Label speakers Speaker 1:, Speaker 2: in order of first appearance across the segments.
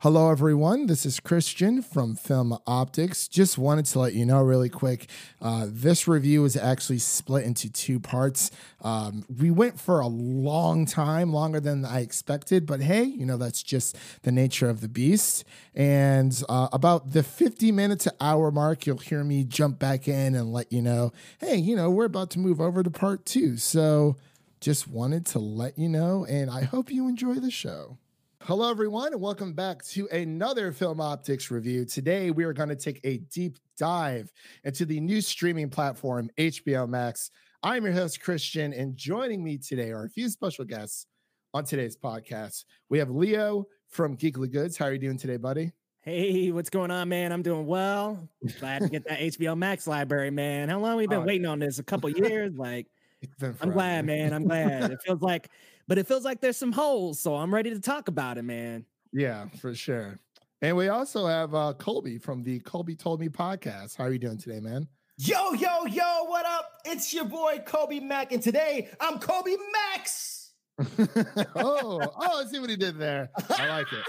Speaker 1: Hello, everyone. This is Christian from FilmOptix. Just wanted to let you know really quick uh, this review is actually split into two parts. Um, we went for a long time, longer than I expected, but hey, you know, that's just the nature of the beast. And uh, about the 50 minute to hour mark, you'll hear me jump back in and let you know, hey, you know, we're about to move over to part two. So just wanted to let you know, and I hope you enjoy the show. Hello, everyone, and welcome back to another FilmOptix review. Today, we are going to take a deep dive into the new streaming platform, HBO Max. I'm your host, Christian, and joining me today are a few special guests on today's podcast. We have Leo from Geekly Goods. How are you doing today, buddy?
Speaker 2: Hey, what's going on, man? I'm doing well. Glad to get that HBO Max library, man. How long have we been oh, waiting on this? A couple years? Like, I'm glad, man. I'm glad. it feels like but it feels like there's some holes. So I'm ready to talk about it, man.
Speaker 1: Yeah, for sure. And we also have uh, Kolby from the Kolby Told Me podcast. How are you doing today, man?
Speaker 3: Yo, yo, yo, what up? It's your boy Kolby Mack, and today I'm Kolby Max.
Speaker 1: oh, oh, I see what he did there. I like it.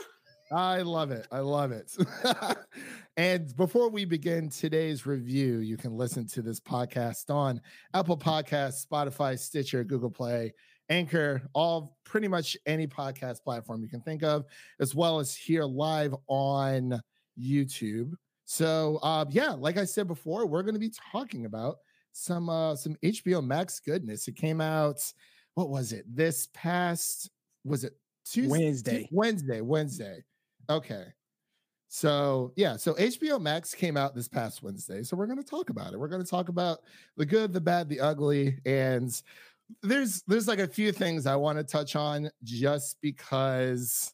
Speaker 1: I love it. I love it. and before we begin today's review, you can listen to this podcast on Apple Podcasts, Spotify, Stitcher, Google Play, Anchor, all pretty much any podcast platform you can think of, as well as here live on YouTube. So uh, yeah, like I said before, we're going to be talking about some uh, some HBO Max goodness. It came out, what was it? This past was it Tuesday?
Speaker 2: Wednesday.
Speaker 1: Wednesday. Wednesday. Okay. So yeah, so HBO Max came out this past Wednesday. So we're going to talk about it. We're going to talk about the good, the bad, the ugly, and there's there's like a few things I want to touch on just because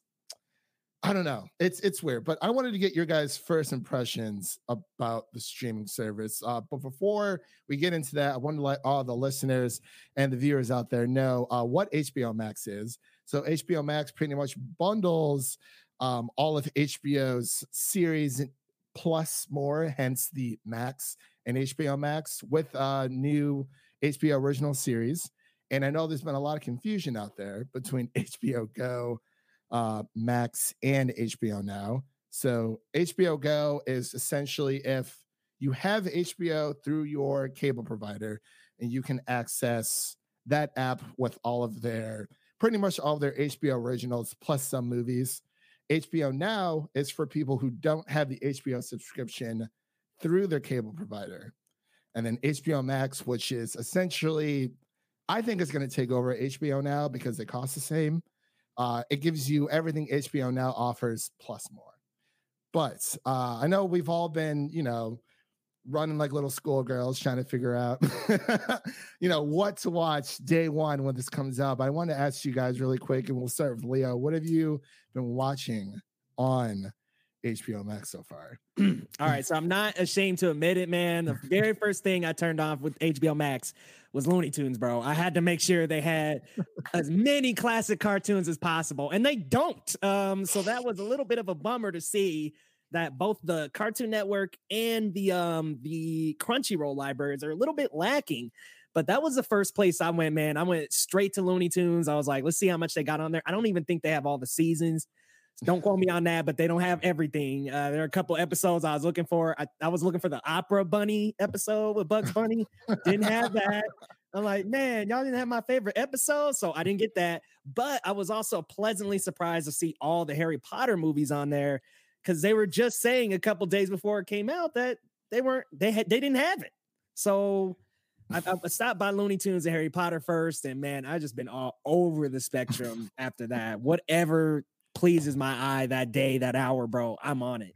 Speaker 1: I don't know. It's it's weird, but I wanted to get your guys' first impressions about the streaming service. Uh, but before we get into that, I want to let all the listeners and the viewers out there know uh, what HBO Max is. So HBO Max pretty much bundles um, all of HBO's series plus more, hence the Max and HBO Max with uh, new HBO original series. And I know there's been a lot of confusion out there between HBO Go, uh, Max, and HBO Now. So HBO Go is essentially if you have HBO through your cable provider and you can access that app with all of their pretty much all of their HBO originals plus some movies. HBO Now is for people who don't have the HBO subscription through their cable provider. And then HBO Max, which is essentially I think it's going to take over HBO now because they cost the same. Uh, it gives you everything HBO now offers plus more. But uh, I know we've all been, you know, running like little schoolgirls trying to figure out, you know, what to watch day one when this comes. But I want to ask you guys really quick, and we'll start with Leo. What have you been watching on HBO Max so far.
Speaker 2: All right, so I'm not ashamed to admit it, man. The very first thing I turned off with HBO Max was Looney Tunes, bro. I had to make sure they had as many classic cartoons as possible, and they don't. Um, so that was a little bit of a bummer to see that both the Cartoon Network and the um the Crunchyroll libraries are a little bit lacking. But that was the first place I went, man. I went straight to Looney Tunes. I was like, let's see how much they got on there. I don't even think they have all the seasons. Don't quote me on that, but they don't have everything. Uh, there are a couple episodes I was looking for. I, I was looking for the Opera Bunny episode with Bugs Bunny. didn't have that. I'm like, man, y'all didn't have my favorite episode, so I didn't get that. But I was also pleasantly surprised to see all the Harry Potter movies on there because they were just saying a couple days before it came out that they weren't they had they didn't have it. So I, I, stopped by Looney Tunes and Harry Potter first, and man, I just been all over the spectrum after that. Whatever pleases my eye that day, that hour, bro, I'm on it.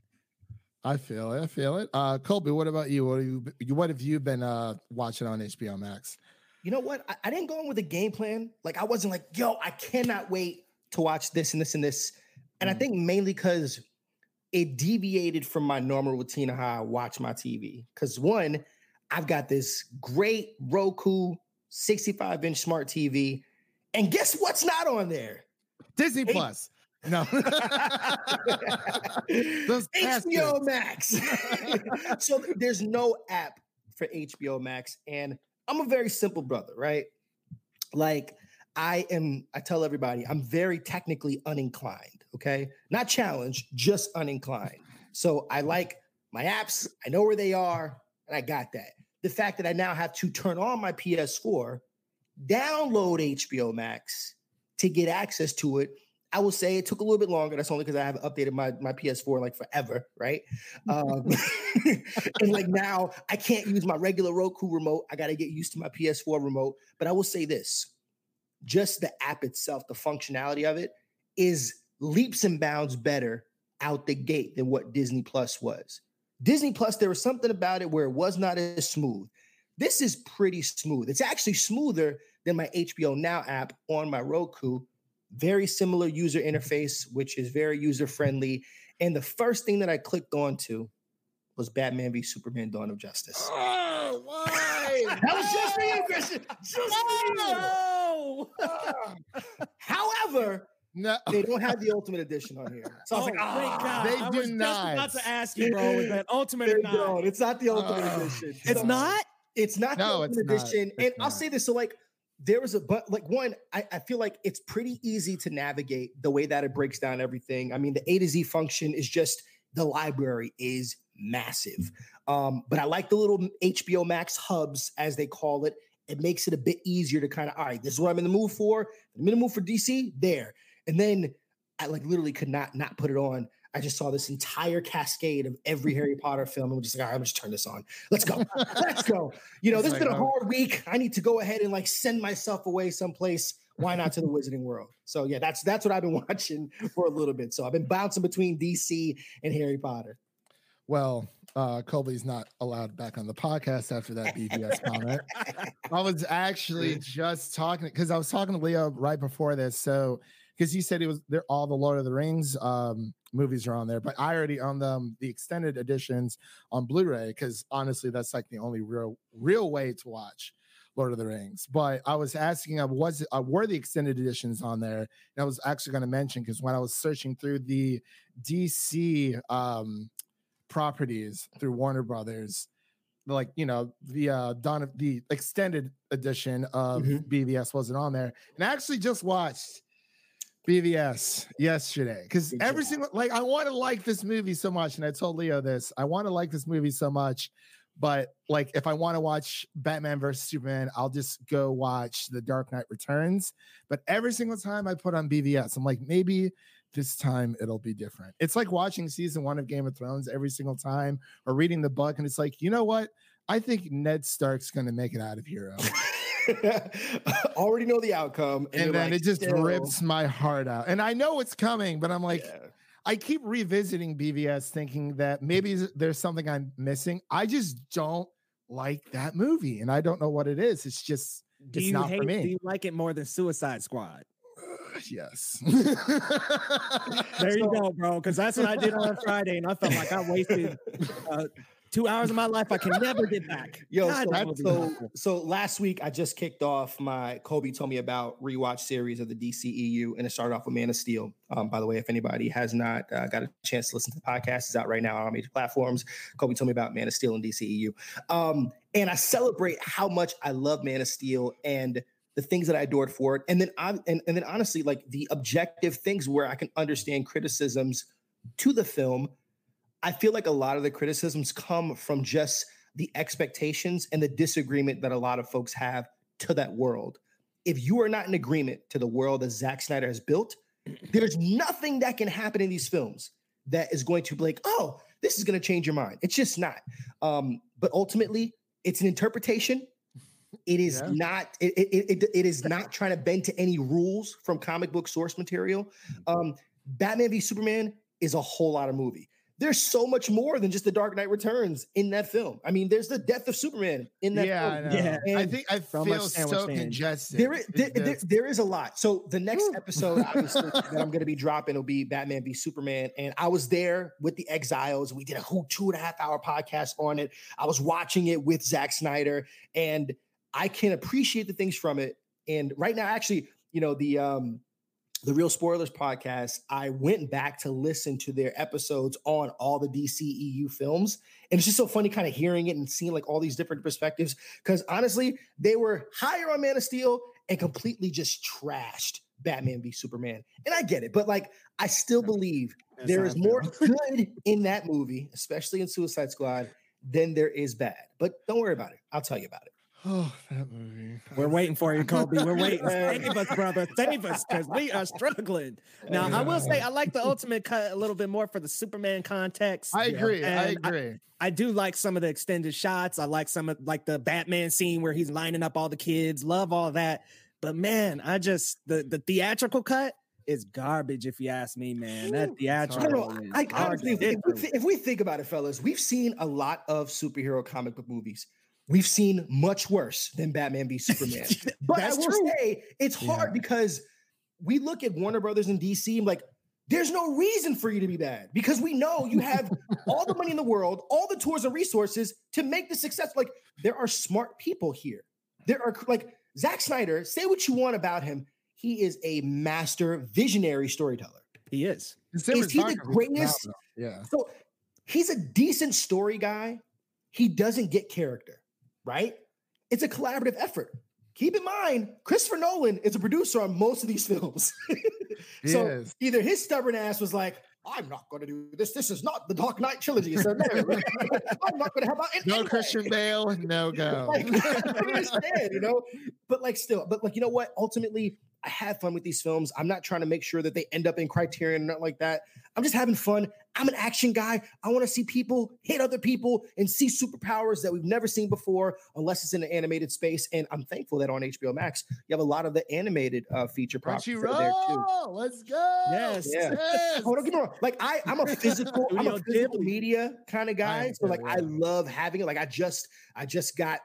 Speaker 1: I feel it. I feel it. Uh, Kolby, what about you? What have you, what have you been uh, watching on HBO Max?
Speaker 3: You know what? I, I didn't go in with a game plan. Like I wasn't like, yo, I cannot wait to watch this and this and this. And mm. I think mainly because it deviated from my normal routine of how I watch my TV. Because one, I've got this great Roku 65 inch smart TV. And guess what's not on there?
Speaker 1: Disney Plus. No.
Speaker 3: Those HBO Max. so there's no app for HBO Max. And I'm a very simple brother, right? Like I am, I tell everybody, I'm very technically uninclined. Okay. Not challenged, just uninclined. So I like my apps. I know where they are, and I got that. The fact that I now have to turn on my PS4, download HBO Max to get access to it. I will say it took a little bit longer. That's only because I haven't updated my, my PS4 like forever, right? Um, and like now I can't use my regular Roku remote. I got to get used to my PS4 remote. But I will say this just the app itself, the functionality of it is leaps and bounds better out the gate than what Disney Plus was. Disney Plus, there was something about it where it was not as smooth. This is pretty smooth. It's actually smoother than my HBO Now app on my Roku. Very similar user interface, which is very user friendly. And the first thing that I clicked onto was Batman v Superman Dawn of Justice.
Speaker 1: Oh, why?
Speaker 3: that was just for you, Christian. Just for you. However,
Speaker 1: no.
Speaker 3: they don't have the Ultimate Edition on here. So I was
Speaker 2: Oh,
Speaker 3: like,
Speaker 2: thank
Speaker 3: ah,
Speaker 2: God.
Speaker 1: they
Speaker 2: I
Speaker 1: do
Speaker 2: was just
Speaker 1: not.
Speaker 2: about to ask you, bro. Is that ultimate
Speaker 3: they
Speaker 2: or not?
Speaker 3: don't. It's not the Ultimate
Speaker 1: Oh.
Speaker 3: Edition.
Speaker 2: It's
Speaker 3: So-
Speaker 2: not.
Speaker 3: It's not
Speaker 1: No,
Speaker 3: the
Speaker 1: it's
Speaker 3: Ultimate
Speaker 1: not.
Speaker 3: Edition.
Speaker 1: It's
Speaker 3: and I'll
Speaker 1: not.
Speaker 3: say this: so like, there was a but like one, I, I feel like it's pretty easy to navigate the way that it breaks down everything. I mean, the A to Z function is just the library is massive. Um, but I like the little HBO Max hubs, as they call it. It makes it a bit easier to kind of, all right, this is what I'm in the mood for. I'm in the mood for DC, there. And then I like literally could not not put it on. I just saw this entire cascade of every Harry Potter film. and was just like, all right, I'm just turn this on. Let's go. Let's go. You know, this has been a
Speaker 1: oh.
Speaker 3: hard week. I need to go ahead and like send myself away someplace. Why not to the Wizarding World? So yeah, that's that's what I've been watching for a little bit. So I've been bouncing between DC and Harry Potter.
Speaker 1: Well, uh, Kolby's not allowed back on the podcast after that BVS comment. I was actually just talking because I was talking to Leo right before this. So because he said it was there, all the Lord of the Rings um, movies are on there, but I already own them, the extended editions on Blu-ray because honestly, that's like the only real real way to watch Lord of the Rings. But I was asking, uh, was uh, were the extended editions on there? And I was actually going to mention because when I was searching through the DC um, properties through Warner Brothers, like you know the uh Don the extended edition of
Speaker 3: Mhm.
Speaker 1: BVS wasn't on there, and I actually just watched BVS yesterday because every single like I want to like this movie so much, and I told Leo this I want to like this movie so much, but like if I want to watch Batman versus Superman, I'll just go watch The Dark Knight Returns. But every single time I put on BVS, I'm like maybe this time it'll be different. It's like watching season one of Game of Thrones every single time or reading the book, and it's like, you know what? I think Ned Stark's gonna make it out of hero.
Speaker 3: Already know the outcome,
Speaker 1: And,
Speaker 3: you're
Speaker 1: then
Speaker 3: like,
Speaker 1: it just
Speaker 3: still-
Speaker 1: rips my heart out. And I know it's coming, but I'm like,
Speaker 3: Yeah.
Speaker 1: I keep revisiting BVS thinking that maybe there's something I'm missing. I just don't like that movie. And I don't know what it is. It's just
Speaker 2: Do
Speaker 1: it's
Speaker 2: you
Speaker 1: not
Speaker 2: hate?
Speaker 1: for me.
Speaker 2: Do you like it more than Suicide Squad?
Speaker 1: yes.
Speaker 2: There you
Speaker 3: So-
Speaker 2: go, bro. Because that's what I did on Friday, and I felt like I wasted uh, two hours of my life I can never get back.
Speaker 3: Yo,
Speaker 2: God,
Speaker 3: so,
Speaker 2: that movie was
Speaker 3: so, so last week I just kicked off my Kolby told me about rewatch series of the DCEU, and it started off with Man of Steel. Um, by the way, if anybody has not uh, got a chance to listen to the podcast, it's out right now on all major platforms. Kolby told me about Man of Steel and DCEU, um, and I celebrate how much I love Man of Steel and the things that I adored for it, and then I and, and then honestly, like the objective things where I can understand criticisms to the film. I feel like a lot of the criticisms come from just the expectations and the disagreement that a lot of folks have to that world. If you are not in agreement to the world that Zack Snyder has built, there's nothing that can happen in these films that is going to be like, oh, this is going to change your mind. It's just not. Um, but ultimately, it's an interpretation. It is
Speaker 1: Yeah.
Speaker 3: not. It, it, it, it is not trying to bend to any rules from comic book source material. Um, Batman v Superman is a whole lot of movie. There's so much more than just the Dark Knight Returns in that film. I mean, there's the death of Superman in that
Speaker 1: yeah, I
Speaker 3: film.
Speaker 1: know.
Speaker 2: Yeah.
Speaker 1: I think I
Speaker 2: so
Speaker 1: feel so congested.
Speaker 3: There is, there,
Speaker 1: It's
Speaker 3: there- there is a lot. So the next
Speaker 2: Woo.
Speaker 3: episode, obviously, that I'm going to be dropping will be Batman v Superman, and I was there with the Exiles. We did a whole two and a half hour podcast on it. I was watching it with Zack Snyder, and I can appreciate the things from it. And right now, actually, you know the um the Real Spoilers podcast. I went back to listen to their episodes on all the DCEU films, and it's just so funny, kind of hearing it and seeing like all these different perspectives. Because honestly, they were higher on Man of Steel and completely just trashed Batman v Superman. And I get it, but like I still believe
Speaker 2: That's
Speaker 3: there is more good in that movie, especially in Suicide Squad, than there is bad. But don't worry about it. I'll tell you about it.
Speaker 1: Oh, that movie.
Speaker 2: We're waiting for you, Kolby. We're waiting. Save us, brother. Save us, because we are struggling. Now, I will say I like the ultimate cut a little bit more for the Superman context.
Speaker 1: I agree. I
Speaker 2: I-
Speaker 1: agree.
Speaker 2: I do like some of the extended shots. I like some of like the Batman scene where he's lining up all the kids. Love all that. But man, I just the the theatrical cut is garbage if you ask me, man. That
Speaker 1: Whew.
Speaker 2: theatrical.
Speaker 3: No, no,
Speaker 2: is
Speaker 3: I,
Speaker 2: hard
Speaker 3: honestly, if, we,
Speaker 2: through.
Speaker 3: if we think about it, fellas, we've seen a lot of superhero comic book movies. We've seen much worse than Batman v Superman. But
Speaker 2: That's
Speaker 3: I will
Speaker 2: true.
Speaker 3: say it's hard because we look at Warner Brothers and DC and like, there's no reason for you to be bad because we know you have all the money in the world, all the tools and resources to make the success. Like, there are smart people here. There are like Zack Snyder, say what you want about him. He is a master visionary storyteller.
Speaker 2: He is.
Speaker 1: His
Speaker 3: Is he the
Speaker 1: cinematography
Speaker 3: greatest?
Speaker 1: Yeah.
Speaker 3: So he's a decent story guy. He doesn't get character, right? It's a collaborative effort. Keep in mind, Christopher Nolan is a producer on most of these films. So either his stubborn ass was like, I'm not going to do this. This is not the Dark Knight trilogy. So no, I'm not going to out. in
Speaker 1: No. Christian Bale, no go.
Speaker 3: Like, understand, you know, but like still, but like you know what? Ultimately, I have fun with these films. I'm not trying to make sure that they end up in Criterion or nothing like that. I'm just having fun. I'm an action guy. I want to see people hit other people and see superpowers that we've never seen before, unless it's in an animated space. And I'm thankful that on HBO Max you have a lot of the animated uh, feature properties that there too.
Speaker 1: Let's go.
Speaker 2: Yes.
Speaker 3: Yeah.
Speaker 1: Yes.
Speaker 3: Oh, don't get me wrong. Like I, I'm a physical, I'm a physical media kind of guy. So like I love having it. Like I just, I just got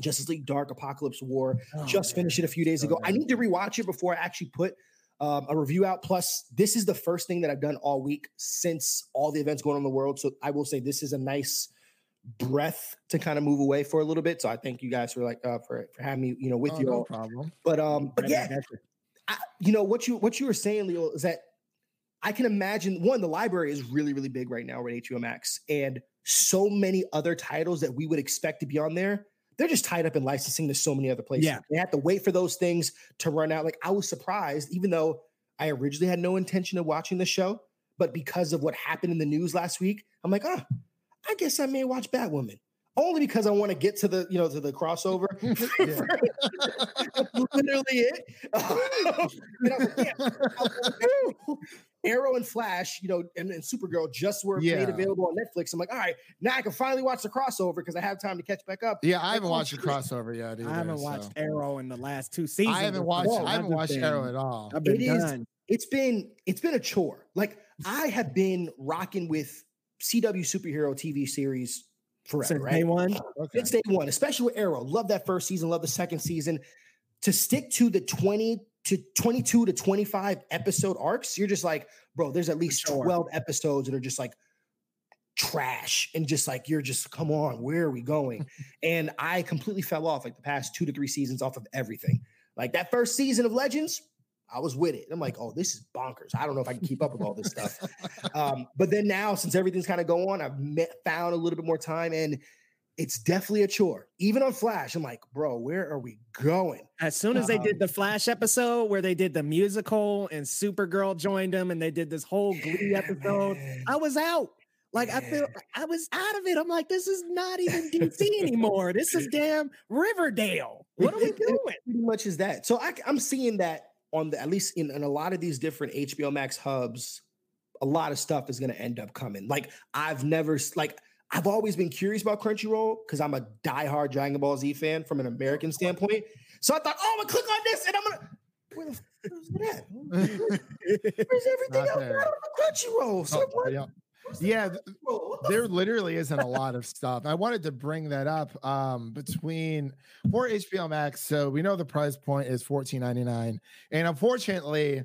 Speaker 3: Justice League Dark Apokolips War.
Speaker 2: Oh,
Speaker 3: just
Speaker 2: man.
Speaker 3: finished it a few days
Speaker 1: So
Speaker 3: ago. I need to rewatch it before I actually put um, a review out. Plus, this is the first thing that I've done all week since all the events going on in the world. So I will say this is a nice breath to kind of move away for a little bit. So I thank you guys for like uh, for for having me, you know, with
Speaker 1: Oh,
Speaker 3: you
Speaker 1: no
Speaker 3: all.
Speaker 1: problem.
Speaker 3: But um, but yeah,
Speaker 2: you.
Speaker 3: I, you know what you what you were saying, Leo, is that I can imagine one, the library is really, really big right now with HBO Max, and so many other titles that we would expect to be on there. They're just tied up in licensing to so many other places.
Speaker 2: Yeah.
Speaker 3: They have to wait for those things to run out. Like I was surprised, even though I originally had no intention of watching the show, but because of what happened in the news last week, I'm like, oh, I guess I may watch Batwoman. Only because I want to get to the, you know, to the crossover. That's literally it. And like, yeah, I was like, Arrow and Flash, you know, and, and Supergirl just were
Speaker 1: Yeah.
Speaker 3: made available on Netflix. I'm like, all right, now I can finally watch the crossover because I have time to catch back up.
Speaker 1: Yeah, I haven't
Speaker 3: oh,
Speaker 1: watched the crossover yet. Either,
Speaker 2: I haven't watched. Arrow in the last two seasons.
Speaker 1: I haven't watched.
Speaker 2: football.
Speaker 1: I haven't
Speaker 2: I've
Speaker 1: watched
Speaker 2: been-
Speaker 1: Arrow at all.
Speaker 2: I've been
Speaker 3: It is-
Speaker 2: done.
Speaker 3: It's been it's been a chore. Like I have been rocking with CW superhero TV series forever,
Speaker 2: Since
Speaker 3: right?
Speaker 2: day one.
Speaker 1: Okay.
Speaker 3: Since day one, especially with Arrow. Love that first season, love the second season. To stick to the 20 to 22 to 25 episode arcs, you're just like, bro, there's at least
Speaker 2: sure.
Speaker 3: 12 episodes that are just like trash and just like you're just come on where are we going? And i completely fell off like the past two to three seasons off of everything. Like that first season of legends i was with it. I'm like oh this is bonkers. I don't know if i can keep up with all this stuff. Um, but then now, since everything's kind of going, I've met, found a little bit more time, and it's definitely a chore. Even on Flash, I'm like, bro, where are we going?
Speaker 2: As soon as they
Speaker 3: Um,
Speaker 2: did the Flash episode where they did the musical and Supergirl joined them and they did this whole Glee episode,
Speaker 3: man.
Speaker 2: I was out. Like I feel I was out of it. I'm like, this is not even DC anymore. This is damn Riverdale. What are we doing?
Speaker 3: pretty much is that. So I, am seeing that on the at least in, in a lot of these different HBO Max hubs, a lot of stuff is going to end up coming. Like I've never like I've always been curious about Crunchyroll because I'm a diehard Dragon Ball Z fan from an American standpoint. So I thought, oh, I'm gonna click on this and I'm gonna. Where the f- is it at? Where's everything else
Speaker 1: there.
Speaker 3: out on the Crunchyroll? So
Speaker 1: Oh,
Speaker 3: what?
Speaker 1: yeah. Yeah, th-
Speaker 3: the
Speaker 1: there literally isn't a lot of stuff. I wanted to bring that up um, between for HBO Max. So we know the price point is $14.99. And unfortunately,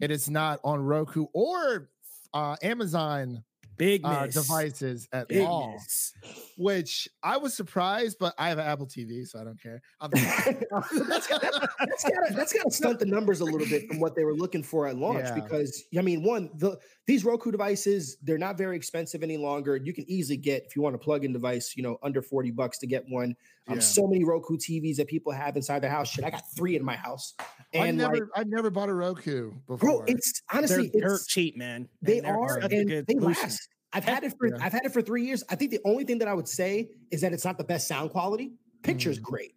Speaker 1: it is not on Roku or uh, Amazon
Speaker 2: Big
Speaker 1: uh, devices at
Speaker 2: Big
Speaker 1: all.
Speaker 2: miss.
Speaker 1: Which I was surprised, but I have an Apple TV, so I don't care.
Speaker 3: That's gotta, that's gotta that's gotta stunt the numbers a little bit from what they were looking for at launch
Speaker 1: Yeah.
Speaker 3: because I mean one the these Roku devices they're not very expensive any longer you can easily get if you want a plug-in device you know under 40 bucks to get one um,
Speaker 1: Yeah.
Speaker 3: so many Roku TVs that people have inside their house shit I got three in my house
Speaker 1: I
Speaker 3: and
Speaker 1: never,
Speaker 3: like
Speaker 1: I never bought a Roku before.
Speaker 3: bro it's
Speaker 2: They're
Speaker 3: honestly
Speaker 2: dirt
Speaker 3: it's
Speaker 2: cheap, man.
Speaker 3: they
Speaker 2: And they're
Speaker 3: are and
Speaker 2: good
Speaker 3: they last I've had it for
Speaker 1: Yeah.
Speaker 3: I've had it for three years I think the only thing that I would say is that it's not the best sound quality picture's
Speaker 1: Mm.
Speaker 3: great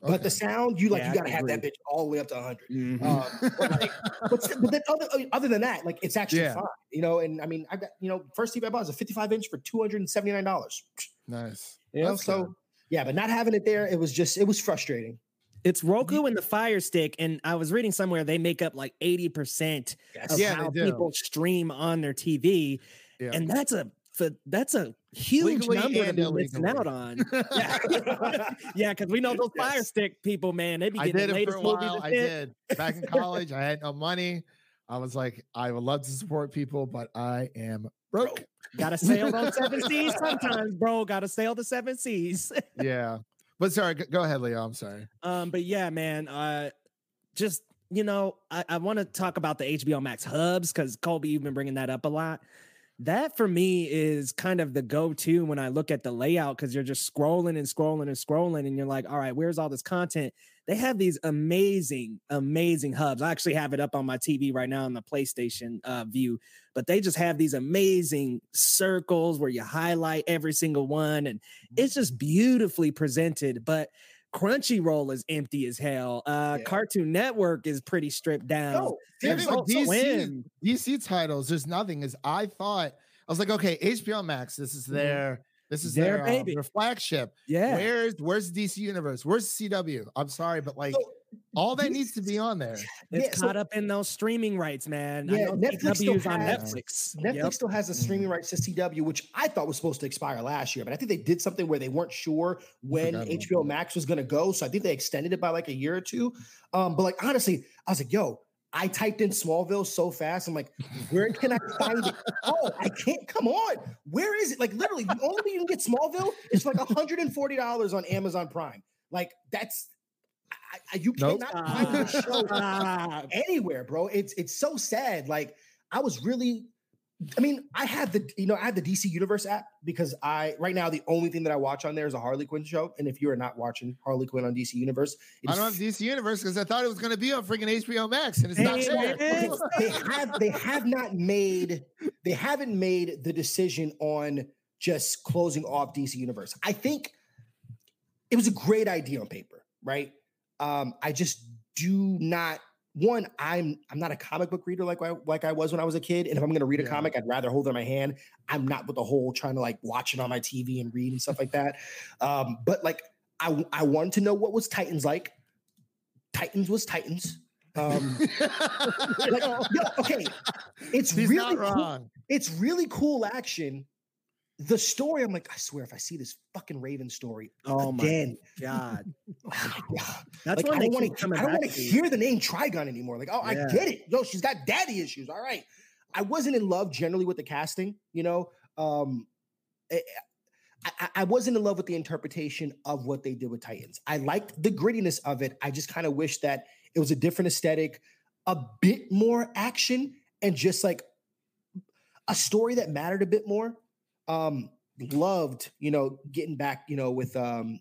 Speaker 3: but the sound you like
Speaker 2: Yeah,
Speaker 3: you gotta have that bitch all the way up to 100
Speaker 2: Mhm.
Speaker 3: um, but, like, but, but then other, uh, other than that, like it's actually
Speaker 1: Yeah.
Speaker 3: fine, you know. And I mean, I got you know, first TV I bought is a 55 inch for 279 dollars.
Speaker 1: nice.
Speaker 3: You know,
Speaker 1: That's
Speaker 3: so
Speaker 1: good.
Speaker 3: yeah, but not having it there, it was just it was frustrating.
Speaker 2: It's Roku and the Fire Stick, and I was reading somewhere they make up like eighty percent of
Speaker 1: Yeah,
Speaker 2: how people stream on their TV,
Speaker 1: Yeah.
Speaker 2: and that's a f- that's a huge
Speaker 1: Legally
Speaker 2: number to
Speaker 1: and
Speaker 2: be missing out on. Yeah, yeah, because we know those Fire Stick people, man. They be
Speaker 1: I
Speaker 2: getting
Speaker 1: did
Speaker 2: the
Speaker 1: it for
Speaker 2: latest
Speaker 1: a
Speaker 2: movies
Speaker 1: while. I
Speaker 2: shit.
Speaker 1: did. Back in college, I had no money. I was like, I would love to support people, but I am broke.
Speaker 2: Gotta sail those seven seas sometimes, bro. Gotta sail the seven seas.
Speaker 1: yeah. But sorry, go- go ahead, Leo. I'm sorry.
Speaker 2: Um, but yeah, man, uh, just you know, I, I want to talk about the HBO Max hubs because Kolby, you've been bringing that up a lot. That for me is kind of the go-to when I look at the layout because you're just scrolling and scrolling and scrolling, and you're like, all right, where's all this content? They have these amazing, amazing hubs. I actually have it up on my TV right now on the PlayStation uh, view, but they just have these amazing circles where you highlight every single one, and it's just beautifully presented. But Crunchyroll is empty as hell. Uh,
Speaker 3: Yeah.
Speaker 2: Cartoon Network is pretty stripped down.
Speaker 3: No, there's
Speaker 1: thing DC, DC titles. There's nothing. Is I thought I was like, okay, HBO Max. This is
Speaker 2: Mhm.
Speaker 1: their. This is
Speaker 2: Their
Speaker 1: their,
Speaker 2: baby.
Speaker 1: their flagship.
Speaker 2: Yeah.
Speaker 1: Where's Where's DC Universe? Where's CW? I'm sorry, but like
Speaker 3: So,
Speaker 1: all that needs to be on there.
Speaker 2: It's
Speaker 3: yeah, so
Speaker 2: caught up in those streaming rights, man.
Speaker 3: Yeah,
Speaker 2: know
Speaker 3: Netflix still
Speaker 2: CW's on
Speaker 3: has-
Speaker 2: Netflix.
Speaker 3: Netflix
Speaker 2: Yep.
Speaker 3: still has a streaming rights to CW, which I thought was supposed to expire last year, but I think they did something where they weren't sure when HBO
Speaker 1: that.
Speaker 3: Max was going to go, so I think they extended it by like a year or two. Um, but like honestly, I was like, "Yo." I typed in Smallville so fast. I'm like, where can I find it? Oh, I can't. Come on. Where is it? Like, literally, the only way you can get Smallville is like $140 on Amazon Prime. Like, that's, I, I, you
Speaker 1: Nope.
Speaker 3: cannot ah. find the show anywhere, bro. It's it's so sad. Like I was really, I mean, I had the you know I had the DC Universe app because I right now the only thing that I watch on there is a Harley Quinn show. And if you are not watching Harley Quinn on DC Universe,
Speaker 1: I don't have DC Universe because I thought it was going to be on freaking HBO Max, and it's not
Speaker 2: Hey,
Speaker 1: there.
Speaker 2: man.
Speaker 3: they have they have not made they haven't made the decision on just closing off DC Universe. I think it was a great idea on paper, right? Um, I just do not one. I'm I'm not a comic book reader like I like I was when I was a kid, and if I'm going to read a
Speaker 1: Yeah.
Speaker 3: comic, I'd rather hold it in my hand. I'm not with the whole trying to like watch it on my TV and read and stuff like that. Um, but like I I wanted to know what was Titans like. Titans was Titans. Um, like, yo, okay, it's
Speaker 1: He's
Speaker 3: really cool. It's really cool action. The story, I'm like, I swear, if I see this fucking Raven story
Speaker 2: Oh my
Speaker 3: again,
Speaker 2: God.
Speaker 3: oh my God.
Speaker 2: That's
Speaker 3: like,
Speaker 2: when
Speaker 3: I don't want to. I don't want to hear the name Trigon anymore. Like, oh,
Speaker 2: Yeah.
Speaker 3: I get it. Yo, she's got daddy issues. All right. I wasn't in love generally with the casting. You know, um, I, I, I wasn't in love with the interpretation of what they did with Titans. I liked the grittiness of it. I just kind of wish that it was a different aesthetic, a bit more action, and just like a story that mattered a bit more. Um, loved, you know, getting back, you know, with um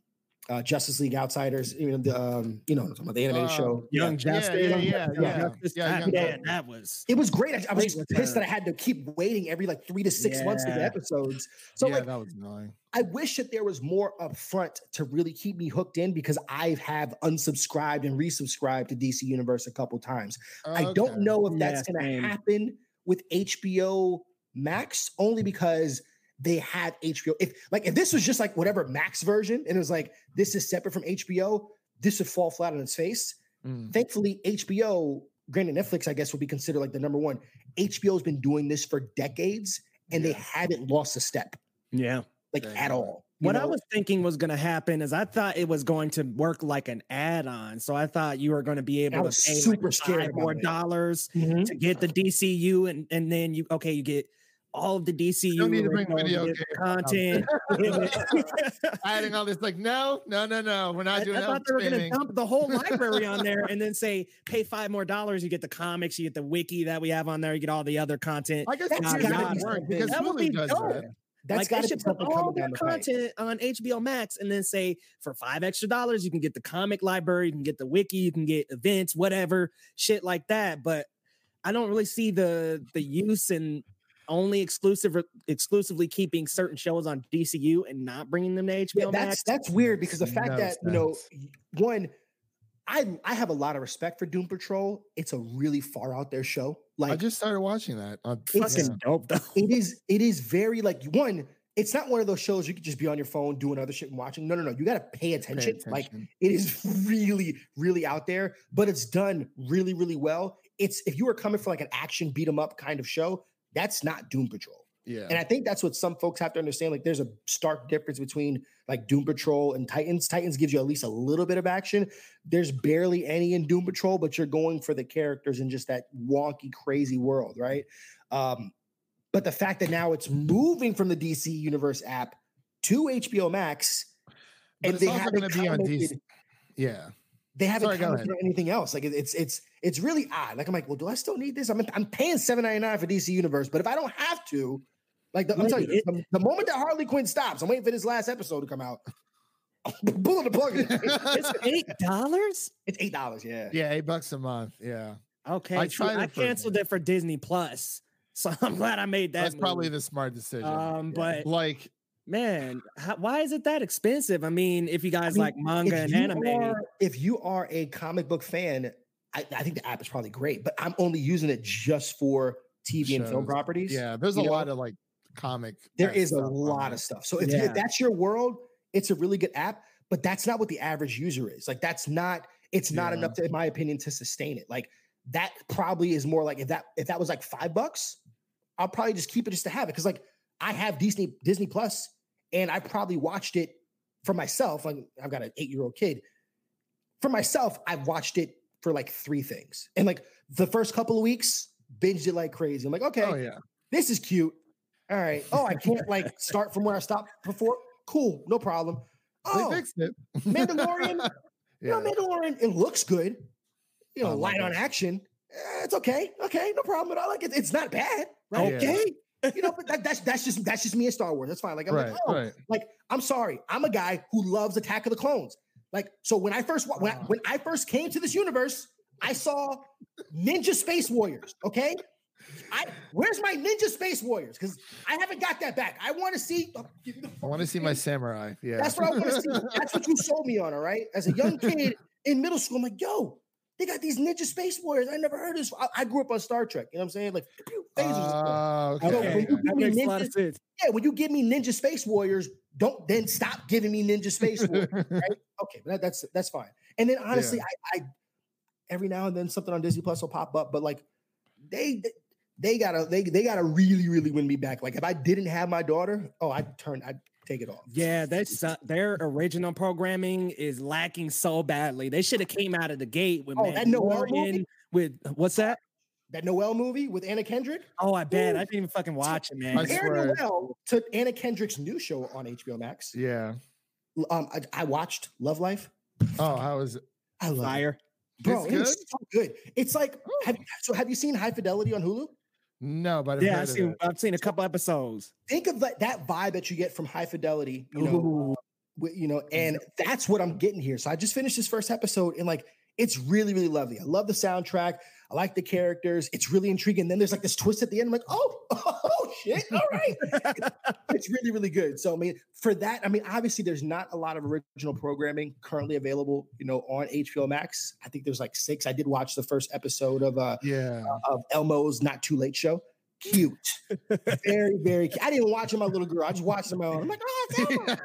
Speaker 3: uh Justice League Outsiders, you know, the um, you know, what I'm talking about the animated
Speaker 1: Um,
Speaker 3: show.
Speaker 2: Young
Speaker 1: Yeah,
Speaker 2: Justice.
Speaker 1: yeah,
Speaker 2: Young
Speaker 1: yeah, yeah, yeah,
Speaker 2: that-
Speaker 1: Young
Speaker 2: man,
Speaker 1: Justice.
Speaker 2: that was
Speaker 3: It was great. I, I was pissed that I had to keep waiting every like three to six months to get episodes. So
Speaker 1: yeah,
Speaker 3: like
Speaker 1: that was annoying.
Speaker 3: I wish that there was more upfront to really keep me hooked in because I have unsubscribed and resubscribed to DC Universe a couple times. I don't know if that's
Speaker 2: Yeah,
Speaker 3: going
Speaker 2: same.
Speaker 3: to happen with HBO Max only because they have HBO. If like if this was just like whatever Max version and it was like this is separate from HBO, this would fall flat on its face.
Speaker 1: Mm.
Speaker 3: Thankfully, HBO, granted Netflix, I guess would be considered like the number one. HBO has been doing this for decades and they haven't lost a step
Speaker 2: yeah.
Speaker 3: like
Speaker 1: you
Speaker 3: at all. you
Speaker 2: What I was thinking was going to happen is I thought it was going to work like an add-on. So I thought you were going to be able to pay
Speaker 3: super
Speaker 2: like five more dollars
Speaker 3: Mhm.
Speaker 2: to get the DCU, and and then you okay, you get all of the DCU
Speaker 1: don't need to bring
Speaker 2: original
Speaker 1: video
Speaker 2: content.
Speaker 1: Adding all this, like, no, no, no, no, we're not
Speaker 2: I,
Speaker 1: doing
Speaker 2: I
Speaker 1: that.
Speaker 2: thought they were going to dump the whole library on there and then say, pay five more dollars. You get the comics, you get the wiki that we have on there, you get all the other content.
Speaker 1: I guess
Speaker 3: That's
Speaker 1: that's
Speaker 2: gotta
Speaker 1: gotta
Speaker 2: be
Speaker 1: work because
Speaker 2: That would
Speaker 1: Hulu
Speaker 2: be
Speaker 1: does
Speaker 2: dope.
Speaker 1: that.
Speaker 3: That's
Speaker 2: like they
Speaker 3: got to be
Speaker 2: should put all their
Speaker 3: down the pipe.
Speaker 2: content on HBO Max and then say for five extra dollars you can get the comic library, you can get the wiki, you can get events, whatever shit like that. But I don't really see the the use in only exclusive exclusively keeping certain shows on DCU and not bringing them to HBO
Speaker 3: Yeah,
Speaker 2: Max.
Speaker 3: that's that's weird because the fact
Speaker 1: No
Speaker 3: that you know, one, I I have a lot of respect for Doom Patrol. It's a really far out there show. Like I
Speaker 1: just started watching that. On,
Speaker 3: It's-
Speaker 2: fucking dope though.
Speaker 3: it is it is very like one. It's not one of those shows you could just be on your phone doing other shit and watching. No, no, no. You got to pay
Speaker 1: pay
Speaker 3: attention. Like it is really, really out there, but it's done really, really well. It's if you are coming for like an action beat 'em up kind of show, that's not Doom Patrol.
Speaker 1: yeah.
Speaker 3: And I think that's what some folks have to understand. Like, there's a stark difference between like Doom Patrol and Titans. Titans gives you at least a little bit of action. There's barely any in Doom Patrol, but you're going for the characters in just that wonky, crazy world, right? Um, but the fact that now it's moving from the DC Universe app to HBO Max,
Speaker 1: But
Speaker 3: and
Speaker 1: it's
Speaker 3: they haven't
Speaker 1: going to be on DC. Yeah.
Speaker 3: they haven't
Speaker 1: Sorry,
Speaker 3: commented on anything else. Like it's it's it's really odd. Like I'm like, well, do I still need this? I'm I'm paying seven ninety nine for DC Universe, but if I don't have to, like the, I'm telling you, the, the moment that Harley Quinn stops, I'm waiting for this last episode to come out. Pulling the plug.
Speaker 2: it's eight dollars.
Speaker 3: it's eight dollars. Yeah.
Speaker 1: Yeah, eight bucks a month. Yeah.
Speaker 2: Okay,
Speaker 1: I
Speaker 2: see,
Speaker 1: tried
Speaker 2: I
Speaker 1: it for-
Speaker 2: canceled it for Disney Plus, so I'm glad I made that.
Speaker 1: That's probably the smart decision.
Speaker 2: Um, but
Speaker 1: like,
Speaker 2: man, how, why is it that expensive? I mean, if you guys
Speaker 3: mean,
Speaker 2: like manga and anime,
Speaker 3: are, if you are a comic book fan, I, I think the app is probably great, but I'm only using it just for TV and film properties.
Speaker 1: yeah, there's a
Speaker 3: know,
Speaker 1: lot of like comic.
Speaker 3: There is a lot of stuff. So if,
Speaker 2: Yeah.
Speaker 3: that's your world, it's a really good app, but that's not what the average user is. Like that's not it's not
Speaker 1: Yeah.
Speaker 3: enough to, in my opinion, to sustain it. Like that probably is more like if that if that was like five bucks, I'll probably just keep it just to have it. Cause like I have Disney Disney Plus and I probably watched it for myself. Like I've got an eight-year-old kid. For myself, I've watched it for like three things. And like the first couple of weeks, binged it like crazy. I'm like, okay,
Speaker 1: Oh yeah.
Speaker 3: this is cute. All right. Oh, I can't like start from where I stopped before. Cool, no problem. Oh,
Speaker 1: They fixed it.
Speaker 3: Mandalorian. You know. Mandalorian. It looks good. You know,
Speaker 1: love
Speaker 3: light on action. Eh, it's okay. Okay, no problem at all. Like it, it's not bad. Right?
Speaker 1: Yeah.
Speaker 3: Okay. you know, but that, that's that's just that's just me and Star Wars. That's fine. Like I'm
Speaker 1: right.
Speaker 3: like, oh,
Speaker 1: right.
Speaker 3: like I'm sorry. I'm a guy who loves Attack of the Clones. Like so, when I first when I, when I first came to this universe, I saw Ninja Space Warriors. Okay, I where's my Ninja Space Warriors? Because I haven't got that back. I want to see. give me the
Speaker 1: I want to see my samurai. Yeah.
Speaker 3: That's what I want to see. That's what you sold me on. All right, as a young kid in middle school, I'm like, yo. They got these Ninja Space Warriors. I never heard this. I, I grew up on Star Trek. You know what I'm saying? Like pew, pew, phasers. and.
Speaker 1: Oh, ah,
Speaker 3: So
Speaker 1: okay.
Speaker 3: when
Speaker 2: that
Speaker 3: give me
Speaker 2: makes a lot of sense.
Speaker 3: yeah, when you give me Ninja Space Warriors, don't then stop giving me Ninja Space Warriors. okay, that, that's that's fine. And then honestly, I, I every now and then something on Disney Plus will pop up, but like they they- they gotta they they gotta really really win me back. Like if I didn't have my daughter, oh I'd turn I'd take it off.
Speaker 2: Yeah, they su- their original programming is lacking so badly. They should have came out of the gate with
Speaker 3: Oh, that Noelle?
Speaker 2: Mandalorian. With what's that?
Speaker 3: That Noelle movie with Anna Kendrick.
Speaker 2: Oh, I bet
Speaker 3: Ooh.
Speaker 2: I didn't even fucking watch it, man.
Speaker 1: I
Speaker 3: Compare. Noelle to Anna Kendrick's new show on HBO Max.
Speaker 1: yeah.
Speaker 3: Um, I, I watched Love Life.
Speaker 1: Oh, how is it?
Speaker 3: I love it. Bro.
Speaker 1: It's
Speaker 3: It's so good. It's like have, so. Have you seen High Fidelity on Hulu?
Speaker 1: No, but I've
Speaker 2: Yeah,
Speaker 1: heard
Speaker 2: I've
Speaker 1: of
Speaker 2: seen
Speaker 1: it.
Speaker 2: I've seen a couple episodes.
Speaker 3: think of that, that vibe that you get from high fidelity you know
Speaker 2: Ooh.
Speaker 3: you know and that's what i'm getting here so i just finished this first episode and like it's really really lovely i love the soundtrack i like the characters it's really intriguing then there's like this twist at the end i'm like oh oh shit all right it's really really good so i mean for that i mean obviously there's not a lot of original programming currently available you know on hbo max i think there's like six i did watch the first episode of uh
Speaker 1: Yeah.
Speaker 3: of Elmo's Not Too Late show. Cute, very, very cute. I didn't watch it, my little girl. I just watched it on my own. I'm like, oh, it's Elmo.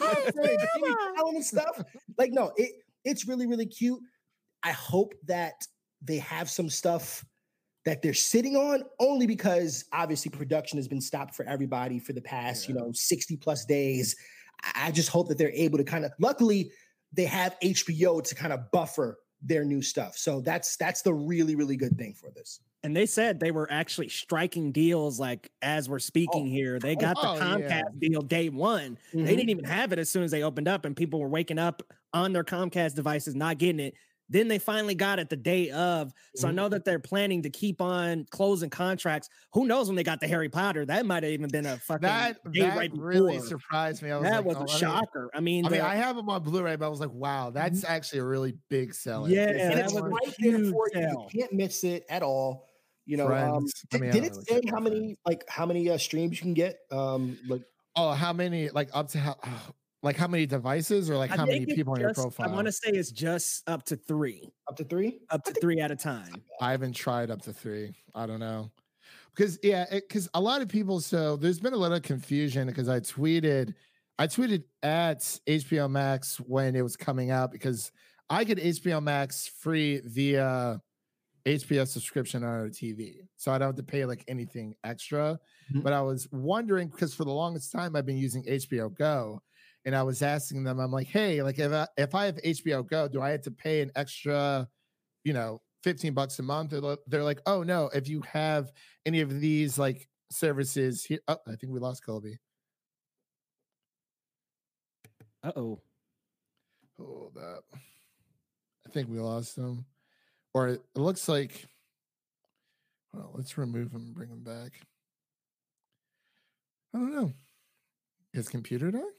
Speaker 3: Oh, it's and stuff. Like, no, it it's really, really cute. I hope that they have some stuff that they're sitting on only because obviously production has been stopped for everybody for the past, you know, 60 plus days. I I just hope that they're able to kind of luckily they have HBO to kind of buffer their new stuff. So that's that's the really really good thing for this.
Speaker 2: And they said they were actually striking deals like as we're speaking
Speaker 3: Oh.
Speaker 2: here. They got the
Speaker 1: Oh,
Speaker 2: Comcast
Speaker 1: yeah.
Speaker 2: deal day one. They
Speaker 3: Mhm.
Speaker 2: didn't even have it as soon as they opened up, and people were waking up on their Comcast devices not getting it. Then they finally got it the day of. So I
Speaker 3: Mhm.
Speaker 2: know that they're planning to keep on closing contracts. Who knows when they got the Harry Potter? That might have even been a fucking
Speaker 1: That that
Speaker 2: right
Speaker 1: really
Speaker 2: before.
Speaker 1: surprised me. Was
Speaker 2: that
Speaker 1: like,
Speaker 2: was
Speaker 1: oh,
Speaker 2: a shocker. I mean,
Speaker 1: I mean,
Speaker 2: the-
Speaker 1: I have them on Blu-ray, but I was like, wow, that's actually a really big seller.
Speaker 2: Yeah,
Speaker 3: and
Speaker 2: that
Speaker 3: it's
Speaker 2: was
Speaker 3: right there for you. You can't miss it at all. You know, um,
Speaker 1: Friends. I
Speaker 3: did,
Speaker 1: mean,
Speaker 3: did it
Speaker 1: really
Speaker 3: say how many like how many uh, streams you can get? Um, like
Speaker 1: Oh, how many? Like up to how? Like how many devices, or like
Speaker 2: I
Speaker 1: how many
Speaker 2: think it's
Speaker 1: people on your
Speaker 2: just-
Speaker 1: profile?
Speaker 2: I want to say it's just up to three,
Speaker 3: up to three?
Speaker 2: up to three at a time.
Speaker 1: I haven't tried up to three. I don't know. Because yeah, because a lot of people. So there's been a lot of confusion because I tweeted, I tweeted at HBO Max when it was coming out because I get HBO Max free via HBO subscription on our TV, so I don't have to pay like anything extra.
Speaker 3: Mhm.
Speaker 1: But I was wondering because for the longest time I've been using HBO Go, and I was asking them, I'm like, hey, like if I, if I have HBO Go, do I have to pay an extra, you know, 15 bucks a month? They're, they're like, oh no, if you have any of these like services here, oh, I think we lost Kolby.
Speaker 2: Uh oh.
Speaker 1: Hold up. I think we lost him. Or it it looks like well, let's remove him and bring him back. I don't know. His computer died?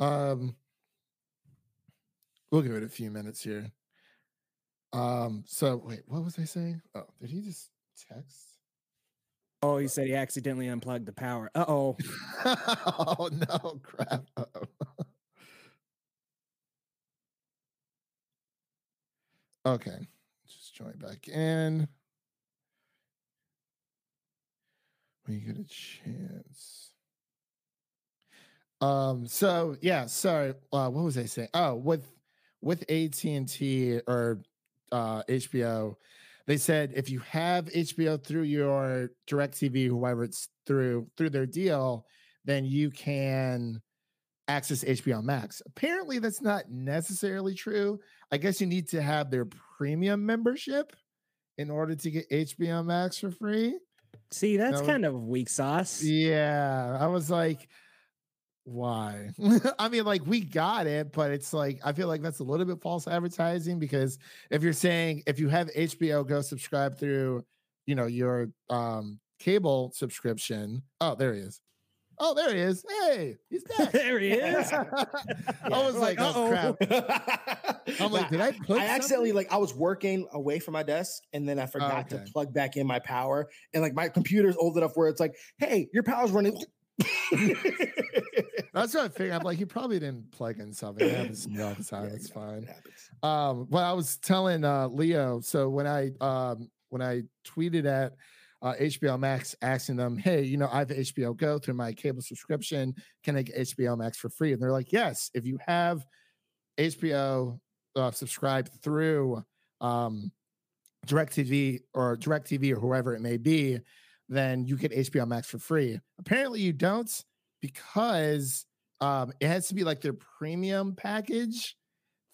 Speaker 1: Um we'll give it a few minutes here. Um, so wait, what was I saying? Oh, did he just text?
Speaker 2: Oh, he said he accidentally unplugged the power. Uh oh.
Speaker 1: oh no, crap. Uh-oh. okay, just join back in. When you get a chance. Um. So yeah. Sorry. Uh, what was I saying? Oh, with with AT and T or uh, HBO, they said if you have HBO through your DirecTV, whoever it's through through their deal, then you can access HBO Max. Apparently, that's not necessarily true. I guess you need to have their premium membership in order to get HBO Max for free.
Speaker 2: See, that's
Speaker 1: No.
Speaker 2: kind of weak sauce.
Speaker 1: Yeah, I was like, why? I mean, like we got it, but it's like I feel like that's a little bit false advertising because if you're saying if you have HBO, go subscribe through, you know, your um cable subscription. Oh, there he is. Oh, there he is. Hey, he's back.
Speaker 2: there he is.
Speaker 1: I was
Speaker 2: we're
Speaker 1: like,
Speaker 2: like,
Speaker 1: oh crap. I'm like, did I put
Speaker 3: I accidentally
Speaker 1: something?
Speaker 3: like I was working away from my desk and then I forgot
Speaker 1: okay.
Speaker 3: to plug back in my power and like my computer's old enough where it's like, hey, your power's running.
Speaker 1: That's what I figured. I'm like, he probably didn't plug in something. It happens to me all the time. It's fine. um well i was telling uh leo so when i um when i tweeted at uh, hbo max asking them hey you know i have hbo go through my cable subscription can i get hbo max for free and they're like yes if you have hbo uh, subscribed through um DirecTV or DirecTV or whoever it may be then you get hbo max for free apparently you don't because um it has to be like their premium package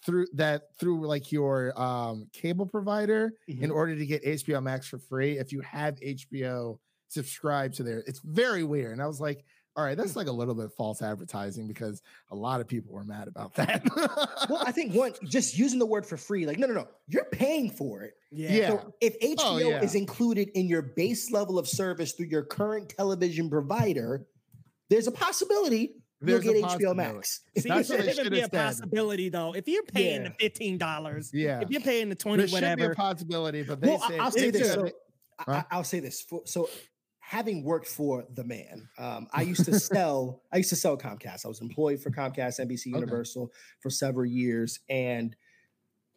Speaker 1: through that through like your um cable provider in
Speaker 3: Mhm.
Speaker 1: order to get HBO Max for free if you have HBO subscribed to there. It's very weird. And I was like, all right, that's hmm. like a little bit false advertising because a lot of people were mad about that.
Speaker 3: Well, I think one just using the word for free, like no, no, no, you're paying for it.
Speaker 1: Yeah.
Speaker 3: So if HBO
Speaker 1: Oh, yeah.
Speaker 3: is included in your base level of service through your current television provider, there's a possibility
Speaker 1: There's
Speaker 3: you'll get HBO. Max.
Speaker 2: See,
Speaker 1: That's
Speaker 2: it shouldn't be a
Speaker 1: have said.
Speaker 2: possibility though. If you're paying
Speaker 3: Yeah.
Speaker 2: the fifteen dollars,
Speaker 1: yeah.
Speaker 2: if you're paying the twenty,
Speaker 1: There should be a possibility, but they
Speaker 3: Well, I-
Speaker 1: said
Speaker 3: I'll say this. So,
Speaker 1: be-
Speaker 3: I, I'll say this. So, having worked for the man, um, I used to sell. I used to sell Comcast. I was employed for Comcast, NBC
Speaker 1: Okay.
Speaker 3: Universal for several years, and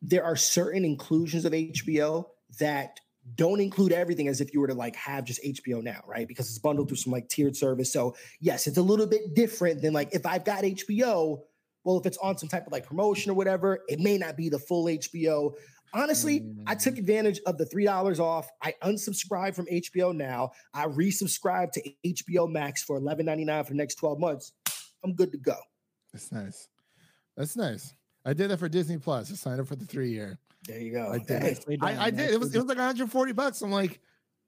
Speaker 3: there are certain inclusions of HBO that don't include everything as if you were to like have just HBO now, right? Because it's bundled through some like tiered service. So yes, it's a little bit different than like if I've got HBO. Well, if it's on some type of like promotion or whatever, it may not be the full HBO. Honestly, I took
Speaker 1: Mm.
Speaker 3: advantage of the three dollars off. I unsubscribed from HBO now. I resubscribed to HBO Max for eleven ninety nine for the next twelve months. I'm good to go.
Speaker 1: That's nice. That's nice. I did that for Disney Plus. I signed up for the three year.
Speaker 3: There you go.
Speaker 1: I did.
Speaker 3: Hey,
Speaker 1: I, I did. It was it was like 140 bucks. I'm like,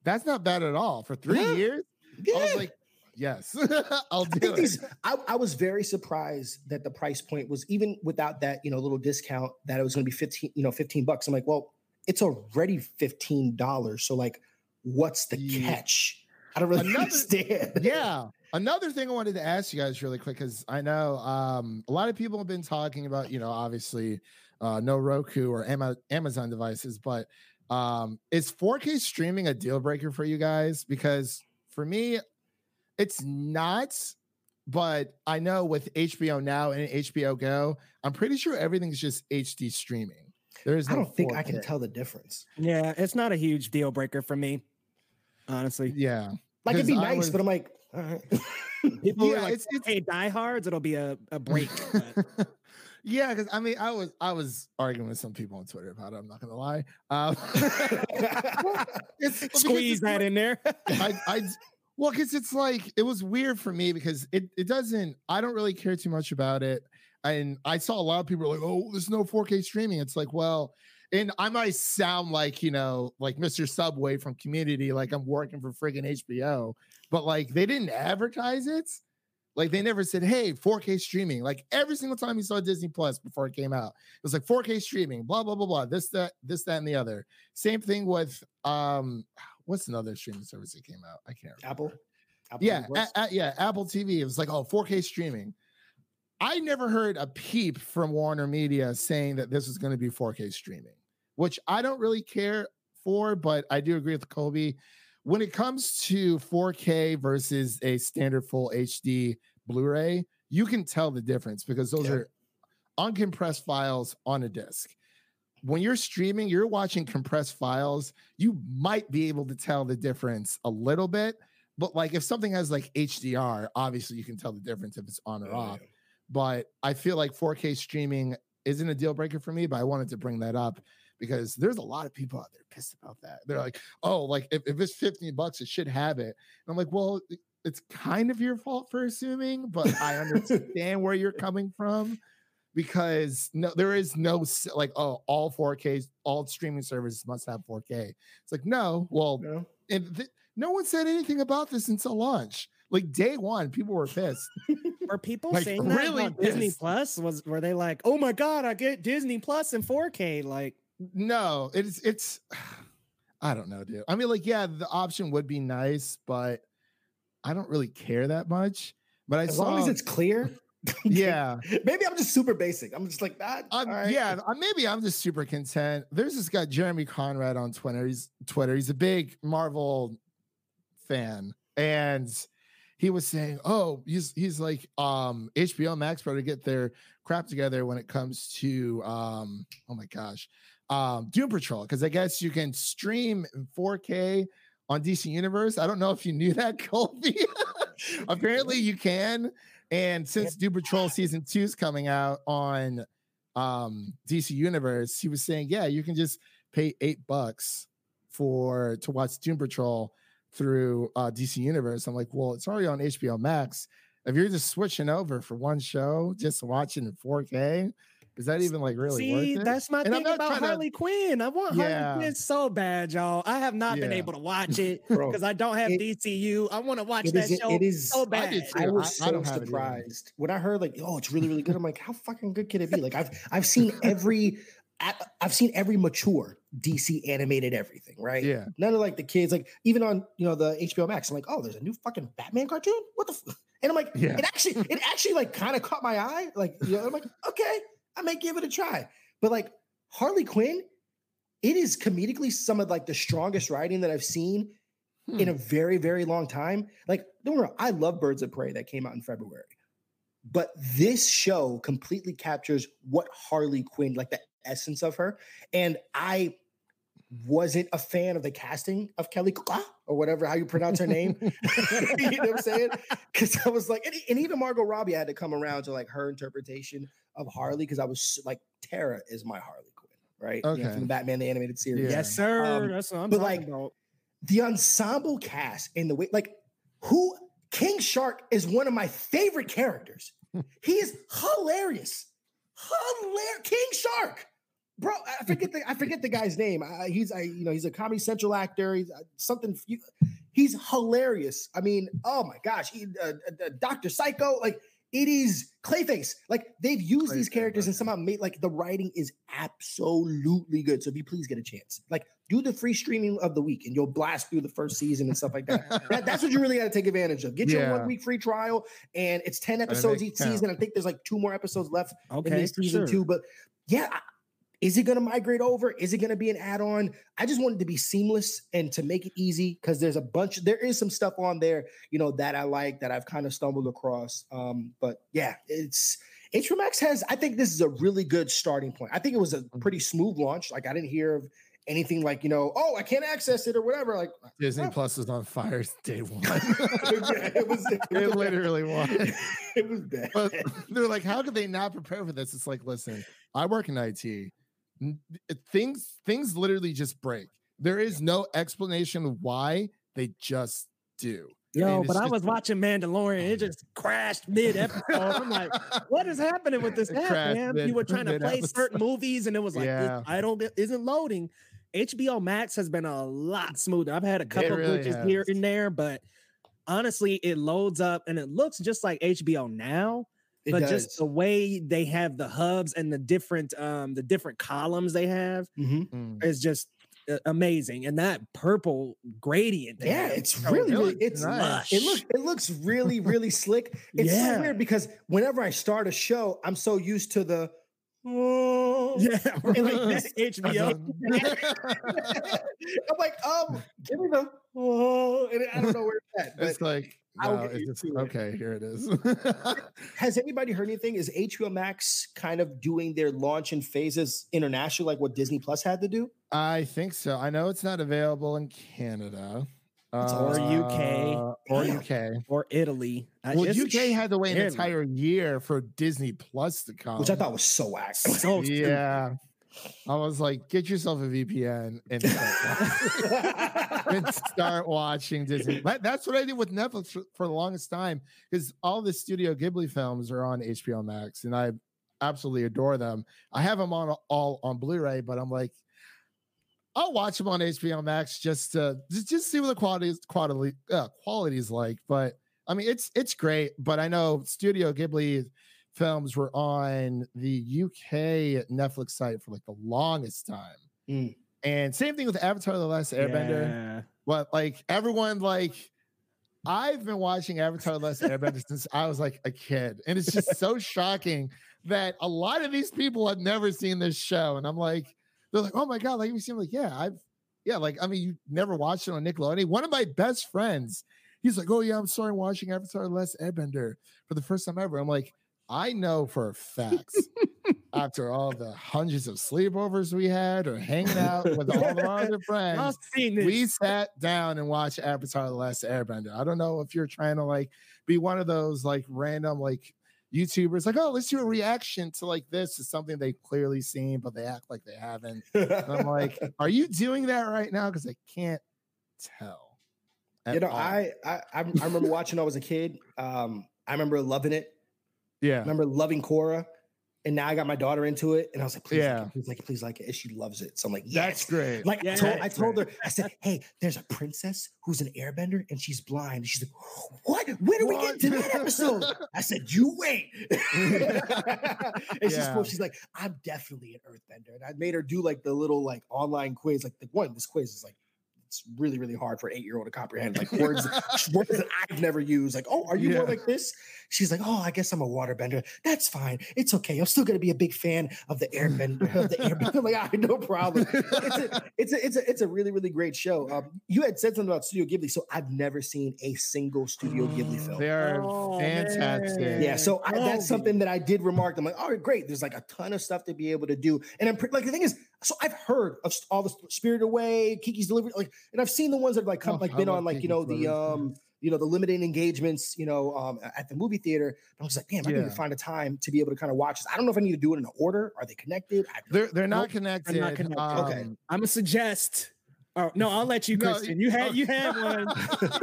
Speaker 1: that's not bad at all for three
Speaker 3: Yeah.
Speaker 1: years. I was
Speaker 3: yeah.
Speaker 1: like, yes, I'll do
Speaker 3: think
Speaker 1: it.
Speaker 3: these. I, I was very surprised that the price point was even without that, you know, little discount that it was going to be fifteen, you know, fifteen bucks. I'm like, well, it's already fifteen dollars. So like, what's the
Speaker 1: Yeah.
Speaker 3: catch? I don't really
Speaker 1: Another-
Speaker 3: understand.
Speaker 1: yeah. Another thing I wanted to ask you guys really quick because I know um, a lot of people have been talking about, you know, obviously uh, no Roku or Ama- Amazon devices, but um, is 4K streaming a deal breaker for you guys? Because for me, it's not. But I know with HBO Now and HBO Go, I'm pretty sure everything's just HD streaming. There is
Speaker 3: I
Speaker 1: no
Speaker 3: don't think I can
Speaker 1: 4K.
Speaker 3: tell the difference.
Speaker 2: Yeah, it's not a huge deal breaker for me, honestly.
Speaker 1: Yeah,
Speaker 3: Like it'd be nice,
Speaker 1: was-
Speaker 3: but I'm like, all right.
Speaker 2: People
Speaker 1: Yeah,
Speaker 2: are like,
Speaker 1: it's- it's-
Speaker 2: "Hey, diehards," it'll be a, a break. but-
Speaker 1: yeah, because I mean, I was I was arguing with some people on Twitter about it. I'm not gonna lie. Um, it's,
Speaker 2: Squeeze that in there.
Speaker 1: I, I well, because it's like it was weird for me because it it doesn't. I don't really care too much about it, and I saw a lot of people like, "Oh, there's no 4K streaming." It's like, well, and I might sound like you know, like Mr. Subway from Community, like I'm working for friggin' HBO, but like they didn't advertise it. Like they never said, "Hey, 4K streaming." Like every single time you saw Disney Plus before it came out, it was like 4K streaming, blah blah blah blah. This that this that and the other. Same thing with um, what's another streaming service that came out? I can't. Remember.
Speaker 3: Apple. Apple
Speaker 1: Yeah, a- a- yeah, Apple TV. It was like, oh, 4K streaming. I never heard a peep from Warner Media saying that this was going to be 4K streaming, which I don't really care for, but I do agree with Kolby. When it comes to 4K versus a standard full HD Blu-ray, you can tell the difference because those
Speaker 3: Yeah.
Speaker 1: are uncompressed files on a disc. When you're streaming, you're watching compressed files, you might be able to tell the difference a little bit, but like if something has like HDR, obviously you can tell the difference if it's on or
Speaker 3: Oh,
Speaker 1: off.
Speaker 3: yeah.
Speaker 1: But I feel like 4K streaming isn't a deal breaker for me, but I wanted to bring that up because there's a lot of people out there pissed about that. They're like, oh, like if, if it's 15 bucks, it should have it. And I'm like, well, it's kind of your fault for assuming, but I understand where you're coming from because no, there is no like, oh, all 4K, all streaming services must have 4K. It's like, no, well,
Speaker 3: You know?
Speaker 1: and th- no one said anything about this until launch. Like day one, people were pissed.
Speaker 2: Were people
Speaker 1: Like,
Speaker 2: saying that
Speaker 1: really
Speaker 2: about Disney. Plus? Was were they like, "Oh my god, I get Disney Plus in 4K"? Like,
Speaker 1: No, it's it's I don't know, dude. I mean, like, yeah, the option would be nice, but I don't really care that much. But I
Speaker 3: As
Speaker 1: saw,
Speaker 3: long as it's clear.
Speaker 1: yeah,
Speaker 3: Maybe I'm just super basic. I'm just like that.
Speaker 1: I'm, yeah. uh, Maybe I'm just super content. There's this guy Jeremy Conrad on Twitter. He's Twitter. He's a big Marvel fan, and he was saying, "Oh, he's he's like um HBO Max better get their crap together when it comes to um oh my gosh, um Doom Patrol because I guess you can stream in 4K on DC Universe. I don't know if you knew that, Kolby. Apparently, you can. And since Doom Patrol season two is coming out on um DC Universe, he was saying, yeah, you can just pay eight bucks for to watch Doom Patrol through uh DC Universe. I'm like, well, it's already on HBO Max. If you're just switching over for one show, just watching in 4K, is that even like really
Speaker 2: see,
Speaker 1: worth it?
Speaker 2: that's my
Speaker 1: And
Speaker 2: thing about
Speaker 1: trying to-
Speaker 2: Harley Quinn. I want
Speaker 1: Yeah.
Speaker 2: Harley Quinn so bad, y'all. I have not been able to watch it because I don't have
Speaker 3: it-
Speaker 2: DCU. I want to watch
Speaker 3: it
Speaker 2: that
Speaker 3: is,
Speaker 2: show
Speaker 3: it is
Speaker 2: so
Speaker 1: I
Speaker 2: bad.
Speaker 1: did
Speaker 3: I was
Speaker 1: I- I
Speaker 3: so
Speaker 1: don't have it either.
Speaker 3: surprised when I heard like, oh, it's really, really good. I'm like, how fucking good can it be? Like, I've I've seen every, I- I've seen every mature DC animated everything, right?
Speaker 1: Yeah.
Speaker 3: None of like the kids, like even on you know the HBO Max, I'm like, oh, there's a new fucking Batman cartoon. What the? F-? And I'm like,
Speaker 1: Yeah.
Speaker 3: it actually, it actually like kind of caught my eye. Like, you know, I'm like, okay, I may give it a try. But like Harley Quinn, it is comedically some of like the strongest writing that I've seen in
Speaker 1: Hmm.
Speaker 3: a very, very long time. Like, don't worry, I love Birds of Prey that came out in February. But this show completely captures what Harley Quinn, like the essence of her. And I wasn't a fan of the casting of Kelly Kla or whatever how you pronounce her name. you know what I'm saying? Because I was like, and, and even Margot Robbie had to come around to like her interpretation of Harley because I was like, Tara is my Harley Quinn, right? You know, from the Batman the animated series.
Speaker 1: Yeah.
Speaker 2: Yes, sir.
Speaker 3: Um,
Speaker 2: That's what I'm
Speaker 3: but,
Speaker 2: talking
Speaker 3: like,
Speaker 2: about.
Speaker 3: the ensemble cast and the way like who King Shark is one of my favorite characters. he is hilarious. Hilarious. King Shark. Bro. I forget the I forget the guy's name. I, he's I you know he's a Comedy Central actor. He's uh, something. He's hilarious. I mean, oh my gosh, he, uh, uh, Doctor Psycho. Like it is Clayface. Like they've used Clayface, these characters and somehow made like the writing is absolutely good. So if you please get a chance, like do the free streaming of the week and you'll blast through the first season and stuff like that. that that's what you really got to take advantage of. Get yeah. your one week free trial and it's 10 episodes each count. season. I think there's like two more episodes left okay, in this season sure. two. But yeah, is it going to migrate over? Is it going to be an add-on? I just wanted to be seamless and to make it easy because there's a bunch. There is some stuff on there, you know, that I like that I've kind of stumbled across. Um, but yeah, it's HBO Max has. I think this is a really good starting point. I think it was a mm-hmm. pretty smooth launch. Like I didn't hear of anything like you know, oh, I can't access it or whatever. Like
Speaker 1: Disney oh. Plus is on fire day one. yeah, it was. It, it literally was.
Speaker 3: it was bad.
Speaker 1: But they're like, how could they not prepare for this? It's like, listen, I work in IT Eh, things things literally just break. There is no explanation why they just do.
Speaker 2: Yo, but I was watching Mandalorian. It just crashed mid episode. I'm like, what is happening with this app, man? Mid, you were trying to play episode. certain movies, and it was like, yeah. I don't isn't loading. HBO Max has been a lot smoother. I've had a couple really glitches has. here and there, but honestly, it loads up and it looks just like HBO now. It but does. just the way they have the hubs and the different um the different columns they have mm-hmm. Mm. is just uh, amazing and that purple gradient
Speaker 3: yeah it's really, really it's nice. it looks it looks really really slick it's yeah. so weird because whenever i start a show i'm so used to the oh, yeah and like this hbo i'm like um give me the oh and i don't know where it's at
Speaker 1: it's like no, just, okay, here it is.
Speaker 3: Has anybody heard anything? Is HBO Max kind of doing their launch in phases international, like what Disney Plus had to do?
Speaker 1: I think so. I know it's not available in Canada.
Speaker 2: or UK, uh,
Speaker 1: or UK,
Speaker 2: or Italy.
Speaker 1: Well, UK had to wait an entire year for Disney Plus to come,
Speaker 3: which I thought was so active. So
Speaker 1: yeah, I was like, get yourself a VPN and start, and start watching Disney. That's what I did with Netflix for, for the longest time because all the Studio Ghibli films are on HBO Max, and I absolutely adore them. I have them on all on Blu-ray, but I'm like, I'll watch them on HBO Max just to just, just see what the quality is quality uh, quality is like. But I mean, it's it's great. But I know Studio Ghibli films were on the UK Netflix site for like the longest time. Mm. And same thing with Avatar: The Last Airbender. Yeah. But like everyone, like I've been watching Avatar: The Last Airbender since I was like a kid, and it's just so shocking that a lot of these people have never seen this show. And I'm like, they're like, oh my god, like you seem like, yeah, I've, yeah, like I mean, you never watched it on Nickelodeon. One of my best friends, he's like, oh yeah, I'm starting watching Avatar: The Last Airbender for the first time ever. I'm like I know for a fact after all the hundreds of sleepovers we had or hanging out with all the other friends, we sat down and watched Avatar The Last Airbender. I don't know if you're trying to like be one of those like random like YouTubers like, oh, let's do a reaction to like this is something they've clearly seen, but they act like they haven't. And I'm like, are you doing that right now? Because I can't tell.
Speaker 3: You know, I, I I remember watching I was a kid. Um, I remember loving it.
Speaker 1: Yeah.
Speaker 3: Remember loving Cora? And now I got my daughter into it, and I was like, "Please, yeah. like it, please like it, please like it." And she loves it. So I'm like, yes.
Speaker 1: "That's great."
Speaker 3: Like yeah, I told, I told her, I said, "Hey, there's a princess who's an airbender, and she's blind." And she's like, "What? When do we get to that episode?" I said, "You wait." and yeah. she's, she's like, "I'm definitely an earthbender," and I made her do like the little like online quiz. Like the one, this quiz is like it's really really hard for an eight year old to comprehend like words words that I've never used. Like, oh, are you yeah. more like this? She's like, oh, I guess I'm a waterbender. That's fine. It's okay. I'm still gonna be a big fan of the airbender of the airbender. I'm like, I no problem. It's a, it's a it's a it's a really really great show. Um, you had said something about Studio Ghibli, so I've never seen a single Studio Ghibli film.
Speaker 1: They are oh, fantastic. Man.
Speaker 3: Yeah, so I, that's something that I did remark. I'm like, all right, great. There's like a ton of stuff to be able to do, and I'm like the thing is, so I've heard of all the Spirit Away, Kiki's Delivery, like, and I've seen the ones that have like come, oh, like been on like you know the um you know the limited engagements you know um at the movie theater. But I was like, damn, I yeah. need to find a time to be able to kind of watch this. I don't know if I need to do it in an order. Are they connected?
Speaker 1: They're they're not connected. They're not connected. Um,
Speaker 2: okay, I'm gonna suggest. Oh no, I'll let you, Christian. No, you had you had one.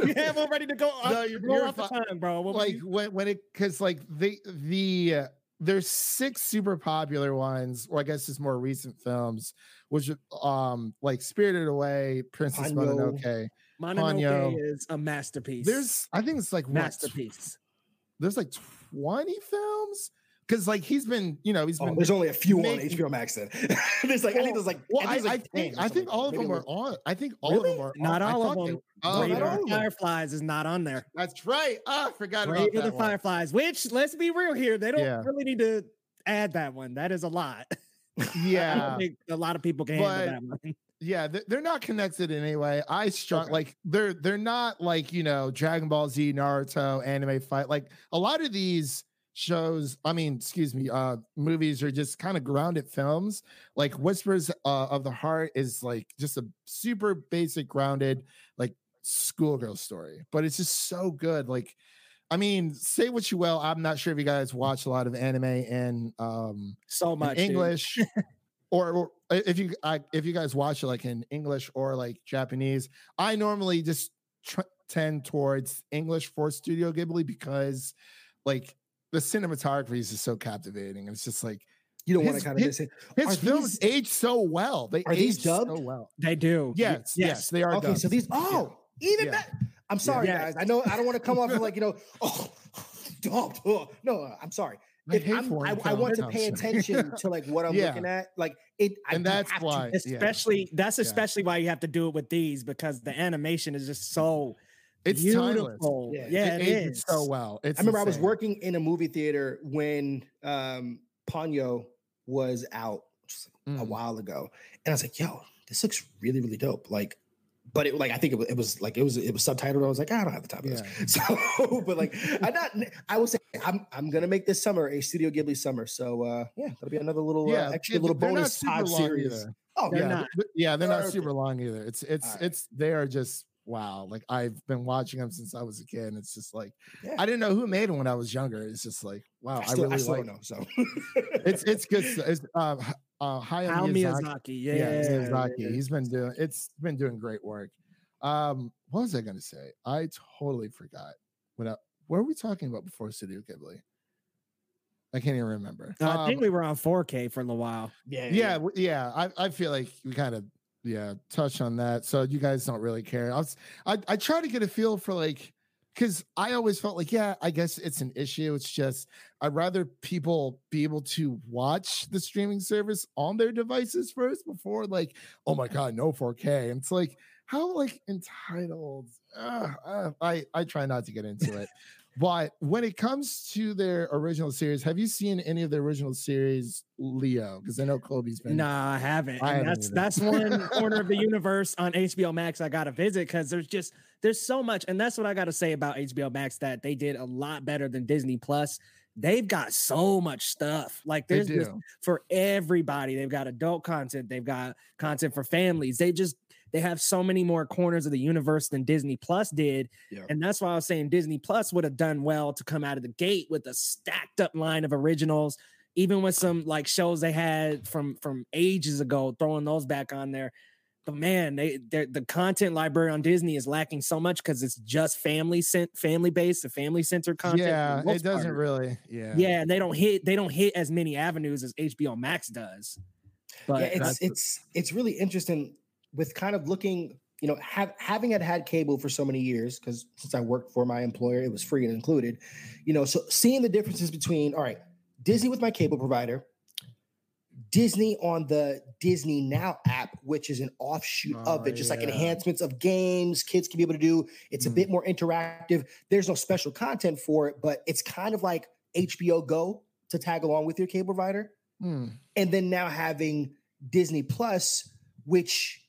Speaker 2: you had one ready to go. No, you're, you're off the time, bro.
Speaker 1: What like when when it because like the the there's six super popular ones, or I guess just more recent films, which um like Spirited Away, Princess
Speaker 3: Ponyo.
Speaker 1: Mononoke.
Speaker 2: Mononoke is a masterpiece.
Speaker 1: There's I think it's like what,
Speaker 2: masterpiece.
Speaker 1: there's like 20 films because like he's been you know he's
Speaker 3: Oh,
Speaker 1: been
Speaker 3: there's only a few on HBO Max then. there's like I think there's like
Speaker 1: well
Speaker 3: I
Speaker 1: I,
Speaker 3: think,
Speaker 1: I
Speaker 3: like 10
Speaker 1: think I think all of
Speaker 3: Maybe
Speaker 1: them are on I think all
Speaker 3: Really?
Speaker 1: of them are
Speaker 2: Not
Speaker 1: on.
Speaker 2: All of
Speaker 1: thought they-
Speaker 2: them.
Speaker 1: oh,
Speaker 2: Grave
Speaker 3: not all
Speaker 2: the
Speaker 3: of them.
Speaker 2: Fireflies is not on there.
Speaker 1: that's right ah, I forgot about
Speaker 2: Grave of
Speaker 1: that
Speaker 2: the
Speaker 1: one.
Speaker 2: Fireflies, which let's be real here, they don't
Speaker 1: Yeah.
Speaker 2: really need to add that one. That is a lot.
Speaker 1: Yeah
Speaker 2: think a lot of people can
Speaker 1: But-
Speaker 2: handle that one.
Speaker 1: yeah they- they're not connected in any way i strong
Speaker 3: Okay.
Speaker 1: like they're they're not like you know dragon ball z naruto anime fight like a lot of these shows i mean excuse me uh movies are just kind of grounded films like whispers uh, of the heart is like just a super basic grounded like schoolgirl story but it's just so good like i mean say what you will i'm not sure if you guys watch a lot of anime and um
Speaker 2: So much.
Speaker 1: English, or, or if you I, if you guys watch it like in English or like Japanese, I normally just tr- tend towards English for Studio Ghibli because like the cinematography is just so captivating. It's just like
Speaker 3: you don't want to kind of
Speaker 1: his-
Speaker 3: miss it.
Speaker 1: his
Speaker 3: Are
Speaker 1: films
Speaker 3: these-
Speaker 1: age so well. They
Speaker 3: are these
Speaker 1: age so well.
Speaker 2: They do.
Speaker 1: Yes, yes, they are.
Speaker 3: Okay,
Speaker 1: dubbed.
Speaker 3: so these
Speaker 1: Yeah.
Speaker 3: oh, even
Speaker 1: Yeah.
Speaker 3: that I'm sorry,
Speaker 2: Yeah.
Speaker 3: guys. I know I don't want to come off of like, you know, oh, dubbed. oh. no, uh, I'm sorry.
Speaker 1: I
Speaker 3: If I'm, I, I want to pay attention to like what I'm
Speaker 1: Yeah.
Speaker 3: looking at. Like it, I
Speaker 1: and that's
Speaker 3: have to.
Speaker 1: why. yeah.
Speaker 2: Especially that's
Speaker 1: Yeah.
Speaker 2: especially why you have to do it with these because the animation is just so
Speaker 1: it's timeless.
Speaker 3: Yeah.
Speaker 2: Yeah,
Speaker 1: it
Speaker 2: it
Speaker 1: ages so well. It's
Speaker 3: I remember I was working in a movie theater when um Ponyo was out just a
Speaker 1: Mm.
Speaker 3: while ago, and I was like, "Yo, this looks really, really dope." Like, but it like I think it was, it was like it was it was subtitled. I was like, I don't have the time for
Speaker 1: Yeah.
Speaker 3: this. So, but like, I not I will say I'm I'm gonna make this summer a Studio Ghibli summer. So uh yeah, that'll be another little
Speaker 1: Yeah,
Speaker 3: uh, extra
Speaker 1: it-
Speaker 3: little
Speaker 1: they're not
Speaker 3: bonus
Speaker 1: super
Speaker 3: pod
Speaker 1: long
Speaker 3: series.
Speaker 1: either.
Speaker 3: Oh
Speaker 2: They're
Speaker 3: yeah,
Speaker 1: yeah,
Speaker 2: not.
Speaker 1: yeah, they're not
Speaker 3: Perfect.
Speaker 1: super long either. It's it's
Speaker 3: All right.
Speaker 1: it's they are just wow. Like I've been watching them since I was a kid. And it's just like
Speaker 3: Yeah.
Speaker 1: I didn't know who made them when I was younger. It's just like wow,
Speaker 3: I
Speaker 1: I,
Speaker 3: still, I
Speaker 1: really
Speaker 3: still
Speaker 1: like.
Speaker 3: don't know. So
Speaker 1: It's it's good. It's uh, uh Hayao
Speaker 2: How
Speaker 1: Miyazaki.
Speaker 2: Miyazaki. Yeah.
Speaker 1: Yeah, Miyazaki.
Speaker 2: yeah.
Speaker 1: He's been doing it's been doing great work. Um, what was I gonna say? I totally forgot. What I, what were we talking about before Studio Ghibli? I can't even remember.
Speaker 2: Uh, I think
Speaker 1: Um,
Speaker 2: we were on 4K for a little while.
Speaker 3: yeah,
Speaker 1: yeah w- yeah i, I feel like we kind of yeah touch on that. So you guys don't really care. I was i, I try to get a feel for like because i always felt like yeah i guess it's an issue. It's just i'd rather people be able to watch the streaming service on their devices first before like oh my god no 4k and it's like how like entitled uh, i i try not to get into it but when it comes to their original series, have you seen any of the original series, Leo? Because I know Kolby's been.
Speaker 2: No, I haven't.
Speaker 1: I haven't
Speaker 2: that's
Speaker 1: either.
Speaker 2: that's one corner of the universe on HBO Max I gotta visit because there's just there's so much, and that's what I gotta say about HBO Max that they did a lot better than Disney Plus. They've got so much stuff. Like there's
Speaker 1: do.
Speaker 2: for everybody. They've got adult content. They've got content for families. They just they have so many more corners of the universe than Disney Plus did.
Speaker 3: Yeah.
Speaker 2: And that's why I was saying Disney Plus would have done well to come out of the gate with a stacked up line of originals, even with some like shows they had from from ages ago, throwing those back on there. But man, they they're- the content library on Disney is lacking so much because it's just family sent family based the family centered content.
Speaker 1: Yeah, it doesn't
Speaker 2: part.
Speaker 1: really. Yeah.
Speaker 2: Yeah, and they don't hit they don't hit as many avenues as HBO Max does. But
Speaker 3: yeah, it's it's it's really interesting with kind of looking, you know, have, having had had cable for so many years because since I worked for my employer, it was free and included. You know, so seeing the differences between all right, Disney with my cable provider, Disney on the Disney Now app, which is an offshoot of
Speaker 1: Oh,
Speaker 3: it, just like enhancements of games kids can be able to do. It's a
Speaker 1: Mm.
Speaker 3: bit more interactive. There's no special content for it, but it's kind of like HBO Go to tag along with your cable provider
Speaker 1: Hmm.
Speaker 3: and then now having Disney Plus, which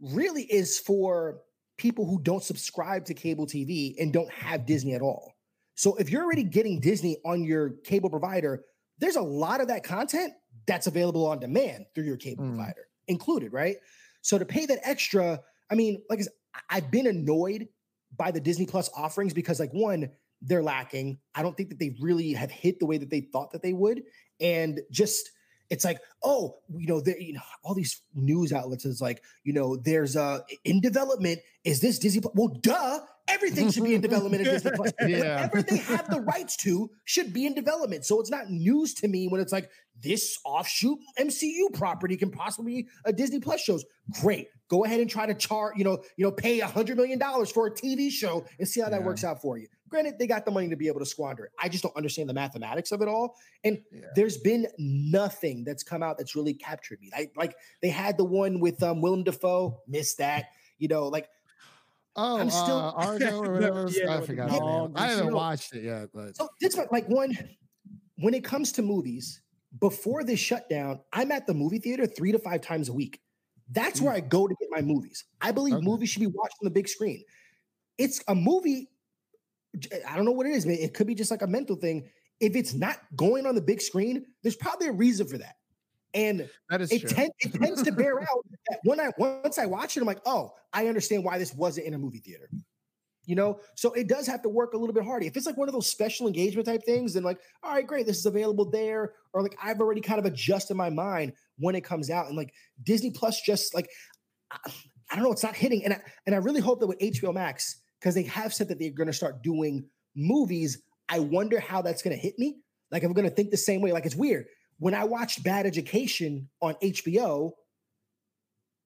Speaker 3: really is for people who don't subscribe to cable TV and don't have Disney at all. So if you're already getting Disney on your cable provider, there's a lot of that content that's available on demand through your cable
Speaker 1: Mm.
Speaker 3: provider included, right? So to pay that extra, I mean, like I said, I've been annoyed by the Disney Plus offerings because, like, one, they're lacking. I don't think that they really have hit the way that they thought that they would. And just it's like, oh, you know, there, you know, all these news outlets is like, you know, there's uh in development. Is this Disney? Plus? Well, duh. Everything should be in development Disney Plus.
Speaker 1: Yeah.
Speaker 3: Whatever they have the rights to should be in development. So it's not news to me when it's like this offshoot MCU property can possibly be a Disney Plus shows. Great. Go ahead and try to chart, you know, you know, pay a hundred million dollars for a TV show and see how that
Speaker 1: Yeah.
Speaker 3: works out for you. Granted, they got the money to be able to squander it. I just don't understand the mathematics of it all. And
Speaker 1: Yeah.
Speaker 3: there's been nothing that's come out that's really captured me. I like they had the one with um Willem Dafoe, missed that. You know, like
Speaker 1: Oh,
Speaker 3: I'm still-
Speaker 1: uh, Argo or whatever.
Speaker 2: Yeah,
Speaker 1: I forgot. I haven't watched it yet, but
Speaker 3: so this one, like one when it comes to movies, before this shutdown, I'm at the movie theater three to five times a week. That's where I go to get my movies. I believe
Speaker 1: Okay.
Speaker 3: movies should be watched on the big screen. It's a movie. I don't know what it is. man. It could be just like a mental thing. If it's not going on the big screen, there's probably a reason for that. And
Speaker 1: that is
Speaker 3: it, ten- it tends to bear out that when I once I watch it, I'm like, oh, I understand why this wasn't in a movie theater. You know, so it does have to work a little bit harder. If it's like one of those special engagement type things, then like, all right, great, this is available there, or like I've already kind of adjusted my mind when it comes out, and like Disney Plus just like, I, I don't know, it's not hitting, and I, and I really hope that with HBO Max because they have said that they're going to start doing movies. I wonder how that's going to hit me. Like, I'm going to think the same way. Like, it's weird when I watched Bad Education on HBO,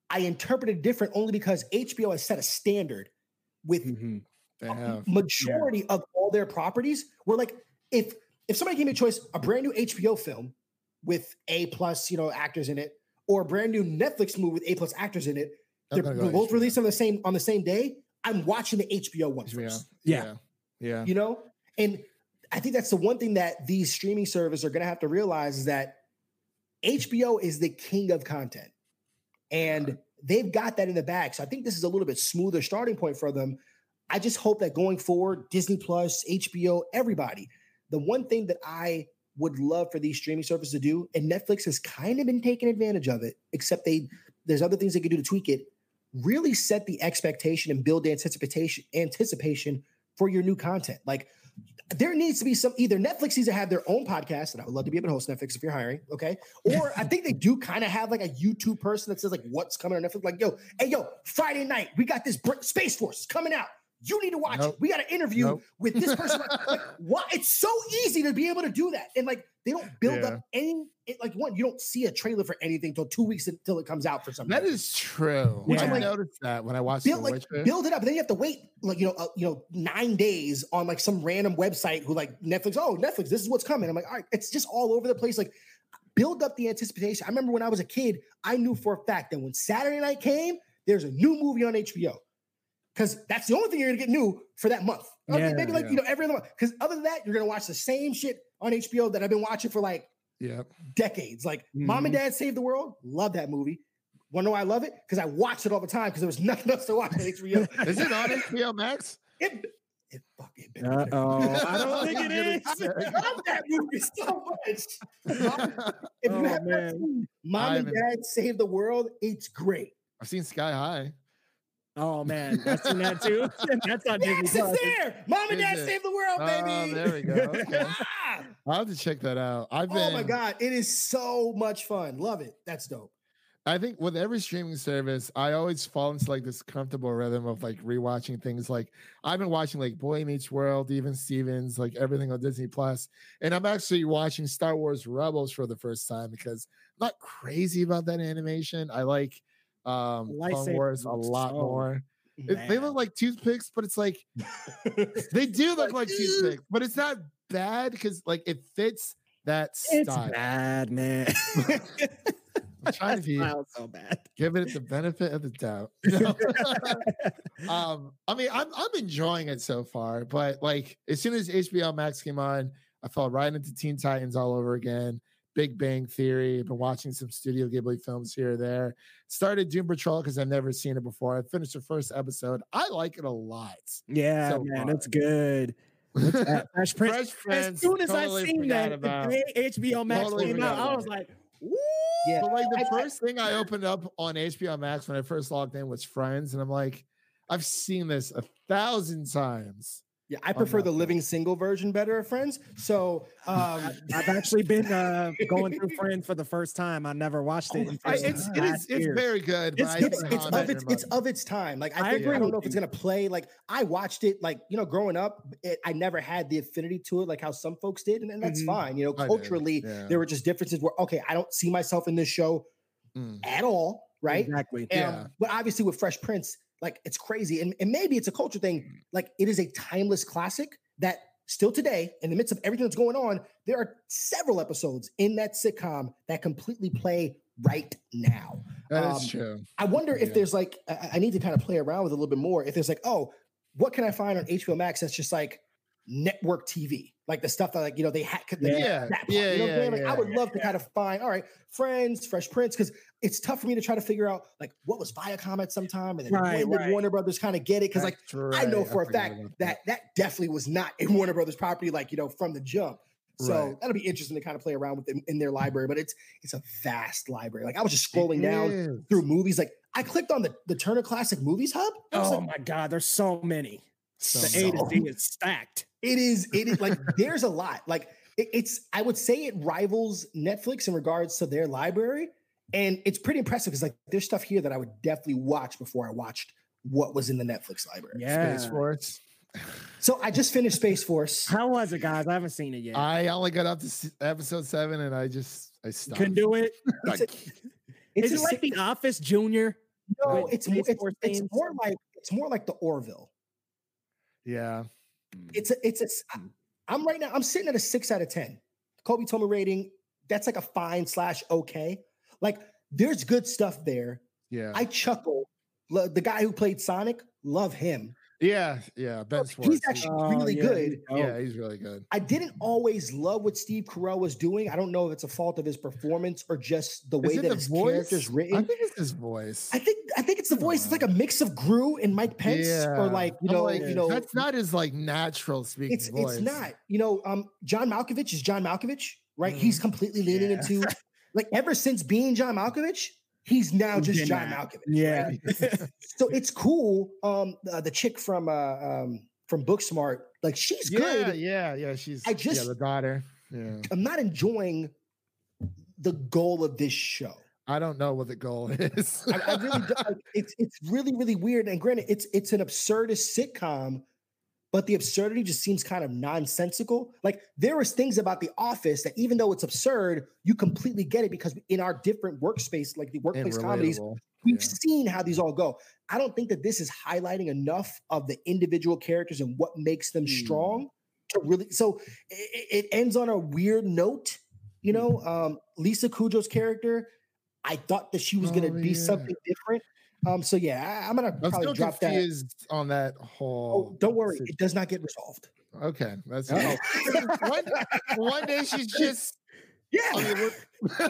Speaker 3: I interpreted different only because HBO has set a standard with
Speaker 2: Mhm.
Speaker 1: Have.
Speaker 3: majority of all their properties. Where like if if somebody gave me a choice, a brand new HBO film with A plus, you know, actors in it, or a brand new Netflix movie with A plus actors in it, they're both
Speaker 1: HBO.
Speaker 3: released on the same on the same day. I'm watching the HBO one first.
Speaker 2: Yeah.
Speaker 1: Yeah. Yeah.
Speaker 3: You know, and I think that's the one thing that these streaming services are going to have to realize is that HBO is the king of content, and they've got that in the bag. So I think this is a little bit smoother starting point for them. I just hope that going forward, Disney Plus, HBO, everybody, the one thing that I would love for these streaming services to do, and Netflix has kind of been taking advantage of it, except they there's other things they could do to tweak it. Really set the expectation and build the anticipation anticipation for your new content. Like there needs to be some either Netflix needs to have their own podcast, and I would love to be able to host Netflix if you're hiring, okay? Or I think they do kind of have like a YouTube person that says like what's coming on Netflix. Like, yo, hey, yo, Friday night we got this Space Force coming out. You need to watch
Speaker 1: Nope.
Speaker 3: it. We got an interview
Speaker 1: Nope.
Speaker 3: with this person. like, why? It's so easy to be able to do that, and like they don't build
Speaker 1: Yeah.
Speaker 3: up any. It, like one, you don't see a trailer for anything until two weeks until it comes out for something.
Speaker 1: That is true.
Speaker 2: Which
Speaker 1: I
Speaker 2: I'm
Speaker 3: like-
Speaker 1: noticed that when I watched
Speaker 3: build like
Speaker 1: Witcher.
Speaker 3: build it up, and then you have to wait like you know uh, you know nine days on like some random website who like Netflix. Oh, Netflix, this is what's coming. I'm like, all right, it's just all over the place. Like build up the anticipation. I remember when I was a kid, I knew for a fact that when Saturday night came, there's a new movie on HBO because that's the only thing you're gonna get new for that month. Okay,
Speaker 2: Yeah,
Speaker 3: maybe like
Speaker 1: yeah.
Speaker 3: you know every other month. Because other than that, you're gonna watch the same shit on HBO that I've been watching for like
Speaker 1: yeah.
Speaker 3: decades. Like Mom and Dad Save the World, love that movie. Want to know why I love it? Because I watch it all the time because there was nothing else to watch on HBO.
Speaker 1: Is it on HBO Max?
Speaker 3: It, it fucking better
Speaker 2: Uh oh. I don't think it is.
Speaker 3: I love that movie so much. If you
Speaker 2: Oh,
Speaker 3: have not
Speaker 2: man.
Speaker 3: seen Mom and. Dad Save the World, it's great.
Speaker 1: I've seen Sky High.
Speaker 2: Oh man, I've seen that too. That's on Disney
Speaker 3: Yes,
Speaker 2: Plus.
Speaker 3: it's there. Mom and Dad
Speaker 1: it?
Speaker 3: Save the World,
Speaker 1: Oh,
Speaker 3: baby.
Speaker 1: there we go. Okay.
Speaker 3: Ah!
Speaker 1: I'll have to check that out. I've been.
Speaker 3: oh my god, it is so much fun. Love it. That's dope.
Speaker 1: I think with every streaming service, I always fall into like this comfortable rhythm of like rewatching things. Like I've been watching like Boy Meets World, even Stevens, like everything on Disney Plus, and I'm actually watching Star Wars Rebels for the first time because I'm not crazy about that animation. I like um Clone Wars a lot
Speaker 2: so
Speaker 1: more. It- they look like toothpicks, but it's like they do look like toothpicks, but it's not bad because like it fits that
Speaker 2: It's
Speaker 1: style.
Speaker 2: bad, man.
Speaker 1: I'm trying to be
Speaker 2: so bad.
Speaker 1: give it the benefit of the doubt. No. um, I mean, I'm I'm enjoying it so far, but like as soon as HBO Max came on, I fell right into Teen Titans all over again. Big Bang Theory. I've been watching some Studio Ghibli films here or there. Started Doom Patrol because I've never seen it before. I finished the first episode. I like it a lot.
Speaker 2: Yeah,
Speaker 1: So
Speaker 2: man,
Speaker 1: far.
Speaker 2: it's good. That? Fresh Prince.
Speaker 1: Fresh Prince.
Speaker 2: as soon as
Speaker 1: totally
Speaker 2: I seen that,
Speaker 1: about.
Speaker 2: the HBO Max
Speaker 1: Totally
Speaker 2: came out, I was like, Woo!
Speaker 3: Yeah.
Speaker 1: But like the first thing I opened up on HBO Max when I first logged in was Friends, and I'm like, I've seen this a thousand times.
Speaker 3: Yeah, I prefer the living single version better of Friends. So um,
Speaker 2: I've actually been uh, going through Friends for the first time. I never watched it. in
Speaker 1: I, it's it is it's very good.
Speaker 2: It's-
Speaker 1: I
Speaker 3: it's it's of its it's of its time. Like I,
Speaker 2: I
Speaker 3: think, I,
Speaker 2: agree
Speaker 3: don't know if it's gonna play. Like I watched it. Like you know, growing up, it, I never had the affinity to it like how some folks did, and, and that's
Speaker 2: Mhm.
Speaker 3: fine. You know, culturally,
Speaker 1: yeah.
Speaker 3: there were just differences where okay, I don't see myself in this show
Speaker 1: Mm.
Speaker 3: at all, right?
Speaker 2: Exactly.
Speaker 3: Um,
Speaker 1: Yeah.
Speaker 3: But obviously, with Fresh Prince, like it's crazy, and, and maybe it's a culture thing. Like it is a timeless classic that still today, in the midst of everything that's going on, there are several episodes in that sitcom that completely play right now.
Speaker 1: That is
Speaker 3: um,
Speaker 1: true.
Speaker 3: I wonder if
Speaker 1: Yeah.
Speaker 3: there's like I, I need to kind of play around with it a little bit more. If there's like, oh, what can I find on HBO Max that's just like network TV, like the stuff that like you know they had.
Speaker 1: Yeah, yeah,
Speaker 3: you know
Speaker 1: yeah,
Speaker 3: saying? Like, I
Speaker 1: yeah.
Speaker 3: would love to kind of find all right, Friends, Fresh Prince, because it's tough for me to try to figure out like what was Viacom at some time, and then
Speaker 2: Right,
Speaker 3: when did
Speaker 2: right.
Speaker 3: Warner Brothers kind of get it? Because like
Speaker 1: That's
Speaker 3: I know for a fact
Speaker 1: about
Speaker 3: that that definitely was not a Warner Brothers property, like you know from the jump. So
Speaker 1: Right.
Speaker 3: that'll be interesting to kind of play around with in, in their library, but it's it's a vast library. Like I was just scrolling
Speaker 1: It
Speaker 3: down
Speaker 1: is.
Speaker 3: through movies. Like I clicked on the, the Turner Classic Movies Hub.
Speaker 2: Oh
Speaker 3: like,
Speaker 2: my God, there's so many.
Speaker 1: So
Speaker 2: the A to. Z is stacked.
Speaker 3: it is, it is like there's a lot. Like it- it's, I would say it rivals Netflix in regards to their library. And it's pretty impressive because like there's stuff here that I would definitely watch before I watched what was in the Netflix library.
Speaker 2: Yeah.
Speaker 1: Space Force.
Speaker 3: So I just finished Space Force.
Speaker 2: How was it, guys? I haven't seen it yet.
Speaker 1: I only got up to episode seven, and I just I stopped.
Speaker 2: Couldn't do it.
Speaker 3: It's a-
Speaker 2: Is it like
Speaker 3: sick-
Speaker 2: The Office Junior?
Speaker 3: no, it's, more- it's, it's more like it's more like the Orville.
Speaker 1: yeah,
Speaker 3: It's a, it's a, s- I- I'm right now, I'm sitting at a six out of 10. Kolby told me rating, that's like a fine slash okay. Like there's good stuff there.
Speaker 1: yeah,
Speaker 3: I chuckle. The guy who played Sonic, love him.
Speaker 1: yeah, yeah. Ben
Speaker 3: He's actually
Speaker 2: Oh,
Speaker 3: really
Speaker 2: yeah,
Speaker 3: good.
Speaker 2: he's dope.
Speaker 1: yeah, he's really good.
Speaker 3: I didn't always love what Steve Carell was doing. I don't know if it's a fault of his performance or just the way that
Speaker 1: the
Speaker 3: his
Speaker 1: voice?
Speaker 3: character's written.
Speaker 1: I think it's his voice.
Speaker 3: I think I think it's the voice. It's like a mix of Gru and Mike Pence, or like you know,
Speaker 1: like,
Speaker 3: you know,
Speaker 1: that's not his like natural speaking
Speaker 3: it's
Speaker 1: voice.
Speaker 3: it's not. You know, um, John Malkovich is John Malkovich, right? He's completely leaning
Speaker 2: Yeah.
Speaker 3: into like ever since being John Malkovich, he's now just John. Malkovich.
Speaker 2: Yeah.
Speaker 3: right? so it's cool. Um, uh, the chick from uh um from Booksmart, like she's
Speaker 1: Yeah,
Speaker 3: good.
Speaker 1: yeah, yeah. She's
Speaker 3: I
Speaker 1: yeah,
Speaker 3: just-
Speaker 1: the daughter. Yeah,
Speaker 3: I'm not enjoying the goal of this show.
Speaker 1: I don't know what the goal is.
Speaker 3: I, I really don't. like, it's it's really really weird. And granted, it's it's an absurdist sitcom, but the absurdity just seems kind of nonsensical. Like there was things about The Office that even though it's absurd, you completely get it because in our different workspace, like the workplace comedies, we've
Speaker 1: Yeah.
Speaker 3: seen how these all go. I don't think that this is highlighting enough of the individual characters and what makes them
Speaker 2: Hmm.
Speaker 3: strong to really. So it, it ends on a weird note. You know, um, Lisa Kudrow's character. I thought that she was going to
Speaker 1: Oh,
Speaker 3: be something different. Um, so yeah, I, am gonna
Speaker 1: I'm
Speaker 3: probably drop that.
Speaker 1: confused on that
Speaker 3: Oh,
Speaker 1: whole.
Speaker 3: don't worry, it does not get resolved.
Speaker 1: Okay, that's one, one day she's just
Speaker 3: Yeah,
Speaker 1: I mean,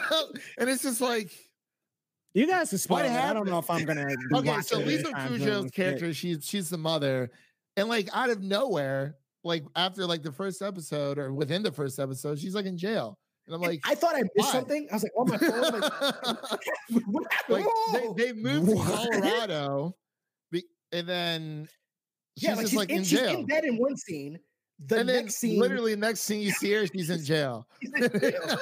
Speaker 1: and it's just like
Speaker 2: You guys can spoil I don't know if I'm gonna.
Speaker 1: okay, so
Speaker 2: it
Speaker 1: Lisa
Speaker 2: anytime soon.
Speaker 1: Kudrow's
Speaker 2: Shit.
Speaker 1: character, she's she's the mother, and like out of nowhere, like after like the first episode or within the first episode, she's like in jail, and I'm
Speaker 3: And
Speaker 1: like,
Speaker 3: I thought I missed
Speaker 1: why?
Speaker 3: something. I was like oh my phone. Like, what happened?
Speaker 1: like they, they moved to Colorado, and then she's
Speaker 3: yeah, like
Speaker 1: just
Speaker 3: she's,
Speaker 1: like
Speaker 3: in,
Speaker 1: in
Speaker 3: she's in bed in one scene. The
Speaker 1: and then
Speaker 3: next scene,
Speaker 1: literally next scene you see her, she's in jail.
Speaker 3: she's in jail.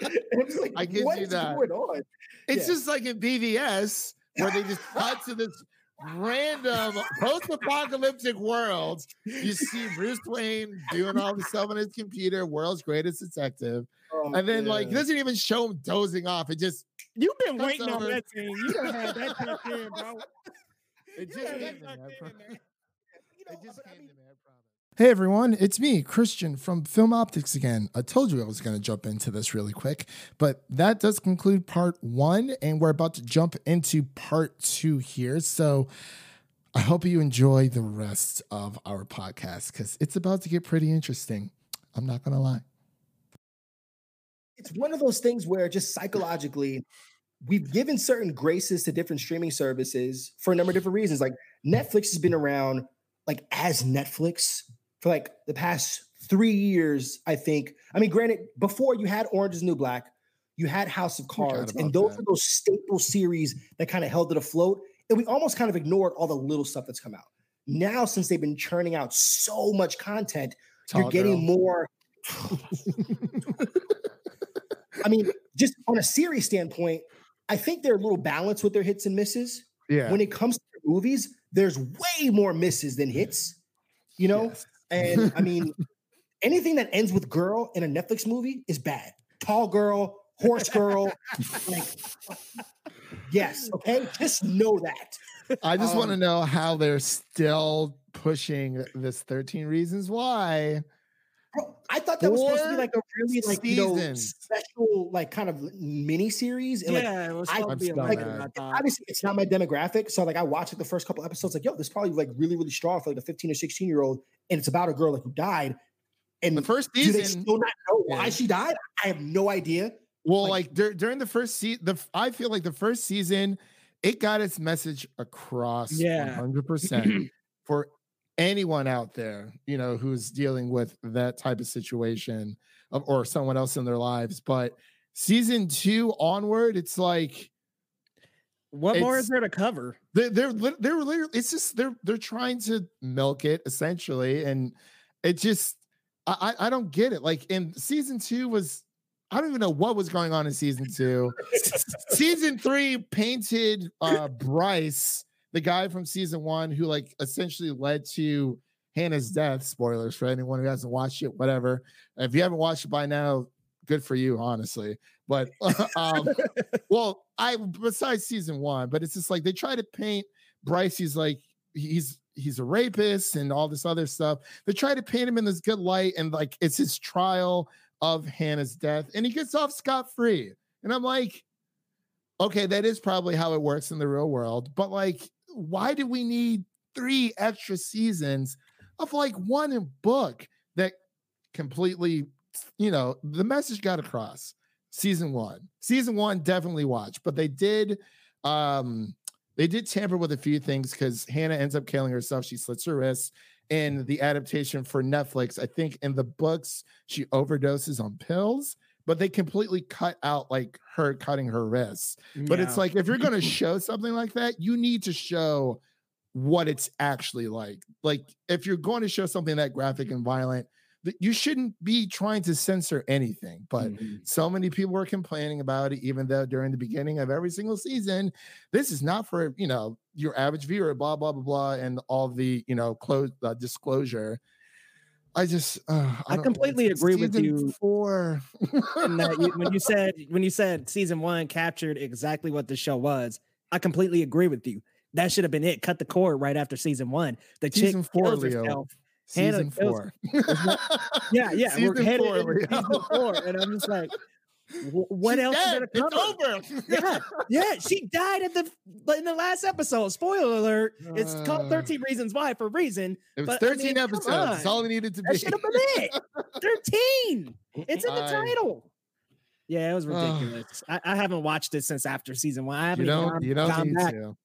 Speaker 3: Like,
Speaker 1: I give
Speaker 3: what
Speaker 1: you that.
Speaker 3: going on?
Speaker 1: It's
Speaker 3: Yeah.
Speaker 1: just like in BVS where they just cut to this random post-apocalyptic world. You see Bruce Wayne doing all the stuff on his computer, world's greatest detective,
Speaker 3: Oh,
Speaker 1: and then like
Speaker 3: yeah.
Speaker 1: doesn't even show him dozing off. It just
Speaker 2: You've been
Speaker 1: That's
Speaker 2: waiting on that scene. You don't have that tucked in, bro.
Speaker 1: it
Speaker 2: You
Speaker 1: just came to me.
Speaker 2: in there.
Speaker 3: You know,
Speaker 1: It just
Speaker 3: but I
Speaker 1: came
Speaker 3: mean,
Speaker 1: to me. Hey everyone, it's me, Christian from FilmOptix again. I told you I was going to jump into this really quick, but that does conclude part one, and we're about to jump into part two here. So I hope you enjoy the rest of our podcast because it's about to get pretty interesting. I'm not going to lie.
Speaker 3: it's one of those things where just psychologically we've given certain graces to different streaming services for a number of different reasons like netflix has been around like as netflix for like the past three years i think i mean granted before you had orange is new black you had house of cards and those
Speaker 1: that.
Speaker 3: are those staple series that kind of held it afloat and we almost kind of ignored all the little stuff that's come out now since they've been churning out so much content,
Speaker 1: Tall
Speaker 3: you're getting
Speaker 1: girl.
Speaker 3: more. I mean, just on a series standpoint, I think they're a little balanced with their hits and misses.
Speaker 1: yeah.
Speaker 3: When it comes to movies, there's way more misses than hits, you know?
Speaker 1: Yes.
Speaker 3: And I mean, anything that ends with girl in a Netflix movie is bad. Tall girl, horse girl. like, yes, okay? Just know that.
Speaker 1: I just want to
Speaker 3: Um,
Speaker 1: know how they're still pushing this 13 reasons why.
Speaker 3: Bro, I thought that was supposed to be like a really like you know special like kind of mini series. And like
Speaker 2: yeah, it was
Speaker 3: I-
Speaker 2: supposed to be a
Speaker 1: I'm
Speaker 2: like,
Speaker 1: stunned.
Speaker 2: Thought.
Speaker 3: obviously it's not my demographic. So like I watched like the first couple episodes, like, yo, this is probably like really, really strong for like a 15 or 16 year old. And it's about a girl like who died. And
Speaker 1: The first season,
Speaker 3: do they still not know why
Speaker 1: Yeah.
Speaker 3: she died? I have no idea.
Speaker 1: well,
Speaker 3: like-
Speaker 1: like, dur- during the first season, the I feel like the first season, it got its message across
Speaker 2: Yeah.
Speaker 1: 100% for anyone out there, you know, who's dealing with that type of situation of, or someone else in their lives. But season two onward, it's like
Speaker 2: what more is there to cover?
Speaker 1: they're they're they're literally it's just they're they're trying to milk it essentially and it just I, I I don't get it like in season two was I don't even know what was going on in season two. season three painted uh Bryce, the guy from season one who like essentially led to Hannah's death. Spoilers for anyone who hasn't watched it, whatever. If you haven't watched it by now, good for you, honestly. But um well, I besides season one, but it's just like they try to paint Bryce. He's like he's he's a rapist and all this other stuff. They try to paint him in this good light, and like it's his trial of Hannah's death, and he gets off scot free. And I'm like, okay, that is probably how it works in the real world, but like, why do we need three extra seasons of like one book that completely, you know, the message got across season one. Season one, definitely watch, but they did um they did tamper with a few things because Hannah ends up killing herself. She slits her wrists. In the adaptation for Netflix, I think in the books she overdoses on pills, but they completely cut out like her cutting her wrists. But it's like if you're going to show something like that, you need to show what it's actually like. Like if you're going to show something that graphic and violent, you shouldn't be trying to censor anything. But
Speaker 3: Mhm.
Speaker 1: so many people were complaining about it, even though during the beginning of every single season, this is not for you know your average viewer, blah blah blah blah, and all the you know close uh, disclosure. I just, uh,
Speaker 2: I
Speaker 1: don't-
Speaker 2: completely agree with you.
Speaker 1: Four.
Speaker 2: You- when you said when you said season one captured exactly what the show was, I completely agree with you. That should have been it. Cut the cord right after season one. The
Speaker 1: Season
Speaker 2: chick
Speaker 1: four,
Speaker 2: kills
Speaker 1: Leo.
Speaker 2: herself. Hannah
Speaker 1: season
Speaker 2: kills-
Speaker 1: four.
Speaker 2: Yeah, yeah. we're
Speaker 1: Season
Speaker 2: headed
Speaker 1: four,
Speaker 2: into season four, and I'm just like, what
Speaker 1: She's
Speaker 2: else
Speaker 1: dead.
Speaker 2: is there to cover?
Speaker 1: It's over.
Speaker 2: Yeah, yeah, she died at the in the last episode. Spoiler alert! It's called
Speaker 1: Uh,
Speaker 2: 13 Reasons Why for a reason.
Speaker 1: It was
Speaker 2: But, I
Speaker 1: 13
Speaker 2: mean,
Speaker 1: episodes. That's all it needed to
Speaker 2: That
Speaker 1: be.
Speaker 2: should have been it. 13. It's in the
Speaker 1: I-
Speaker 2: title. Yeah, it was
Speaker 1: Ugh.
Speaker 2: ridiculous. I, I haven't watched it since after season one. I
Speaker 1: You
Speaker 2: haven't even
Speaker 1: don't.
Speaker 2: gone-
Speaker 1: You don't
Speaker 2: gone
Speaker 1: need
Speaker 2: back.
Speaker 1: to.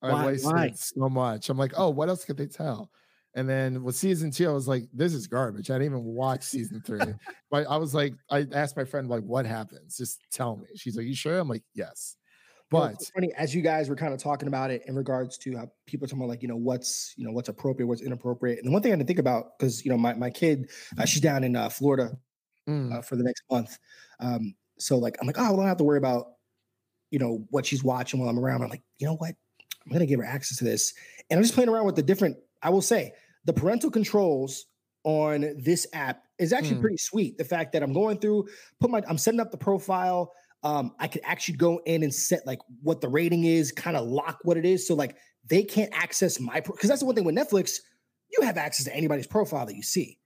Speaker 2: Why-
Speaker 1: wasted
Speaker 2: why?
Speaker 1: so much. I'm like, oh, what else could they tell? And then with season two, I was like, this is garbage. I didn't even watch season three. but I was like, I asked my friend, like, what happens? Just tell me. She's like, you sure? I'm like, yes. But
Speaker 3: funny as you guys were kind of talking about it in regards to how people are talking about like you know what's you know what's appropriate, what's inappropriate. And the one thing I had to think about because you know my my kid uh, she's down in uh, Florida
Speaker 1: mm,
Speaker 3: uh, for the next month, um, so like I'm like oh I don't have to worry about you know what she's watching while I'm around. I'm like you know what I'm gonna give her access to this, and I'm just playing around with the different. I will say the parental controls on this app is actually
Speaker 1: Mm.
Speaker 3: pretty sweet. The fact that I'm going through, put my, I'm setting up the profile. Um, I could actually go in and set like what the rating is, kind of lock what it is. So like they can't access my because that's the one thing with Netflix, you have access to anybody's profile that you see.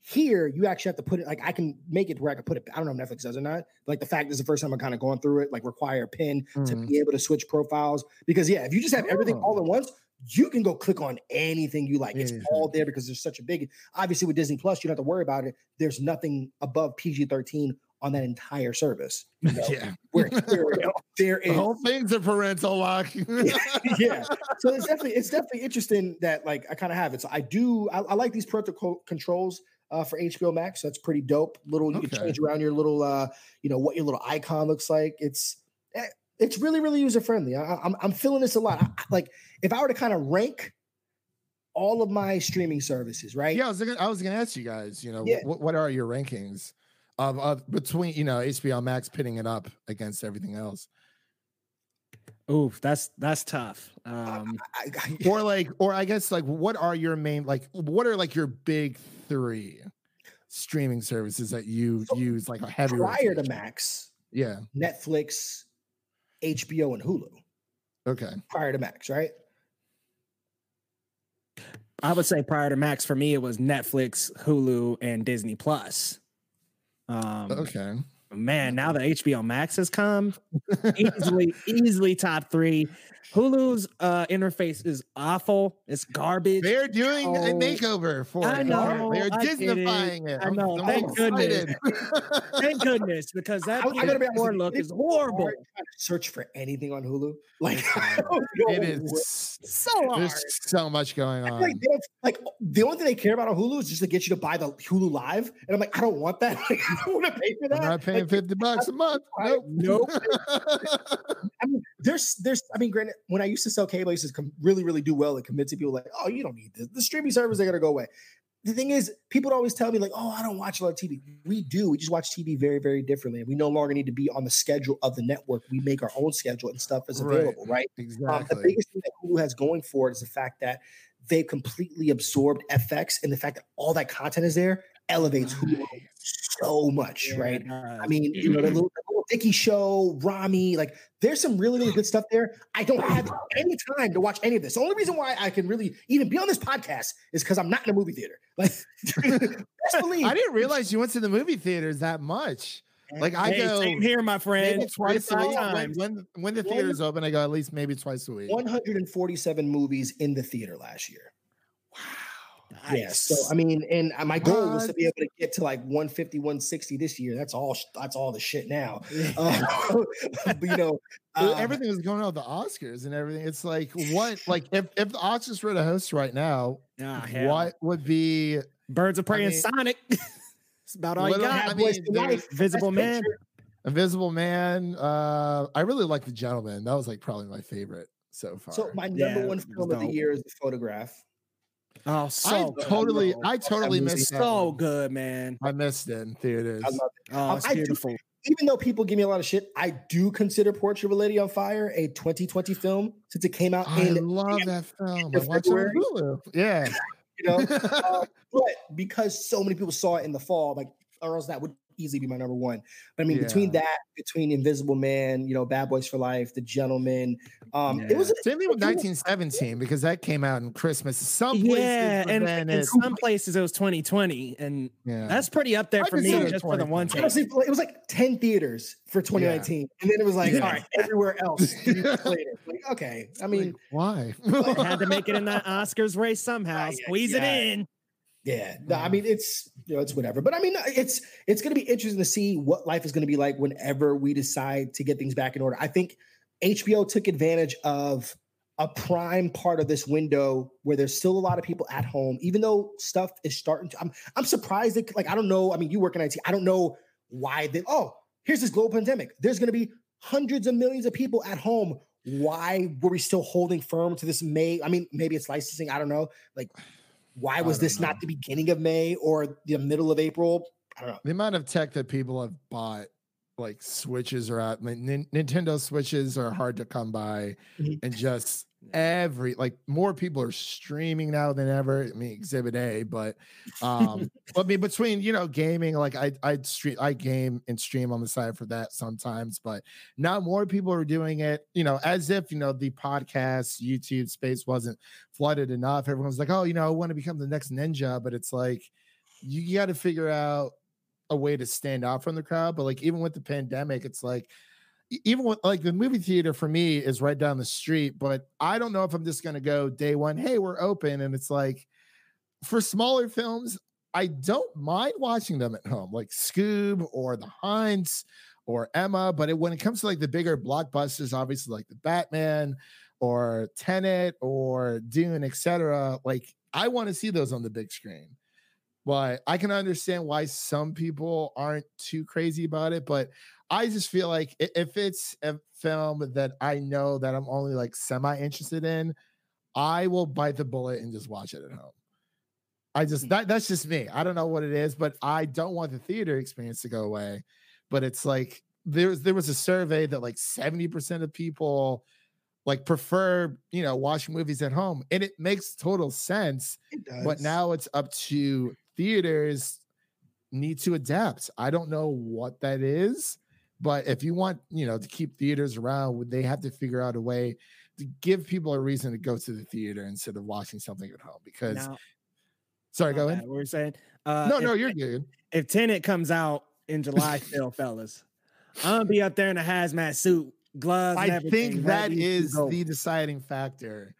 Speaker 3: Here, you actually have to put it like I can make it where I can put it. I don't know if Netflix does or not. Like the fact is the first time I'm kind of going through it, like require a pin to
Speaker 1: Mhm.
Speaker 3: be able to switch profiles. Because yeah, if you just have everything all
Speaker 1: Oh.
Speaker 3: at once, you can go click on anything you like. It's
Speaker 1: Anything.
Speaker 3: all there because there's such a big. Obviously, with Disney Plus, you don't have to worry about it. There's nothing above PG 13 on that entire service. you know,
Speaker 1: yeah.
Speaker 3: Where here, you know, there
Speaker 1: The
Speaker 3: is
Speaker 1: whole thing's a parental lock.
Speaker 3: yeah. So it's definitely it's definitely interesting that like I kind of have it. So I do I, I like these parental co- controls uh, for HBO Max. That's pretty dope. Little you
Speaker 1: Okay.
Speaker 3: can change around your little uh you know what your little icon looks like. It's eh, it's really really user friendly. I, I'm I'm feeling this a lot. I- I- like if I were to kind of rank all of my streaming services, right?
Speaker 1: Yeah, I was gonna, I was gonna ask you guys. You know,
Speaker 3: Yeah.
Speaker 1: what what are your rankings of, of between you know HBO Max pitting it up against everything else,
Speaker 2: Oof, that's that's tough. Um,
Speaker 3: I, I,
Speaker 1: or like, or I guess like, what are your main like, what are like your big three streaming services that you
Speaker 3: So,
Speaker 1: use like a heavy
Speaker 3: prior to
Speaker 1: rotation?
Speaker 3: Max,
Speaker 1: Yeah.
Speaker 3: Netflix, HBO, and Hulu.
Speaker 1: Okay.
Speaker 3: Prior to Max, right?
Speaker 2: I would say prior to Max for me, it was Netflix, Hulu, and Disney Plus. Um,
Speaker 1: Okay.
Speaker 2: man, now that HBO Max has come, easily, easily top three. Hulu's uh, interface is awful. It's garbage.
Speaker 1: They're doing a
Speaker 2: Oh,
Speaker 1: makeover for
Speaker 2: I
Speaker 1: it. They're
Speaker 2: I it.
Speaker 1: Disneyfying it.
Speaker 2: I know,
Speaker 1: I'm
Speaker 2: thank goodness. Thank goodness, because that
Speaker 3: I- I be honest
Speaker 2: PS4
Speaker 3: with you,
Speaker 2: look is horrible.
Speaker 3: hard trying to search for anything on Hulu. Like,
Speaker 1: It's
Speaker 3: I don't know
Speaker 1: it
Speaker 3: where-
Speaker 1: is
Speaker 2: So hard.
Speaker 1: there's so much going on.
Speaker 3: like, they don't, like the only thing they care about on Hulu is just to get you to buy the Hulu Live, and I'm like, I don't want that. Like, I don't want to pay for that.
Speaker 1: I'm not paying
Speaker 3: Like,
Speaker 1: 50 bucks a month.
Speaker 3: I-
Speaker 1: Nope.
Speaker 3: I mean, there's, there's, I mean, granted, when I used to sell cable, I used to com- really, really do well at convincing people like, oh, you don't need this. The streaming service, they're gonna go away. The thing is, people always tell me like, oh, I don't watch a lot of TV. We do. We just watch TV very, very differently. And we no longer need to be on the schedule of the network. We make our own schedule and stuff is
Speaker 1: Right.
Speaker 3: available, right? Um, the biggest thing that Hulu has going for it is the fact that they've completely absorbed FX and the fact that all that content is there elevates Hulu so much,
Speaker 2: Yeah,
Speaker 3: right?
Speaker 2: it does.
Speaker 3: I mean, you know, the mm-hmm. little, the Lil Dicky show, Ramy, like there's some really, really good stuff there. I don't mm-hmm. have any time to watch any of this. The only reason why I can really even be on this podcast is because I'm not in a movie theater. Like, best believe
Speaker 1: I didn't realize you went to the movie theaters that much. Like I
Speaker 2: Hey,
Speaker 1: go
Speaker 2: same here, my friend.
Speaker 1: maybe twice a
Speaker 2: 45
Speaker 1: week. When, when, when the theaters open, I go at least maybe twice a week.
Speaker 3: 147 movies in the theater last year. Yeah. So I mean, and uh, my goal was to be able to get to like 150, 160 this year. That's all. That's all the shit now. Uh, but, you know,
Speaker 1: Dude,
Speaker 3: uh,
Speaker 1: everything was going on with the Oscars and everything. It's like what like if, if the Oscars were to host right now,
Speaker 2: hell.
Speaker 1: what would be
Speaker 2: Birds of Prey and
Speaker 1: mean-
Speaker 2: Sonic. it's about all you got.
Speaker 1: I mean,
Speaker 3: for Life,
Speaker 2: Invisible Man.
Speaker 3: Picture.
Speaker 1: Invisible Man? Uh I really like the gentleman. That was like probably my favorite so far.
Speaker 3: So my number
Speaker 2: Yeah,
Speaker 3: one film of the year is The Photograph.
Speaker 2: Oh,
Speaker 1: I
Speaker 2: so good.
Speaker 1: totally
Speaker 3: know.
Speaker 1: I totally missed that
Speaker 2: so
Speaker 1: one.
Speaker 2: good, man.
Speaker 1: I missed it in theaters.
Speaker 3: I love it.
Speaker 2: Oh,
Speaker 3: Um,
Speaker 2: it's
Speaker 3: I do- Even though people give me a lot of shit, I do consider Portrait of a Lady on Fire a 2020 film since it came out
Speaker 1: I
Speaker 3: in
Speaker 1: love
Speaker 3: in
Speaker 1: that film.
Speaker 3: in
Speaker 1: I watched it on Hulu. Yeah.
Speaker 3: you know. uh, but because so many people saw it in the fall, like, or else that would easily be my number one. But I mean, between that, between Invisible Man, you know, Bad Boys for Life, The Gentleman, um, it was.
Speaker 1: Same thing with
Speaker 3: If you-
Speaker 1: 1917 because that came out in Christmas. Some places,
Speaker 2: Yeah,
Speaker 1: but
Speaker 2: and
Speaker 1: then
Speaker 2: in some places it was 2020, and
Speaker 1: yeah.
Speaker 2: that's pretty up there
Speaker 1: I
Speaker 2: for me just for the one
Speaker 1: 2020.
Speaker 3: Honestly, it was like 10 theaters for 2019. And then it was like,
Speaker 1: Yeah.
Speaker 3: all right, everywhere else three years later. Like, okay. I mean,
Speaker 1: why?
Speaker 2: Had to make it in that Oscars race somehow.
Speaker 3: Yeah,
Speaker 2: Squeeze
Speaker 3: yeah.
Speaker 2: it in.
Speaker 3: Yeah. no, I mean, it's you know, it's whatever. But I mean, it's it's gonna be interesting to see what life is gonna be like whenever we decide to get things back in order. I think HBO took advantage of a prime part of this window where there's still a lot of people at home, even though stuff is starting to. I'm I'm surprised that like I don't know. I mean, you work in IT. I don't know why they. Oh, here's this global pandemic. There's going to be hundreds of millions of people at home. Why were we still holding firm to this May? I mean, maybe it's licensing. I don't know. Like, why was this
Speaker 1: know.
Speaker 3: not the beginning of May or the middle of April? I don't know.
Speaker 1: the amount of tech that people have bought, like switches are out. Like, Nin- Nintendo switches are hard to come by,
Speaker 3: Mhm.
Speaker 1: and just every like more people are streaming now than ever. I mean, Exhibit A, but um, I mean between you know gaming, like I I stream I game and stream on the side for that sometimes, but now more people are doing it. You know, as if you know the podcast YouTube space wasn't flooded enough. Everyone's like, oh, you know, I want to become the next ninja, but it's like you got to figure out a way to stand out from the crowd. But like even with the pandemic, it's like even with like the movie theater for me is right down the street, but I don't know if I'm just gonna go day one, hey, we're open. And it's like for smaller films, I don't mind watching them at home, like Scoob or the Heinz or Emma. But it, when it comes to like the bigger blockbusters, obviously like the Batman or Tenet or Dune, etc., like I want to see those on the big screen but I can understand why some people aren't too crazy about it. But I just feel like if it's a film that I know that I'm only like semi interested in, I will bite the bullet and just watch it at home. I just
Speaker 3: Hmm.
Speaker 1: that that's just me. I don't know what it is, but I don't want the theater experience to go away. But it's like there's there was a survey that like 70% of people like prefer, you know, watching movies at home. And it makes total sense.
Speaker 3: It
Speaker 1: But now it's up to theaters need to adapt. I don't know what that is, but if you want, you know, to keep theaters around, they have to figure out a way to give people a reason to go to the theater instead of watching something at home. Because
Speaker 2: Now,
Speaker 1: sorry, go ahead.
Speaker 2: What were you saying? Uh,
Speaker 1: No,
Speaker 2: if,
Speaker 1: no, you're good.
Speaker 2: If Tenet comes out in July, still, fellas, I'm gonna be up there in a hazmat suit, gloves.
Speaker 1: I think that is the deciding factor.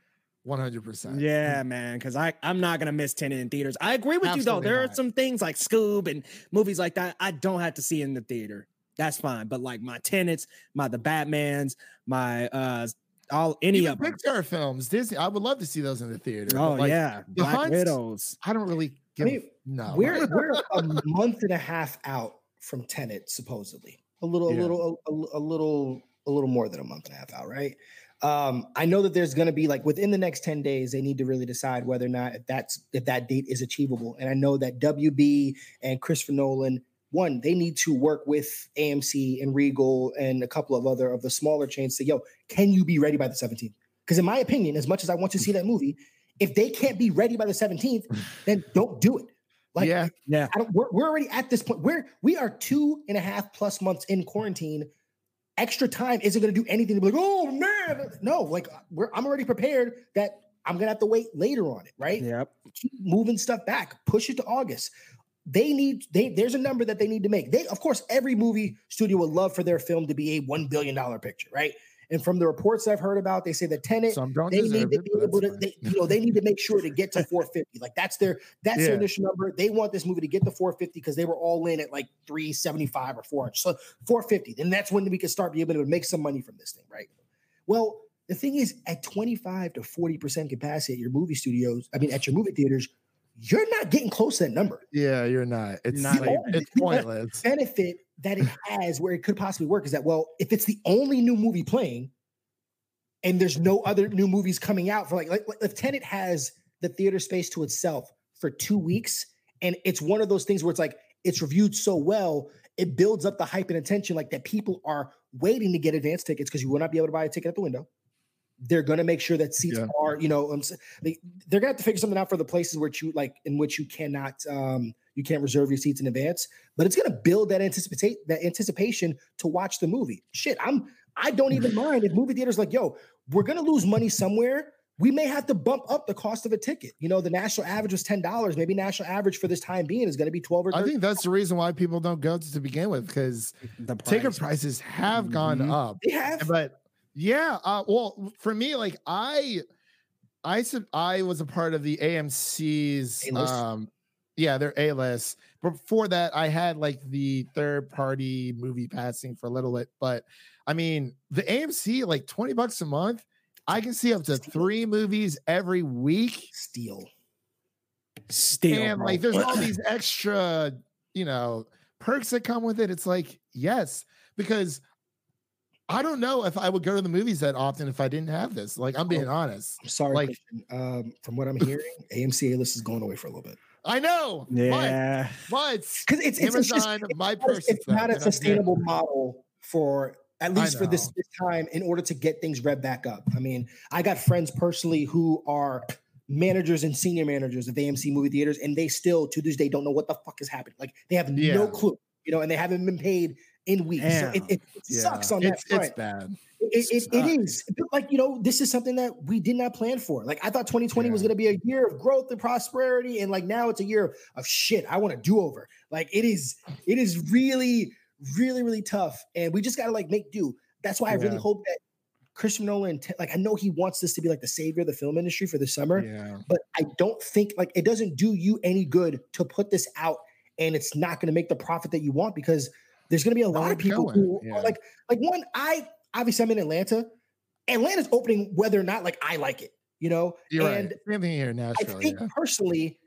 Speaker 1: 100%.
Speaker 2: Yeah, man, because I I'm not gonna miss Tenet in theaters. I agree with you though.
Speaker 1: Absolutely
Speaker 2: There are some things like Scoob and movies like that I don't have to see in the theater. That's fine. But like my Tenets, my the Batmans, my uh all any
Speaker 1: Even
Speaker 2: of them.
Speaker 1: Pixar films, Disney. I would love to see those in the theater.
Speaker 2: Oh
Speaker 1: like,
Speaker 2: yeah,
Speaker 1: the
Speaker 2: Black
Speaker 1: Hunts-
Speaker 2: Widows.
Speaker 1: I don't really give
Speaker 3: mean,
Speaker 1: no.
Speaker 3: We're we're a month and a half out from Tenet, supposedly. A little,
Speaker 1: Yeah.
Speaker 3: a little, a, a little, a little more than a month and a half out, right? Um, I know that there's going to be like within the next 10 days, they need to really decide whether or not if that's if that date is achievable. And I know that WB and Christopher Nolan, one, they need to work with AMC and Regal and a couple of other of the smaller chains. Say, yo, can you be ready by the 17th? Because in my opinion, as much as I want to see that movie, if they can't be ready by the 17th, then don't do it. Like,
Speaker 1: yeah,
Speaker 2: Yeah,
Speaker 3: I don't, we're, we're already at this point. We're we are two and a half plus months in quarantine. Extra time isn't going to do anything to be like, oh man, no. Like we're I'm already prepared that I'm gonna have to wait later on it, right?
Speaker 2: yep.
Speaker 3: Keep moving stuff back, push it to August. They need they there's a number that they need to make. They of course every movie studio would love for their film to be a one billion dollar picture, right? And from the reports I've heard about, they say the
Speaker 1: Tenet
Speaker 3: they need to be
Speaker 1: but
Speaker 3: able to, they, you know, they need to make sure to get to 450. Like that's their that's
Speaker 1: Yeah.
Speaker 3: their initial number. They want this movie to get to 450 because they were all in at like 375 or 400. So 450. Then that's when we can start being able to make some money from this thing, right? Well, the thing is, at 25 to 40% capacity at your movie studios, I mean, at your movie theaters, you're not getting close to that number.
Speaker 1: Yeah, you're not. It's
Speaker 2: Not
Speaker 1: like,
Speaker 3: even.
Speaker 1: it's pointless.
Speaker 3: Benefit that it has where it could possibly work is that, well, if it's the only new movie playing and there's no other new movies coming out for like, like, like if Tenet has the theater space to itself for two weeks, and it's one of those things where it's like it's reviewed so well, it builds up the hype and attention, like that people are waiting to get advance tickets because you will not be able to buy a ticket at the window. They're gonna make sure that seats
Speaker 1: Yeah.
Speaker 3: are, you know, um, they, they're gonna have to figure something out for the places where you like in which you cannot um you can't reserve your seats in advance, but it's gonna build that anticipate that anticipation to watch the movie. Shit, I'm I don't even mind if movie theaters like, yo, we're gonna lose money somewhere. We may have to bump up the cost of a ticket. You know, the national average was ten dollars. Maybe national average for this time being is going to be twelve or.
Speaker 1: I think that's the reason why people don't go to, to begin with because
Speaker 2: The
Speaker 1: ticket prices have gone
Speaker 2: Mhm.
Speaker 1: up.
Speaker 3: they have.
Speaker 1: But yeah, uh, well, for me, like I, I sub- I was a part of the AMC's,
Speaker 3: A-list?
Speaker 1: um, yeah, their A list. Before that, I had like the third party movie passing for a little bit, but I mean, the AMC like twenty bucks a month. I can see up to three movies every week,
Speaker 3: Steal.
Speaker 2: Still,
Speaker 1: and like there's all these extra, you know, perks that come with it. It's like yes, because I don't know if I would go to the movies that often if I didn't have this. Like I'm being honest.
Speaker 3: I'm sorry,
Speaker 1: Like-
Speaker 3: Um, from what I'm hearing, AMC A list is going away for a little bit
Speaker 1: I know.
Speaker 2: yeah.
Speaker 1: But,
Speaker 3: because it's it's, it's just
Speaker 1: Amazon, my
Speaker 3: it's not-
Speaker 1: person.
Speaker 3: it's not a sustainable model for at least for this, this time in order to get things rev back up. I mean, I got friends personally who are managers and senior managers of AMC movie theaters, and they still to this day don't know what the fuck is happening. Like they have
Speaker 1: Yeah.
Speaker 3: no clue, you know, and they haven't been paid in weeks. So it,
Speaker 2: Damn.
Speaker 3: it, it sucks on
Speaker 1: it's,
Speaker 3: that front.
Speaker 1: It's bad.
Speaker 3: It, it, it is. But, like you know this is something that we did not plan for like i thought 2020 was going to be a year of growth and prosperity and like now it's a year of shit i want to do over like it is it is really really really tough and we just got to like make do that's why i really hope that christopher nolan t- like i know he wants this to be like the savior of the film industry for the summer
Speaker 1: Yeah.
Speaker 3: but i don't think like it doesn't do you any good to put this out and it's not going to make the profit that you want because there's going to be a lot of people
Speaker 1: going,
Speaker 3: who
Speaker 1: yeah.
Speaker 3: are like like one i obviously i'm in atlanta atlanta's opening whether or not like i like it you know
Speaker 1: You're
Speaker 3: and
Speaker 1: right. Same thing here in
Speaker 3: i think
Speaker 1: yeah.
Speaker 3: personally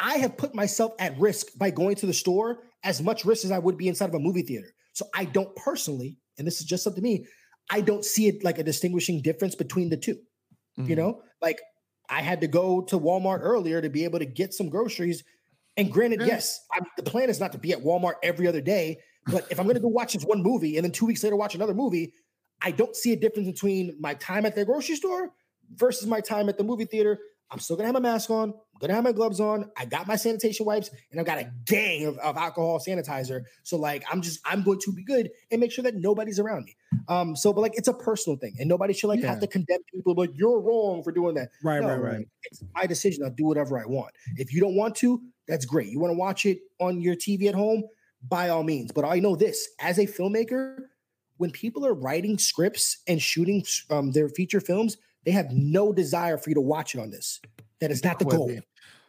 Speaker 3: i have put myself at risk by going to the store as much risk as i would be inside of a movie theater so i don't personally and this is just up to me i don't see it like a distinguishing difference between the two you
Speaker 1: Mhm.
Speaker 3: know like I had to go to Walmart earlier to be able to get some groceries. And granted, yes, I'm, the plan is not to be at Walmart every other day. But if I'm going to go watch this one movie and then two weeks later watch another movie, I don't see a difference between my time at the grocery store versus my time at the movie theater. I'm still gonna have my mask on. I'm gonna have my gloves on. I got my sanitation wipes, and I've got a gang of, of alcohol sanitizer. So like, I'm just I'm going to be good and make sure that nobody's around me. Um, so but like, it's a personal thing, and nobody should like
Speaker 1: Yeah.
Speaker 3: have to condemn people. Like you're wrong for doing that.
Speaker 2: Right,
Speaker 3: No,
Speaker 2: right, right.
Speaker 3: It's my decision. I'll do whatever I want. If you don't want to, that's great. You want to watch it on your TV at home, by all means. But I know this as a filmmaker, when people are writing scripts and shooting um, their feature films, they have no desire for you to watch it on this. That is not the goal.
Speaker 1: Quibi.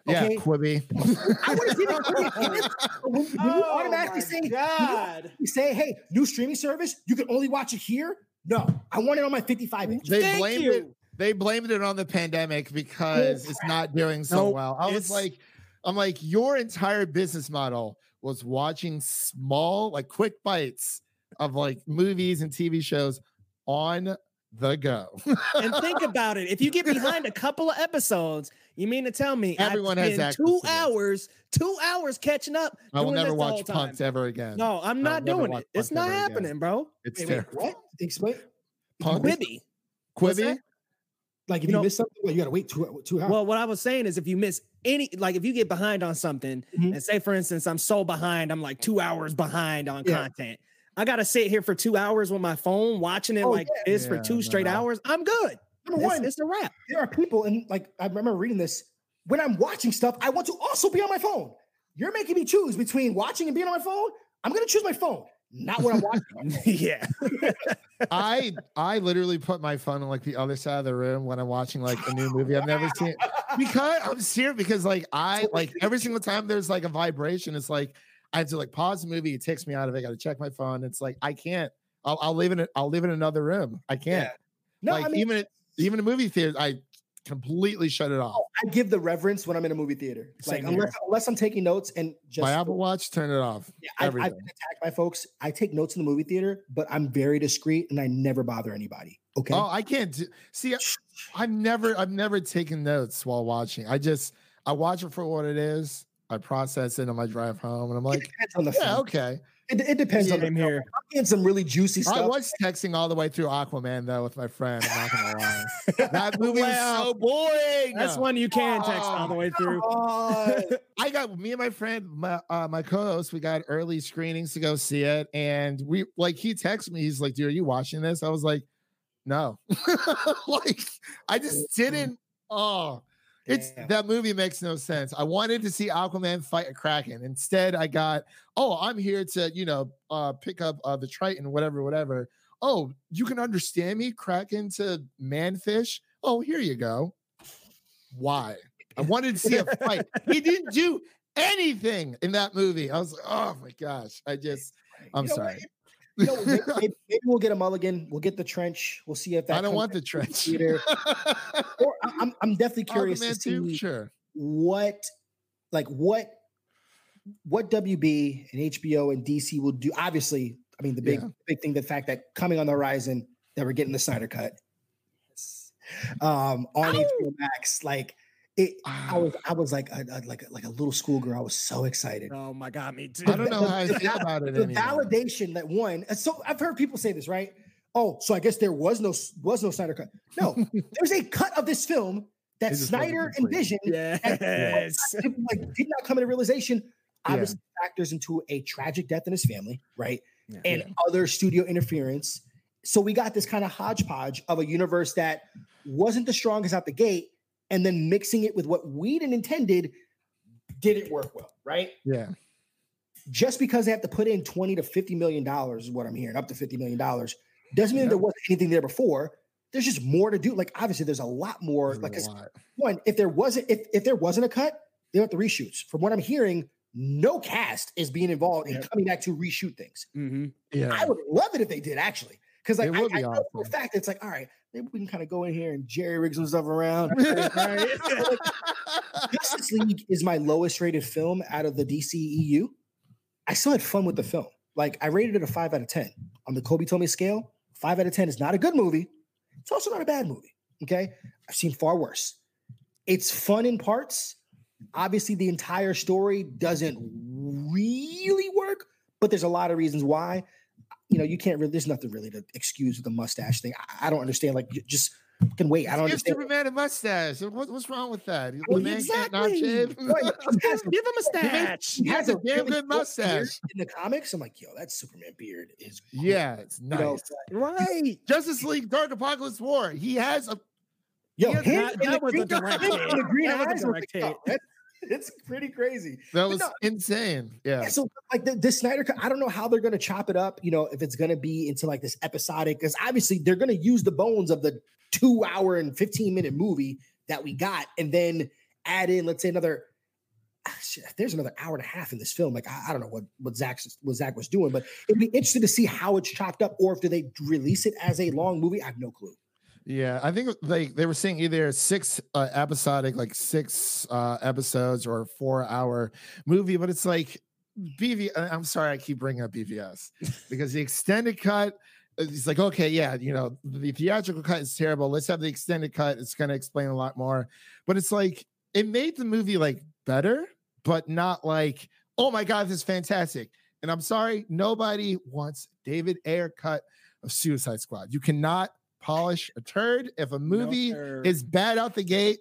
Speaker 1: Yeah,
Speaker 3: Okay.
Speaker 1: Quibi.
Speaker 3: I would have seen it. Quibi. It is- When, when you automatically say,
Speaker 2: Oh God.
Speaker 3: you say, hey, new streaming service, you can only watch it here. No, I want it on my 55 inch.
Speaker 1: They
Speaker 2: Thank
Speaker 1: blamed
Speaker 2: you.
Speaker 1: it. They blamed it on the pandemic because it's not doing so
Speaker 2: Nope,
Speaker 1: well. I was
Speaker 2: it's-
Speaker 1: like, I'm like, your entire business model was watching small, like quick bites of like movies and TV shows on the go.
Speaker 2: and think about it. If you get behind a couple of episodes, you mean to tell me
Speaker 1: Everyone
Speaker 2: I
Speaker 1: has
Speaker 2: two hours, two hours catching up?
Speaker 1: I will never watch. Punks ever again.
Speaker 2: No, I'm not doing it. It's not
Speaker 1: ever again.
Speaker 2: happening, bro.
Speaker 1: it's
Speaker 3: Wait, wait, what? Explain.
Speaker 2: Quibi.
Speaker 1: Quibi.
Speaker 2: That?
Speaker 3: Like if
Speaker 2: You
Speaker 3: you,
Speaker 2: know-
Speaker 3: miss something, well, you gotta wait two two hours.
Speaker 2: Well, what I was saying is if you miss any, like if you get behind on something,
Speaker 3: Mhm.
Speaker 2: and say for instance, I'm so behind, I'm like two hours behind on
Speaker 3: Yeah.
Speaker 2: content. I gotta sit here for two hours with my phone watching it
Speaker 3: Oh,
Speaker 2: like
Speaker 3: yeah.
Speaker 2: this for
Speaker 1: Yeah,
Speaker 2: two straight
Speaker 1: no.
Speaker 2: hours. I'm good.
Speaker 3: Number
Speaker 2: It's,
Speaker 3: one,
Speaker 2: it's a wrap.
Speaker 3: there are people, and like I remember reading this. When I'm watching stuff, I want to also be on my phone. You're making me choose between watching and being on my phone. I'm gonna choose my phone, not what I'm watching.
Speaker 2: yeah.
Speaker 1: I I literally put my phone on like the other side of the room when I'm watching like a new movie I've never seen. Because I'm serious because like I like every single time there's like a vibration, it's like I have to like pause the movie, it takes me out of it, I gotta check my phone. It's like I can't. I'll, I'll live in it. I'll live in another room. I can't.
Speaker 3: No,
Speaker 1: like
Speaker 3: I mean,
Speaker 1: even at, even a movie theater, I completely shut it off.
Speaker 3: Oh, I give the reverence when I'm in a movie theater. Like unless, unless I'm taking notes and just
Speaker 1: my Apple Watch, turn it off.
Speaker 3: Yeah, I,
Speaker 1: everything.
Speaker 3: been attacked by folks. I take notes in the movie theater, but I'm very discreet and I never bother anybody. Okay.
Speaker 1: Oh, I can't do, see. I- I've never, I've never taken notes while watching. I just, I watch it for what it is. I process it on my drive home, and I'm like, yeah,
Speaker 3: film.
Speaker 1: okay.
Speaker 3: It, it depends on the
Speaker 2: Same
Speaker 3: film.
Speaker 2: here.
Speaker 3: I'm getting some really juicy stuff.
Speaker 1: I was texting all the way through Aquaman though with my friend. I'm not gonna lie. That movie
Speaker 2: Well,
Speaker 1: was so boring.
Speaker 2: That's one you can text all the way through.
Speaker 1: I got me and my friend, my uh, my co-host. We got early screenings to go see it, and we like he texted me. He's like, "Dude, are you watching this?" I was like, "No." like, I just didn't. Oh, it's that movie makes no sense. I wanted to see Aquaman fight a Kraken. Instead, I got, "Oh, I'm here to you know uh pick up uh, the Trident, whatever, whatever." Oh, you can understand me, Kraken to manfish. Oh, here you go. Why? I wanted to see a fight. he didn't do anything in that movie. I was like, oh my gosh. I just, I'm
Speaker 3: You know what? You know, maybe, maybe- maybe we'll get a mulligan. We'll get the trench. We'll see if that.
Speaker 1: I don't want the trench.
Speaker 3: theater. Or I'm, I'm definitely curious to see
Speaker 1: Sure.
Speaker 3: what, like what, what WB and HBO and DC will do. Obviously, I mean the big,
Speaker 1: Yeah.
Speaker 3: big thing, the fact that coming on the horizon that we're getting the Snyder cut, um, on
Speaker 2: Ow!
Speaker 3: HBO Max, like. It, I ah. was, I was like, a, a- like, a, like a little schoolgirl. I was so excited.
Speaker 2: Oh my god, me too.
Speaker 1: I don't know how I feel about it
Speaker 3: the
Speaker 1: anymore.
Speaker 3: validation that one so i've heard people say this right oh so i guess there was no was no snyder cut no there's a cut of this film that
Speaker 1: It
Speaker 3: snyder envisioned
Speaker 2: Yes.
Speaker 3: people like did not come into realization obviously factors into a tragic death in his family right
Speaker 2: Yeah.
Speaker 3: and other studio interference so we got this kind of hodgepodge of a universe that wasn't the strongest out the gate and then mixing it with what Whedon intended didn't work well right
Speaker 1: Yeah.
Speaker 3: just because they have to put in 20 to 50 million dollars is what I'm hearing, up to 50 million dollars, doesn't mean
Speaker 1: Yeah.
Speaker 3: there wasn't anything there before. There's just more to do. Like obviously there's a lot more.
Speaker 1: There's
Speaker 3: Like
Speaker 1: lot.
Speaker 3: one, if there wasn't, if if there wasn't a cut, they have to reshoots. From what I'm hearing, no cast is being involved in coming back to reshoot things.
Speaker 2: hmm
Speaker 1: Yeah.
Speaker 3: I would love it if they did actually. Because like I, I know for a fact it's like, all right, maybe we can kind of go in here and jerry rig some stuff around. Justice League is my lowest rated film out of the DCEU. I still had fun with the film. Like I rated it a five out of 10 on the Kolby told me scale. Five out of 10 is not a good movie. It's also not a bad movie. Okay. I've seen far worse. it's fun in parts. Obviously, the entire story doesn't really work, but there's a lot of reasons why. You know, you can't really. There's nothing really to excuse with the mustache thing. I, I don't understand. Like, just can wait. I don't
Speaker 1: Give
Speaker 3: understand.
Speaker 1: Superman a mustache. What, what's wrong with that? The
Speaker 3: Well,
Speaker 1: man can't
Speaker 2: exactly.
Speaker 1: shave.
Speaker 3: Right. He has-
Speaker 2: Give him a stash.
Speaker 3: he
Speaker 1: He has a damn good mustache.
Speaker 3: in the comics. I'm like, yo, that Superman beard is cool.
Speaker 1: Yeah, it's
Speaker 3: You
Speaker 1: nice.
Speaker 3: know,
Speaker 2: Right.
Speaker 1: Justice League Dark Apokolips War. He has a
Speaker 3: yo,
Speaker 1: Yeah,
Speaker 3: him
Speaker 2: that- that was a direct hit.
Speaker 3: and the green
Speaker 2: That was a direct hit.
Speaker 3: It's pretty crazy.
Speaker 1: that was
Speaker 3: no,
Speaker 1: insane. Yeah.
Speaker 3: Yeah, so like the, this Snyder cut, I don't know how they're gonna chop it up. You know, if it's gonna be into like this episodic, because obviously they're gonna use the bones of the two hour and 15 minute movie that we got, and then add in, let's say, another. ah, shit, there's another hour and a half in this film. Like I, I don't know what what Zack what Zack was doing, but it'd be interesting to see how it's chopped up, or if do they release it as a long movie? I have no clue.
Speaker 1: Yeah, I think they they were saying either six uh, episodic, like six uh, episodes, or four hour movie. But it's like BV. I'm sorry, I keep bringing up BVS because the extended cut. It's like okay, yeah, you know the theatrical cut is terrible. Let's have the extended cut. It's going to explain a lot more. But it's like it made the movie like better, but not like oh my god, this is fantastic. And I'm sorry, nobody wants David Ayer cut of Suicide Squad. You cannot polish a turd. If a movie
Speaker 2: sir.
Speaker 1: is bad out the gate,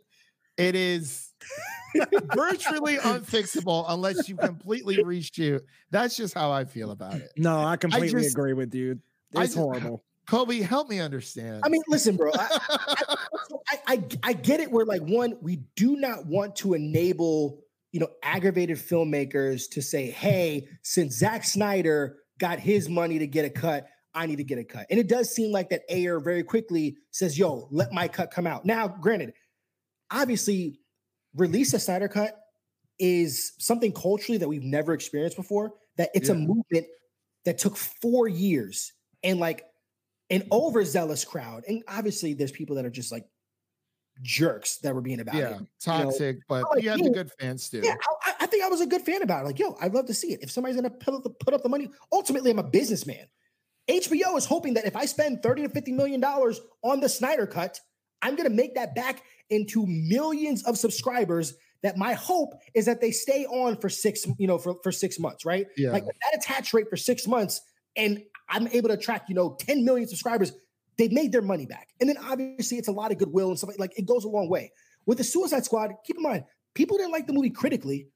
Speaker 1: it is virtually unfixable unless you completely reshoot. That's just how I feel about it.
Speaker 2: No, I completely
Speaker 1: just-
Speaker 2: agree with you.
Speaker 1: I
Speaker 2: It's
Speaker 1: just-
Speaker 2: horrible.
Speaker 1: Kolby, help me understand.
Speaker 3: I mean, listen, bro. I, I, I, I get it. Where like one, we do not want to enable you know aggravated filmmakers to say, "Hey, since Zack Snyder got his money to get a cut, I need to get a cut." And it does seem like that Ayer very quickly says, "Yo, let my cut come out." Now, granted, obviously, release a Snyder cut is something culturally that we've never experienced before. That it's a movement that took four years and like an overzealous crowd. And obviously, there's people that are just like jerks that were being about
Speaker 1: yeah,
Speaker 3: it.
Speaker 1: toxic, but
Speaker 3: like
Speaker 1: you have the good fans too.
Speaker 3: Yeah, I, I think I was a good fan about it. Like, yo, I'd love to see it. If somebody's gonna put up the, put up the money, ultimately, I'm a businessman. HBO is hoping that if I spend 30 to 50 million dollars on the Snyder cut, I'm gonna make that back into millions of subscribers. That my hope is that they stay on for six, you know, for, for six months, right?
Speaker 1: Yeah.
Speaker 3: Like that attach rate for six months, and I'm able to attract, you know, 10 million subscribers. They've made their money back. And then obviously it's a lot of goodwill and stuff like, like it goes a long way. With the Suicide Squad, keep in mind, people didn't like the movie critically.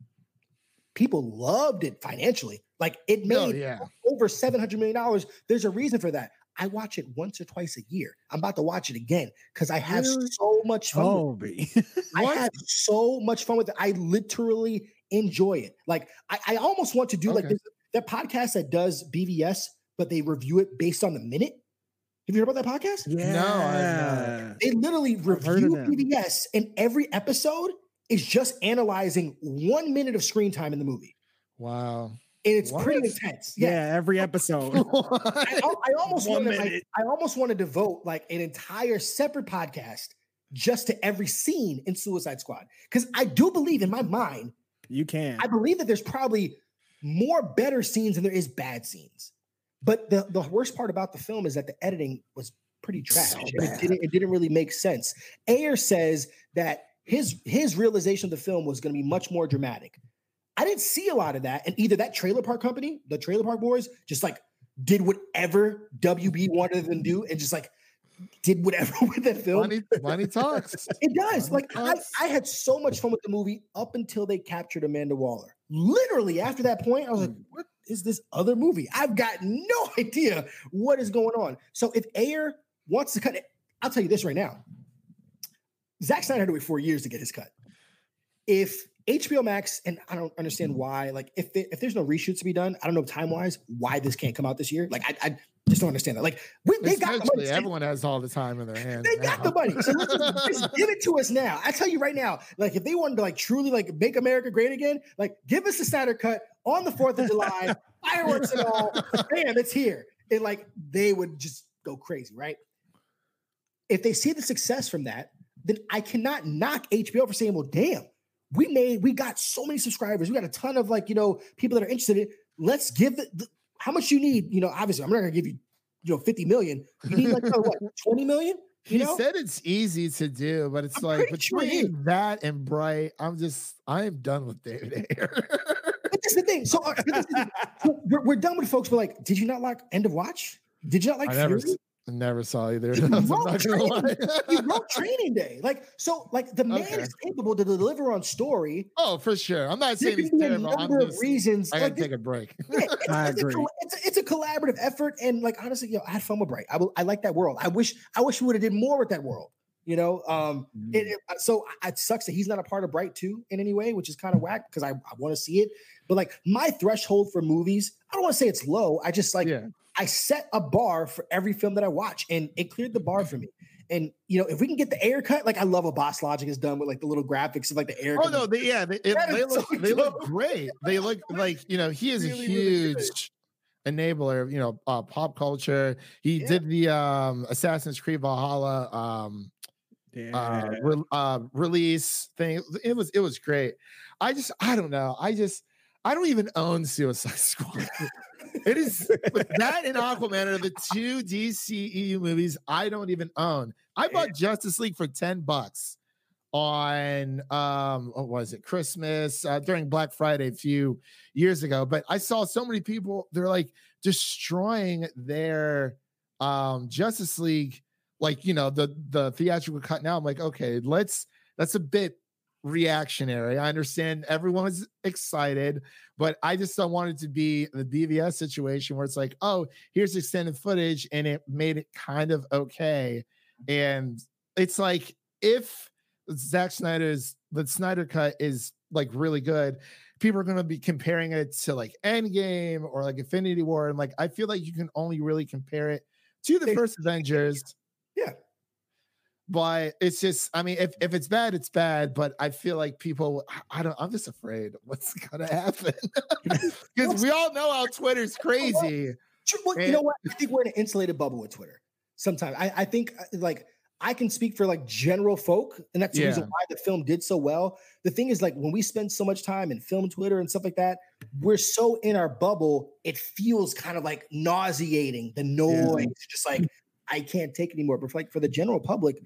Speaker 3: People loved it financially. Like it made
Speaker 1: Oh, yeah.
Speaker 3: over $700 million. There's a reason for that. I watch it once or twice a year. I'm about to watch it again because I have
Speaker 2: Really?
Speaker 3: so much fun. with oh,
Speaker 2: it.
Speaker 3: I have so much fun with it. I literally enjoy it. Like I, I almost want to do like
Speaker 1: Okay.
Speaker 3: this that podcast that does BVS, but they review it based on the minute. Have you heard about that podcast?
Speaker 2: yeah.
Speaker 3: They literally
Speaker 2: heard of
Speaker 3: review
Speaker 2: them.
Speaker 3: BVS, and every episode is just analyzing one minute of screen time in the movie.
Speaker 1: Wow.
Speaker 3: And it's pretty intense.
Speaker 2: Yeah,
Speaker 3: Yeah.
Speaker 2: every episode.
Speaker 3: I, I almost
Speaker 2: One
Speaker 3: want to like. I almost want to devote like an entire separate podcast just to every scene in Suicide Squad. Because I do believe in my mind,
Speaker 2: you can.
Speaker 3: I believe that there's probably more better scenes than there is bad scenes. But the, the worst part about the film is that the editing was pretty trash.
Speaker 2: So
Speaker 3: it, didn't, it didn't really make sense. Ayer says that his his realization of the film was going to be much more dramatic. I didn't see a lot of that. And either that trailer park company, the trailer park boys, just like did whatever WB wanted them to do and just like did whatever with that film.
Speaker 1: money, money talks.
Speaker 3: It does.
Speaker 1: Money
Speaker 3: Like I. I had so much fun with the movie up until they captured Amanda Waller. Literally after that point, I was like, what is this other movie? I've got no idea what is going on. So if Ayer wants to cut it, I'll tell you this right now. Zack Snyder had to wait four years to get his cut. If HBO Max, and I don't understand mm-hmm. why, like if they, if there's no reshoots to be done, I don't know time wise why this can't come out this year. Like I, I just don't understand that. Like we, they got the money.
Speaker 1: everyone has all the time in their hands.
Speaker 3: They got
Speaker 1: now.
Speaker 3: the money. So just, just give it to us now. I tell you right now, like if they wanted to like truly like make America great again, like give us the Snyder cut on the 4th of July, fireworks and all. Bam, it's here. And like they would just go crazy, right? If they see the success from that, then I cannot knock HBO for saying, well, damn, we made, we got so many subscribers. We got a ton of like, you know, people that are interested in it. Let's give the, the how much you need, you know, obviously I'm not gonna give you, you know, 50 million. You need like what 20 million?
Speaker 1: He
Speaker 3: You know?
Speaker 1: said it's easy to do, but it's
Speaker 3: I'm
Speaker 1: like
Speaker 3: pretty sure
Speaker 1: between that and Bright, I'm just I am done with David Ayer.
Speaker 3: But that's the thing. So, uh, but that's the thing. So we're, we're done with folks. We're like, did you not like End of Watch? Did you not like
Speaker 1: I never,
Speaker 3: Fury?
Speaker 1: s- never saw either. of
Speaker 3: You
Speaker 1: those, I'm
Speaker 3: wrote
Speaker 1: not gonna lie.
Speaker 3: he wrote Training Day. Like, so, like the man
Speaker 1: Okay.
Speaker 3: is capable to deliver on story.
Speaker 1: oh, for sure. I'm not saying he's
Speaker 3: can be a
Speaker 1: terrible. I'm
Speaker 3: number of reasons.
Speaker 1: I gotta
Speaker 3: Like,
Speaker 1: take a break.
Speaker 3: yeah, it's,
Speaker 2: I
Speaker 3: it's
Speaker 2: agree.
Speaker 3: coll- it's, a, it's a collaborative effort, and like honestly, yo, I had fun with Bright. I, will, I like that world. I wish I wish we would have did more with that world. You know, um,
Speaker 1: Mm.
Speaker 3: it, it- so it sucks that he's not a part of Bright too in any way, which is kind of whack because I, I want to see it. But like my threshold for movies, I don't want to say it's low. I just like
Speaker 1: yeah.
Speaker 3: I set a bar for every film that I watch, and it cleared the bar for me. And you know, if we can get the Ayer cut, like I love what Boss Logic has done with like the little graphics of like the Ayer.
Speaker 1: Oh
Speaker 3: cut.
Speaker 1: no, they, yeah, they, it- they look
Speaker 3: so
Speaker 1: they look great. They look like you know he is a
Speaker 3: Really, really
Speaker 1: huge enabler you know uh, pop culture. He
Speaker 3: Yeah.
Speaker 1: did the um Assassin's Creed Valhalla um uh, re- uh release thing. It was it was great. I just I don't know. I just I don't even own Suicide Squad. It is. That and Aquaman are the two DCEU movies I don't even own. I bought Justice League for 10 bucks on um what was it? Christmas uh, during Black Friday a few years ago. But I saw so many people they're like destroying their um Justice League like you know the the theatrical cut now. I'm like okay let's that's a bit reactionary I understand everyone's excited but I just don't want it to be the BVS situation where it's like oh here's extended footage and it made it kind of okay and it's like if Zack Snyder's the Snyder cut is like really good. People are going to be comparing it to like Endgame or like Infinity War, and like I feel like you can only really compare it to the first Avengers.
Speaker 3: Yeah.
Speaker 1: But it's just, I mean, if, if it's bad, it's bad. But I feel like people, I- don't, I'm just afraid what's gonna happen because we all know how Twitter's crazy.
Speaker 3: Well, you know what? I think we're in an insulated bubble with Twitter. Sometimes I, I think uh, like I can speak for like general folk, and that's the reason why the film did so well. The thing is, like when we spend so much time in film Twitter and stuff like that, we're so in our bubble, it feels kind of like nauseating. The noise, just like I can't take anymore. But for, like for the general public,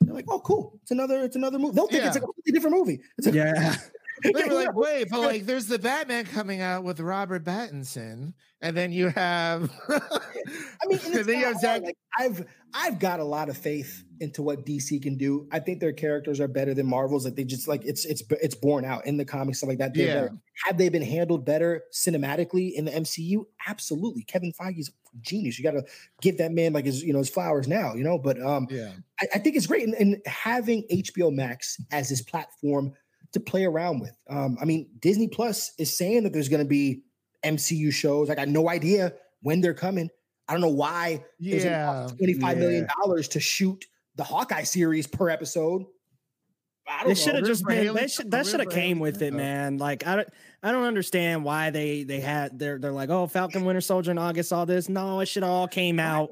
Speaker 3: they're like, "Oh, cool! It's another, it's another movie." They'll think it's
Speaker 1: Yeah.
Speaker 3: like a completely different movie. It's a,
Speaker 2: Yeah.
Speaker 1: They were like, wait, but like there's the Batman coming out with Robert Pattinson, and then you have
Speaker 3: I mean, and
Speaker 1: then you have. Zack
Speaker 3: Like, I've I've got a lot of faith into what DC can do. I think their characters are better than Marvel's. Like they just like it's it's it's borne out in the comics stuff like that. They're
Speaker 1: Yeah.
Speaker 3: better. Have they been handled better cinematically in the MCU? Absolutely. Kevin Feige's a genius. You got to give that man like his you know his flowers now. You know, but um,
Speaker 1: yeah.
Speaker 3: I, I think it's great and, and having HBO Max as his platform to play around with. Um, I mean, Disney Plus is saying that there's going to be MCU shows. I got no idea when they're coming. I don't know why it was gonna
Speaker 1: Yeah.
Speaker 3: cost $25 million to shoot the Hawkeye series per episode. I
Speaker 2: should have just been.
Speaker 1: Haley-
Speaker 2: should. That should have came with it, man. Like I don't. I don't understand why they they had. They're they're like, oh, Falcon Winter Soldier in August. All this. No, it should all came out.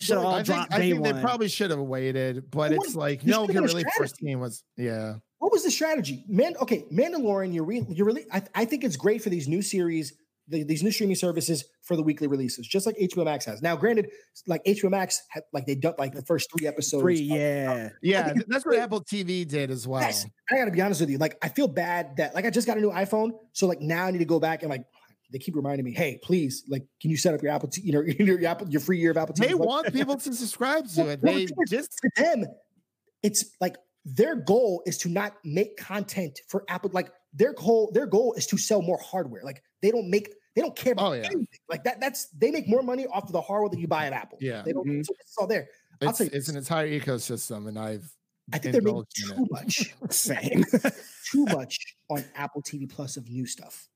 Speaker 2: Should all
Speaker 1: I think, I think they probably should have waited, but
Speaker 3: Well,
Speaker 1: it's like no one can really
Speaker 3: strategy.
Speaker 1: foresee was yeah.
Speaker 3: what was the strategy? Man, okay, Mandalorian, you're re- you're really I, I think it's great for these new series, the, these new streaming services for the weekly releases, just like HBO Max has. Now, granted, like HBO Max had like they done like the first three episodes.
Speaker 2: Three,
Speaker 3: of-
Speaker 2: yeah.
Speaker 1: Yeah, that's what Apple TV did as well.
Speaker 3: Yes. I gotta be honest with you. Like, I feel bad that like I just got a new iPhone, so like now I need to go back and like they keep reminding me, hey, please, like, can you set up your Apple, T- you know, your Apple, your free year of Apple TV?
Speaker 1: They
Speaker 3: Plus?
Speaker 1: want people to subscribe to it. They
Speaker 3: the
Speaker 1: just
Speaker 3: for them, it's like their goal is to not make content for Apple. Like their goal, their goal is to sell more hardware. Like they don't make, they don't care about
Speaker 1: Oh, yeah.
Speaker 3: anything. Like that. That's they make more money off of the hardware that you buy at Apple.
Speaker 1: Yeah.
Speaker 3: they don't.
Speaker 2: Mhm.
Speaker 3: So it's all there. I'll
Speaker 1: it's,
Speaker 3: tell you
Speaker 1: it's an entire ecosystem, and I've
Speaker 3: I think they're making
Speaker 1: indulged it.
Speaker 3: too much,
Speaker 2: Same.
Speaker 3: too much on Apple TV Plus of new stuff.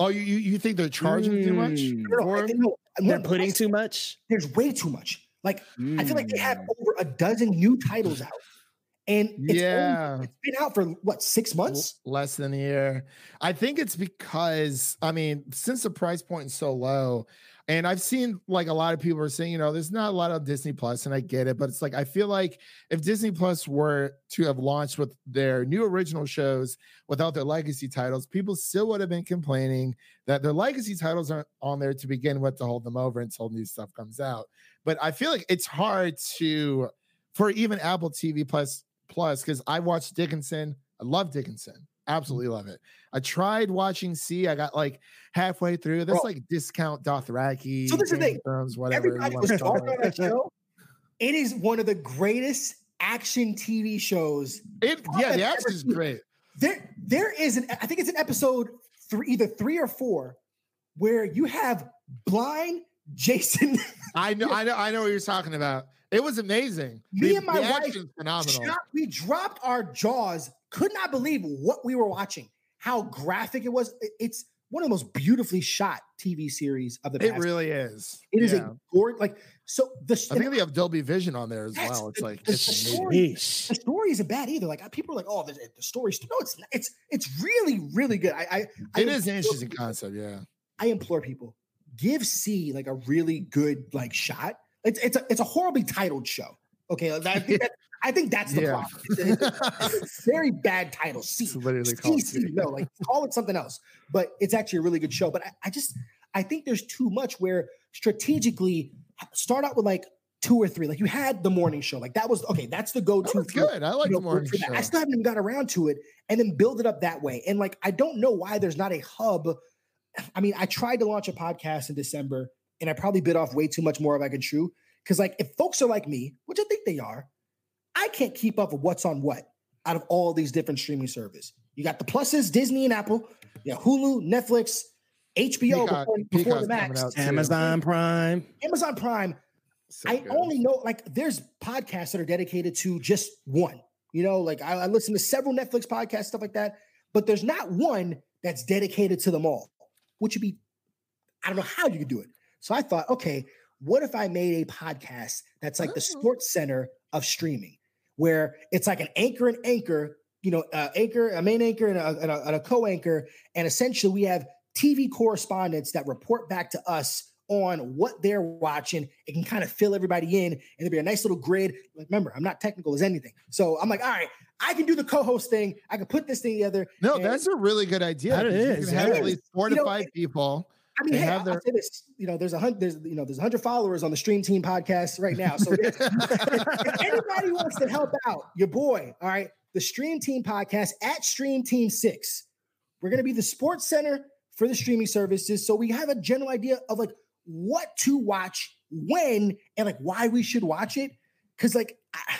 Speaker 1: Oh, you you, you think they're charging too much?
Speaker 2: Mm.
Speaker 3: No, no, I think- no,
Speaker 2: They're
Speaker 3: no,
Speaker 2: putting
Speaker 3: I-
Speaker 2: too much.
Speaker 3: There's way too much. Like I feel like they have
Speaker 2: Mm.
Speaker 3: over a dozen new titles out, and it's only-
Speaker 1: Yeah.
Speaker 3: it's been out for what six months?
Speaker 1: less than a year. I think it's because I mean, since the price point is so low, and I've seen like a lot of people are saying, you know, there's not a lot of Disney Plus, and I get it, but it's like I feel like if Disney Plus were to have launched with their new original shows without their legacy titles, people still would have been complaining that their legacy titles aren't on there to begin with to hold them over until new stuff comes out. But I feel like it's hard to for even Apple TV Plus Plus because I watched Dickinson. I love Dickinson. Mm. Absolutely love it. I tried watching See. I got like halfway through. That's
Speaker 3: Bro.
Speaker 1: like discount Dothraki.
Speaker 3: So this is the thing.
Speaker 1: Whatever.
Speaker 3: Everybody was talking
Speaker 1: it.
Speaker 3: that show. It is one of the greatest action TV shows.
Speaker 1: It, yeah, the action is great.
Speaker 3: There, there is an. I think it's an episode three, either three or four, where you have blind Jason.
Speaker 1: I know, I know, I know what you're talking about. It was amazing.
Speaker 3: Me
Speaker 1: The-
Speaker 3: and my
Speaker 1: the
Speaker 3: wife
Speaker 1: phenomenal.
Speaker 3: Drop- we dropped our jaws. Could not believe what we were watching. How graphic it was. It's one of the most beautifully shot TV series of the past.
Speaker 1: It really is.
Speaker 3: It is
Speaker 1: Yeah.
Speaker 3: a gorgeous. Like so, the
Speaker 1: I think they have Dolby Vision on there as well. It's
Speaker 3: the-
Speaker 1: like
Speaker 3: the
Speaker 1: it's amazing.
Speaker 3: story- the story isn't bad either. Like people are like, oh, the, the story's no, it's it's it's really really good. I I I
Speaker 1: It is an interesting
Speaker 3: people-
Speaker 1: concept. Yeah.
Speaker 3: I implore people, give See like a really good like shot. It's it's a it's a horribly titled show. Okay, I think that, I think that's the
Speaker 1: Yeah.
Speaker 3: problem. It's a- it's a very bad title. See.
Speaker 1: It's literally called See.
Speaker 3: no, like call it something else. But it's actually a really good show. But I, I just I think there's too much where strategically start out with like two or three. Like you had the morning show, like that was okay. That's the go-to. for-
Speaker 1: good. I like
Speaker 3: you know,
Speaker 1: the morning show.
Speaker 3: I still haven't even got around to it, and then build it up that way. And like I don't know why there's not a hub. I mean, I tried to launch a podcast in December, and I probably bit off way too much more of I can chew. Because like if folks are like me, which I think they are, I can't keep up with what's on what out of all these different streaming services. You got the pluses, Disney and Apple, you got Hulu, Netflix, HBO
Speaker 1: Peacock-
Speaker 3: before, before the Max.
Speaker 2: Amazon Prime.
Speaker 3: Amazon Prime.
Speaker 1: So
Speaker 3: I
Speaker 1: good.
Speaker 3: only know like there's podcasts that are dedicated to just one. You know, like I, I listen to several Netflix podcasts, stuff like that, but there's not one that's dedicated to them all, which would be, I don't know how you could do it. So I thought, okay, what if I made a podcast that's like the
Speaker 1: Oh.
Speaker 3: sports center of streaming, where it's like an anchor and anchor, you know, uh, anchor, a main anchor and a, and a, and a co-anchor, and essentially we have TV correspondents that report back to us on what they're watching. It can kind of fill everybody in, and there'll be a nice little grid. Remember, I'm not technical as anything, so I'm like, all right, I can do the co-host thing. I can put this thing together.
Speaker 1: No, that's a really good idea.
Speaker 2: That
Speaker 1: 'cause you can have at least four to five people.
Speaker 3: I mean,
Speaker 1: they
Speaker 3: hey,
Speaker 1: have their-
Speaker 3: this. You know, there's a hundred. There's you know, there's a hundred followers on the Stream Team podcast right now. So if, if anybody wants to help out, your boy, all right, the Stream Team podcast at Stream Team Six. We're gonna be the sports center for the streaming services, so we have a general idea of like what to watch, when, and like why we should watch it. Because like I-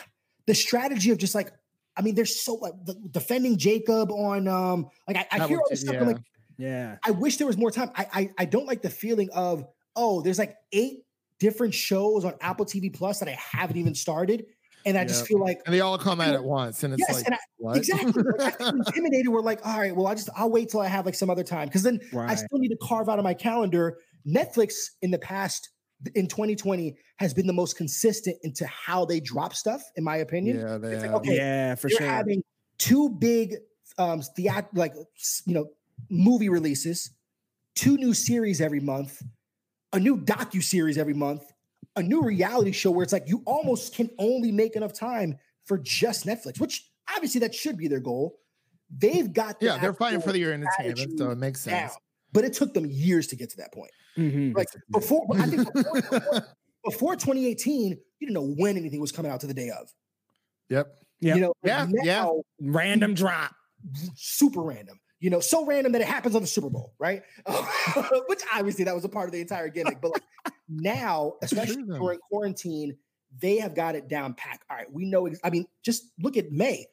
Speaker 3: the strategy of just like, I mean, there's so like the, defending Jacob on um, like I, I hear all this stuff.
Speaker 1: Yeah.
Speaker 3: like.
Speaker 2: Yeah.
Speaker 3: I wish there was more time. I, I I don't like the feeling of oh, there's like eight different shows on Apple TV Plus that I haven't even started, and I just feel like
Speaker 1: and they all come out at once, and it's
Speaker 3: yes,
Speaker 1: like
Speaker 3: and I,
Speaker 1: what?
Speaker 3: exactly like, I intimidated. We're like, all right, well, I just I'll wait till I have like some other time because then I still need to carve out of my calendar. Netflix in the past in 2020 has been the most consistent into how they drop stuff, in my opinion.
Speaker 1: yeah, they
Speaker 3: It's like, okay,
Speaker 2: Yeah, for
Speaker 3: you're
Speaker 2: sure.
Speaker 3: having two big um theat- like you know movie releases two new series every month a new docu series every month a new reality show where it's like you almost can only make enough time for just netflix which obviously that should be their goal they've got the
Speaker 1: Yeah, they're fighting
Speaker 3: actual
Speaker 1: for your entertainment, so it makes
Speaker 3: down.
Speaker 1: sense.
Speaker 3: but it took them years to get to that point
Speaker 2: Mhm.
Speaker 3: like before i think before, before, before 2018 you didn't know when anything was coming out to the day of
Speaker 1: Yep.
Speaker 2: Yep.
Speaker 3: you know
Speaker 1: Yeah,
Speaker 3: now,
Speaker 1: yeah.
Speaker 2: Random drop.
Speaker 3: super random. You know, so random that it happens on the Super Bowl, right? Which obviously that was a part of the entire gimmick. But like now, especially during quarantine, they have got it down pack. All right, we know. ex- I mean, just look at May.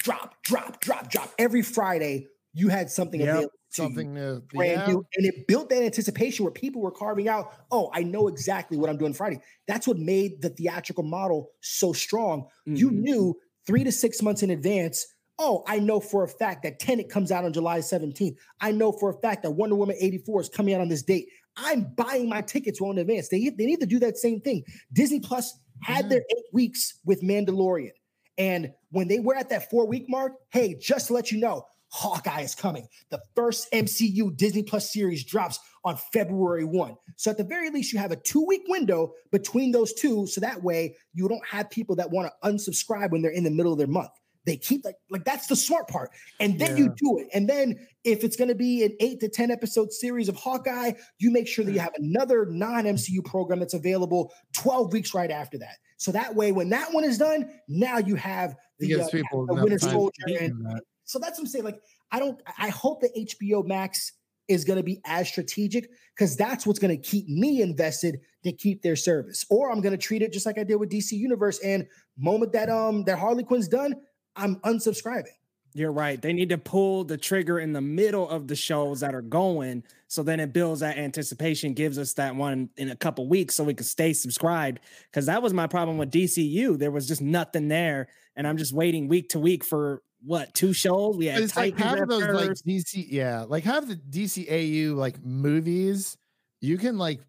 Speaker 3: Drop, drop, drop, drop. Every Friday, you had something
Speaker 2: Yep,
Speaker 3: available. to you,
Speaker 1: Something new.
Speaker 3: brand
Speaker 1: yeah.
Speaker 3: new, and it built that anticipation where people were carving out. Oh, I know exactly what I'm doing Friday. That's what made the theatrical model so strong you
Speaker 2: Mhm.
Speaker 3: knew three to six months in advance. Oh, I know for a fact that Tenet comes out on July 17th. I know for a fact that Wonder Woman 84 is coming out on this date. I'm buying my tickets well in advance. They, they need to do that same thing. Disney Plus had their mm-hmm. eight weeks with Mandalorian. And when they were at that four week mark, hey, just to let you know, Hawkeye is coming. The first MCU Disney Plus series drops on February 1. So at the very least, you have a two week window between those two. So that way you don't have people that want to unsubscribe when they're in the middle of their month. They keep like like that's the smart part. And then
Speaker 1: Yeah.
Speaker 3: you do it. And then if it's going to be an 8 to 10 episode series of Hawkeye, you make sure that you have another non-MCU program that's available 12 weeks right after that. So that way when that one is done, now you have the, uh,
Speaker 1: people
Speaker 3: the Winter Soldier and
Speaker 1: that.
Speaker 3: so that's what I'm saying. Like, I don't, I hope that HBO Max is going to be as strategic because that's what's going to keep me invested to keep their service. Or I'm going to treat it just like I did with DC Universe. And moment that um that Harley Quinn's done, I'm unsubscribing.
Speaker 2: You're right. They need to pull the trigger in the middle of the shows that are going. So then it builds that anticipation, gives us that one in a couple weeks so we can stay subscribed. Because that was my problem with DCU. There was just nothing there. And I'm just waiting week to week for what, two shows? We had
Speaker 1: it's like
Speaker 2: Titans
Speaker 1: half of those like. DC, yeah, like half the DCAU like movies, you can like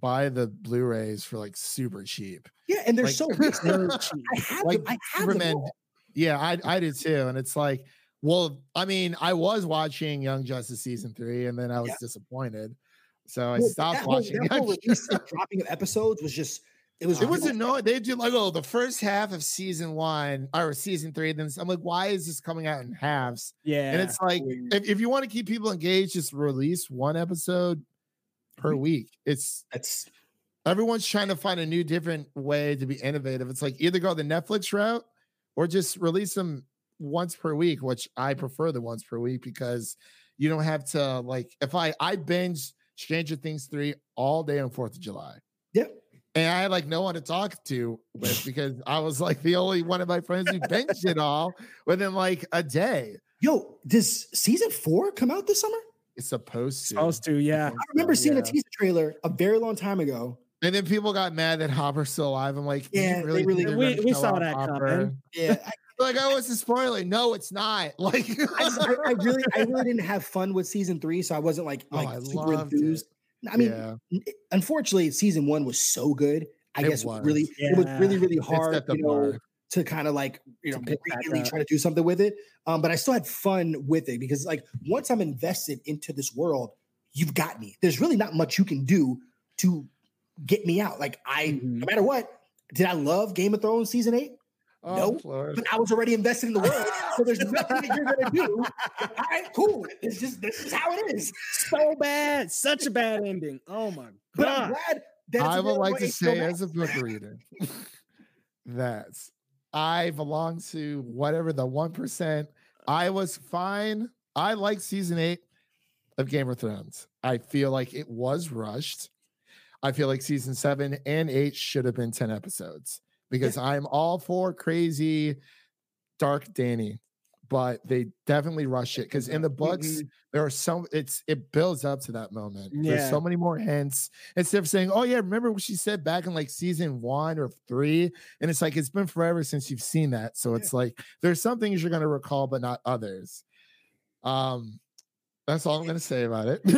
Speaker 1: buy the Blu-rays for like super cheap.
Speaker 3: Yeah, and they're
Speaker 1: Like-
Speaker 3: so
Speaker 2: They're
Speaker 3: recent.
Speaker 2: cheap.
Speaker 3: I have
Speaker 1: like
Speaker 3: them. I have them
Speaker 1: Superman.
Speaker 3: all.
Speaker 1: Yeah, I I did too, and it's like, well, I mean, I was watching Young Justice season three, and then I was
Speaker 3: Yeah.
Speaker 1: disappointed, so I
Speaker 3: Well,
Speaker 1: stopped
Speaker 3: that whole,
Speaker 1: watching.
Speaker 3: that whole
Speaker 1: Young
Speaker 3: release and
Speaker 1: Justice.
Speaker 3: dropping of episodes was just it was
Speaker 1: It was annoying. They do like, oh, the first half of season one or season three. Then I'm like, why is this coming out in halves?
Speaker 2: Yeah.
Speaker 1: And it's like, if, if you want to keep people engaged, just release one episode per
Speaker 3: Mhm.
Speaker 1: week. It's
Speaker 3: That's
Speaker 1: everyone's trying to find a new, different way to be innovative. It's like either go the Netflix route or just release them once per week, which I mm. prefer the once per week because you don't have to like. If I I binge Stranger Things three all day on Fourth of July.
Speaker 3: yeah.
Speaker 1: And I had like no one to talk to with because I was like the only one of my friends who binged it all within like a day.
Speaker 3: Yo, does season four come out this summer?
Speaker 1: It's supposed to.
Speaker 2: supposed to, yeah.
Speaker 3: I remember seeing
Speaker 1: Yeah.
Speaker 3: a teaser trailer a very long time ago.
Speaker 1: And then people got mad that Hopper's still alive. I'm like,
Speaker 3: Yeah, they
Speaker 1: really,
Speaker 3: really-
Speaker 2: We- we saw
Speaker 1: off
Speaker 2: that coming.
Speaker 3: Yeah, I,
Speaker 1: Like, oh, it's a spoiler. No, it's not. Like,
Speaker 3: I, just- I- I really, I really didn't have fun with season three, so I wasn't like
Speaker 1: Oh,
Speaker 3: like
Speaker 1: I
Speaker 3: super
Speaker 1: loved it.
Speaker 3: enthused. I mean,
Speaker 1: yeah,
Speaker 3: unfortunately, season one was so good. I
Speaker 1: It
Speaker 3: guess it was
Speaker 1: was.
Speaker 3: really, it was really, really hard, you know, to kind of like you know
Speaker 2: To
Speaker 3: really try to do something with it. Um, but I still had fun with it because like once I'm invested into this world, you've got me. There's really not much you can do to get me out. Like I,
Speaker 2: Mhm.
Speaker 3: no matter what, did I love Game of Thrones season eight?
Speaker 1: Oh,
Speaker 3: No,
Speaker 1: Lord.
Speaker 3: But I was already invested in the world, so there's nothing that you're gonna do. All right, cool. It's just this is how it is.
Speaker 2: so bad. Such a bad ending. Oh my
Speaker 3: But I'm
Speaker 2: god.
Speaker 3: glad that
Speaker 1: I would like to say,
Speaker 3: Max.
Speaker 1: as a book reader, that I belong to whatever the 1%. I was fine. I like season eight of Game of Thrones. I feel like it was rushed. I feel like season seven and eight should have been 10 episodes because I'm all for crazy dark Dany, but they definitely rush it because in the books,
Speaker 3: Mhm.
Speaker 1: there are so it's it builds up to that moment. There's so many more hints instead of saying, Oh, yeah, remember what she said back in like season one or three? And it's like it's been forever since you've seen that. So it's like there's some things you're gonna recall, but not others. Um that's all I'm gonna say about it.
Speaker 3: the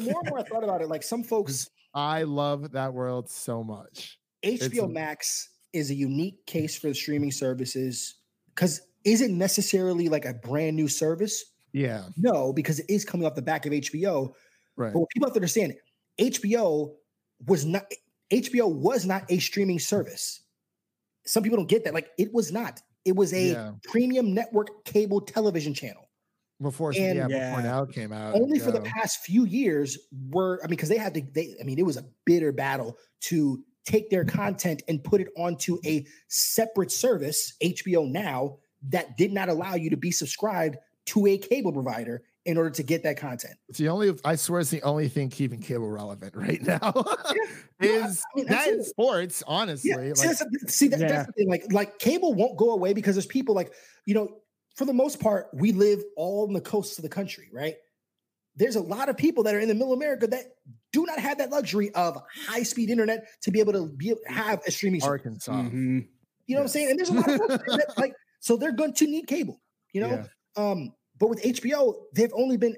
Speaker 3: more and more I thought about it, like some folks,
Speaker 1: I love that world so much.
Speaker 3: HBO
Speaker 1: a-
Speaker 3: Max is a unique case for the streaming services because is it necessarily like a brand new service?
Speaker 1: Yeah,
Speaker 3: No, because it is coming off the back of HBO.
Speaker 1: right.
Speaker 3: But what people have to understand, HBO was not HBO was not a streaming service. Some people don't get that. Like it was not. It was a
Speaker 1: Yeah.
Speaker 3: premium network cable television channel.
Speaker 1: Before
Speaker 3: and-
Speaker 1: yeah, before now came out.
Speaker 3: Only for the past few years were I mean, because they had to. They I mean, it was a bitter battle to take their content and put it onto a separate service, HBO Now, that did not allow you to be subscribed to a cable provider in order to get that content.
Speaker 1: It's the only I swear it's the only thing keeping cable relevant right now.
Speaker 3: No, I-
Speaker 1: is
Speaker 3: I mean,
Speaker 1: that in sports, honestly.
Speaker 3: Yeah,
Speaker 1: like,
Speaker 3: see, that's, see that,
Speaker 2: Yeah.
Speaker 3: that's the thing. Like, like cable won't go away because there's people like you know, for the most part, we live all on the coasts of the country, right? There's a lot of people that are in the middle of America that do not have that luxury of high speed internet to be able to be have a streaming service.
Speaker 1: Arkansas.
Speaker 2: Mhm.
Speaker 3: You know what I'm saying? And there's a lot of that, like so they're going to need cable. You know,
Speaker 1: Yeah.
Speaker 3: um, but with HBO, they've only been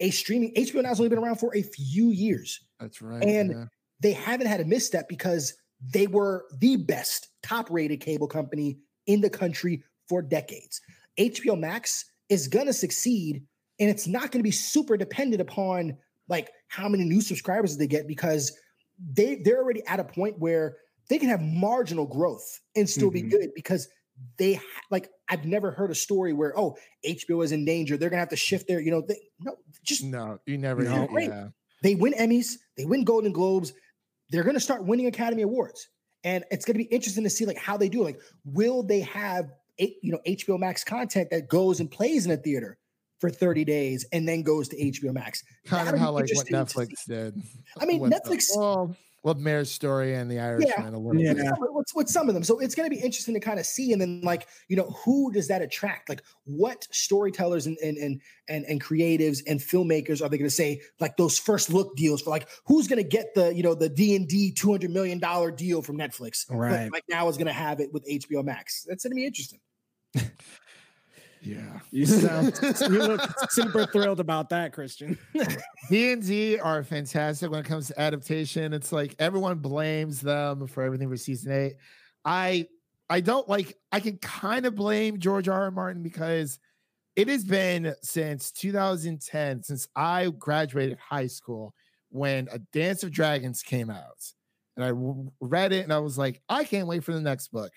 Speaker 3: a streaming. HBO now has only been around for a few years
Speaker 1: That's right.
Speaker 3: And-
Speaker 1: yeah.
Speaker 3: they haven't had a misstep because they were the best top rated cable company in the country for decades. HBO Max is going to succeed and it's not going to be super dependent upon like how many new subscribers they get because they they're already at a point where they can have marginal growth and still be
Speaker 2: Mhm.
Speaker 3: good because they like I've never heard a story where oh HBO is in danger. They're gonna have to shift their you know they, no just
Speaker 1: No, you never.
Speaker 2: No.
Speaker 1: hear- yeah.
Speaker 3: they win Emmys, they win Golden Globes, they're going to start winning Academy Awards, and it's going to be interesting to see like how they do. Like, will they have you know HBO Max content that goes and plays in a theater for thirty days and then goes to HBO Max?
Speaker 1: Kind of how like what Netflix did.
Speaker 3: I mean,
Speaker 1: with the-
Speaker 3: Netflix-
Speaker 1: well, with Marriage Story and The Irishman a little
Speaker 2: Yeah.
Speaker 1: bit.
Speaker 3: Some- What's with some of them? So it's going to be interesting to kind of see, and then like you know, who does that attract? Like, what storytellers and and and and, and creatives and filmmakers are they going to say like those first look deals for like who's going to get the you know the D and D two hundred million dollar deal from Netflix?
Speaker 2: Right.
Speaker 3: like now is going to have it with HBO Max. That's going to be interesting.
Speaker 1: Yeah.
Speaker 2: You sound you look super thrilled about that, Christian.
Speaker 1: D and D are fantastic when it comes to adaptation. It's like everyone blames them for everything for season eight. I I don't like. I can kind of blame George R. R. Martin because it has been since 2010 since I graduated high school when A Dance of Dragons came out, and I read it and I was like, I can't wait for the next book.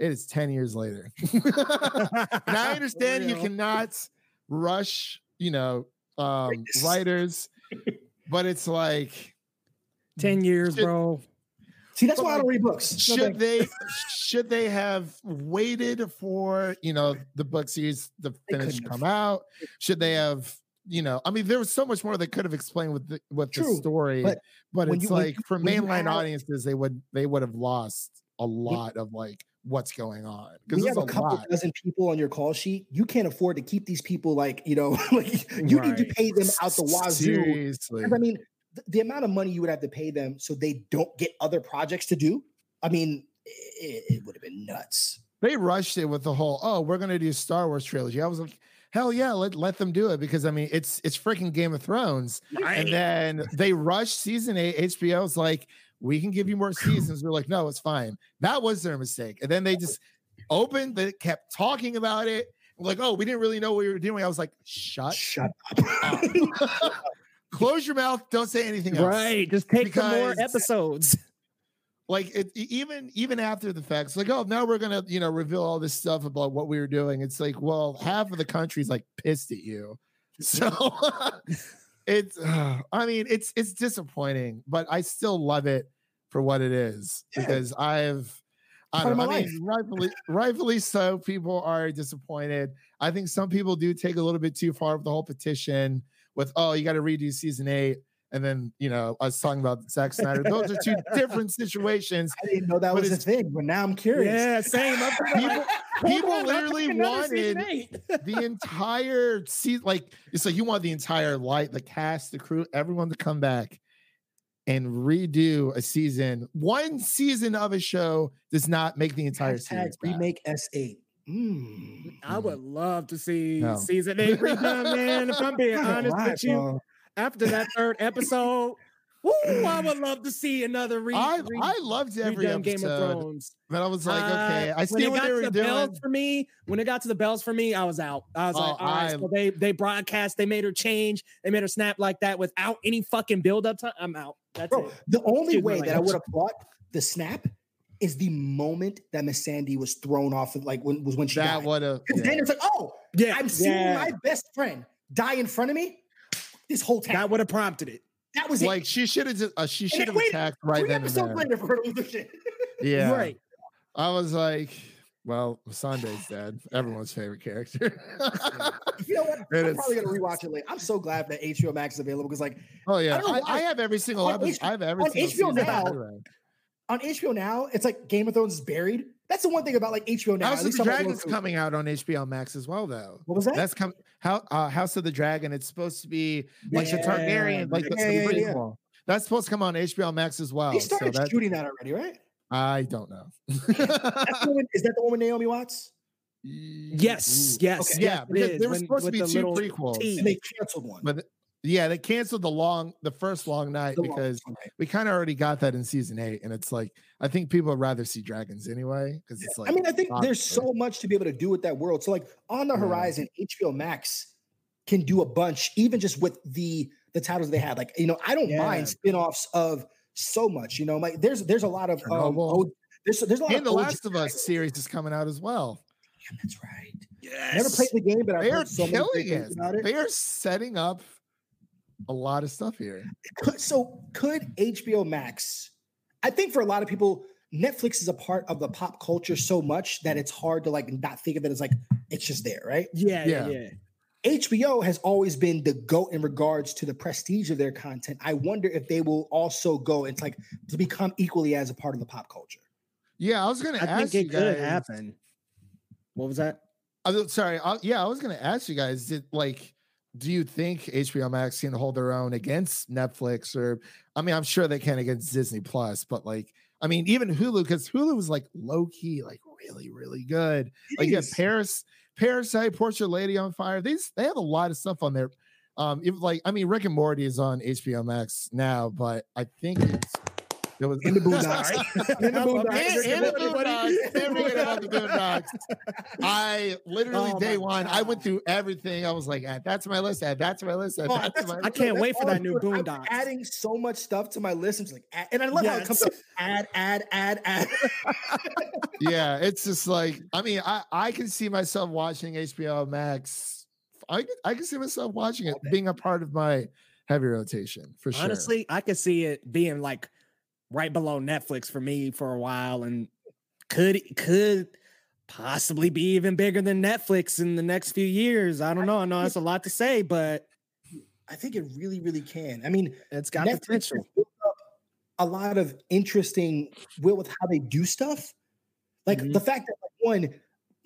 Speaker 1: It is 10 years later. and I understand you cannot rush, you know, um, writers, but it's like,
Speaker 2: Ten years,
Speaker 1: Should-
Speaker 2: bro.
Speaker 3: See, that's why I don't read books.
Speaker 1: Should
Speaker 3: thank-
Speaker 1: they should they have waited for you know the book series to
Speaker 3: They
Speaker 1: finish come
Speaker 3: have.
Speaker 1: out? Should they have? You know, I mean, there was so much more they could have explained with the with the story,
Speaker 3: but
Speaker 1: but it's
Speaker 3: you-
Speaker 1: like
Speaker 3: you-
Speaker 1: for
Speaker 3: when
Speaker 1: mainline
Speaker 3: have-
Speaker 1: audiences, they would they would have lost a lot of like what's going on because
Speaker 3: you have a couple
Speaker 1: lot.
Speaker 3: dozen people on your call sheet, you can't afford to keep these people like you know, like you need to pay them out the wazoo.
Speaker 1: Seriously,
Speaker 3: I mean, th- the amount of money you would have to pay them so they don't get other projects to do. I mean, it, it would have been nuts.
Speaker 1: they rushed it with the whole oh we're gonna do Star Wars trilogy. I was like, hell yeah, let let them do it because I mean it's it's freaking Game of Thrones. And then they rushed season eight. HBO's like, we can give you more seasons. We're like, no, it's fine. That was their mistake. And then they just opened, they kept talking about it. Like, oh, we didn't really know what we were doing. I was like, shut
Speaker 3: Shut
Speaker 1: up. Close your mouth. Don't say anything else.
Speaker 2: Right. Just take some more episodes.
Speaker 1: Like it even even after the facts, like, oh, now we're gonna, you know, reveal all this stuff about what we were doing. It's like, well, half of the country's like pissed at you. So it's uh, I mean, it's it's disappointing, but I still love it for what it is
Speaker 3: Yeah.
Speaker 1: because I've I don't know, I mean, rightfully, rightfully so. People are disappointed. I think some people do take a little bit too far with the whole petition with, oh, you got to redo season eight. And then, you know, I was talking about Zack Snyder. Those are two different situations.
Speaker 3: I didn't know that
Speaker 1: But
Speaker 3: was a thing, but now I'm curious.
Speaker 2: Yeah, same.
Speaker 1: People, people
Speaker 2: on,
Speaker 1: literally
Speaker 2: make another season
Speaker 1: wanted the entire season. Like, it's like you want the entire light, the cast, the crew, everyone to come back and redo a season. One season of a show does not make the entire
Speaker 3: Hashtag
Speaker 1: series. back.
Speaker 3: remake S8. Mm.
Speaker 2: I would love to see
Speaker 1: No.
Speaker 2: season eight redone, man. If I'm being honest with you,
Speaker 3: bro.
Speaker 2: After that third episode, woo, I would love to see another re-
Speaker 1: I,
Speaker 2: re-
Speaker 1: I loved every
Speaker 2: redone Game of
Speaker 1: episode,
Speaker 2: Thrones.
Speaker 1: but I was like, okay, I
Speaker 2: when
Speaker 1: see
Speaker 2: it
Speaker 1: what
Speaker 2: got
Speaker 1: they
Speaker 2: to
Speaker 1: were
Speaker 2: the
Speaker 1: doing.
Speaker 2: bells for me, when it got to the bells for me, I was out. I was
Speaker 1: Oh,
Speaker 2: like, all right,
Speaker 1: I-
Speaker 2: so they they broadcast, they made her change, they made her snap like that without any fucking build up time. I'm out. That's
Speaker 3: Bro,
Speaker 2: it.
Speaker 3: the only
Speaker 2: Excuse me,
Speaker 3: way that I would have bought the snap is the moment that Missandei was thrown off of like when was when she
Speaker 1: That
Speaker 3: died.
Speaker 1: would have.
Speaker 3: Because then it's like, oh,
Speaker 2: Yeah,
Speaker 3: I'm seeing
Speaker 2: yeah.
Speaker 3: my best friend die in front of me. This whole time.
Speaker 2: that would have prompted it.
Speaker 3: that was
Speaker 1: Like
Speaker 3: it.
Speaker 1: she should have just. Uh, she should have attacked right then and there.
Speaker 3: later for her to lose it.
Speaker 1: Yeah,
Speaker 2: Right.
Speaker 1: I was like, well, Sunday's dead. Everyone's favorite character.
Speaker 3: You know what? I'm probably gonna rewatch it later. I'm so glad that HBO Max is available because like
Speaker 1: oh yeah, I,
Speaker 3: why.
Speaker 1: I have every single episode. I have every
Speaker 3: on
Speaker 1: single
Speaker 3: HBO now, on HBO now, it's like Game of Thrones is buried. That's the one thing about like HBO now.
Speaker 1: House of the
Speaker 3: I'm
Speaker 1: Dragon's coming out on HBO Max as well, though.
Speaker 3: What was that?
Speaker 1: That's come how uh, House of the Dragon. It's supposed to be like the Targaryen, like the,
Speaker 3: yeah,
Speaker 1: the
Speaker 3: yeah, yeah.
Speaker 1: prequel. That's supposed to come on HBO Max as well.
Speaker 3: they
Speaker 1: So
Speaker 3: started
Speaker 1: that
Speaker 3: shooting that already, right?
Speaker 1: I don't know.
Speaker 3: One, is that the one with Naomi Watts?
Speaker 2: Yes, yes,
Speaker 3: Okay.
Speaker 1: yeah,
Speaker 2: yes,
Speaker 1: because there was
Speaker 2: when-
Speaker 1: supposed to be two prequels.
Speaker 3: And they canceled one.
Speaker 1: but yeah, they canceled the long, the first long night
Speaker 3: The long-
Speaker 1: because we kind of already got that in season eight, and it's like I think people would rather see dragons anyway because it's like
Speaker 3: I mean, I think there's so much to be able to do with that world. So, like on the
Speaker 1: Yeah.
Speaker 3: horizon, HBO Max can do a bunch, even just with the the titles they had. Like, you know, I don't
Speaker 2: Yeah.
Speaker 3: mind spin-offs of so much. You know, like there's there's a lot of um,
Speaker 1: Chernobyl.
Speaker 3: O- There's there's a lot
Speaker 1: And
Speaker 3: of
Speaker 1: the Last of Us series is coming out as well.
Speaker 3: Yeah, that's right.
Speaker 2: Yes.
Speaker 3: Never played the game, but I've
Speaker 1: They
Speaker 3: heard so many great
Speaker 1: it.
Speaker 3: things about it.
Speaker 1: They are setting up a lot of stuff here.
Speaker 3: So could HBO Max? I think for a lot of people, Netflix is a part of the pop culture so much that it's hard to like not think of it as like it's just there, right?
Speaker 2: Yeah, yeah,
Speaker 1: Yeah.
Speaker 2: yeah.
Speaker 3: HBO has always been the goat in regards to the prestige of their content. I wonder if they will also go and like to become equally as a part of the pop culture.
Speaker 1: Yeah, I was gonna
Speaker 2: I
Speaker 1: ask
Speaker 2: think
Speaker 1: you
Speaker 2: it could
Speaker 1: guys.
Speaker 2: happen. What was that?
Speaker 1: I was- sorry, I, yeah, I was gonna ask you guys. Did like, do you think HBO Max can hold their own against Netflix? Or, I mean, I'm sure they can against Disney Plus, but like, I mean, even Hulu because Hulu was like low key, like really, really good. Like, you have Paris, Parasite, Portrait Lady on Fire. These they have a lot of stuff on there. Um, if like, I mean, Rick and Morty is on HBO Max now, but I think it's it was
Speaker 3: In the Boondocks. In the
Speaker 1: In-
Speaker 3: Boondocks.
Speaker 1: in the Boondocks. Can't about the Boondocks. I literally
Speaker 2: Oh
Speaker 1: day
Speaker 2: my
Speaker 1: one, I went through everything. I was like, add that to my list, add that to my list, add
Speaker 3: Oh,
Speaker 1: that
Speaker 3: that's-
Speaker 1: my list.
Speaker 2: I can't
Speaker 3: That's
Speaker 2: wait for that
Speaker 3: oh,
Speaker 2: new
Speaker 3: doing. I'm Adding so much stuff to my list. I'm just like, add, and I love how it comes
Speaker 2: Yes.
Speaker 3: up. Add, add, add, add.
Speaker 1: yeah, it's just like I mean, I I can see myself watching HBO Max. I can I can see myself watching it being a part of my heavy rotation for sure.
Speaker 2: Honestly, I could see it being like right below Netflix for me for a while, and could could possibly be even bigger than Netflix in the next few years. I don't know. I know that's a lot to say, but
Speaker 3: I think it really, really can. I mean,
Speaker 2: it's got
Speaker 3: Netflix
Speaker 2: potential.
Speaker 3: has built up a lot of interesting will with how they do stuff. Like
Speaker 2: Mhm.
Speaker 3: the fact that like one,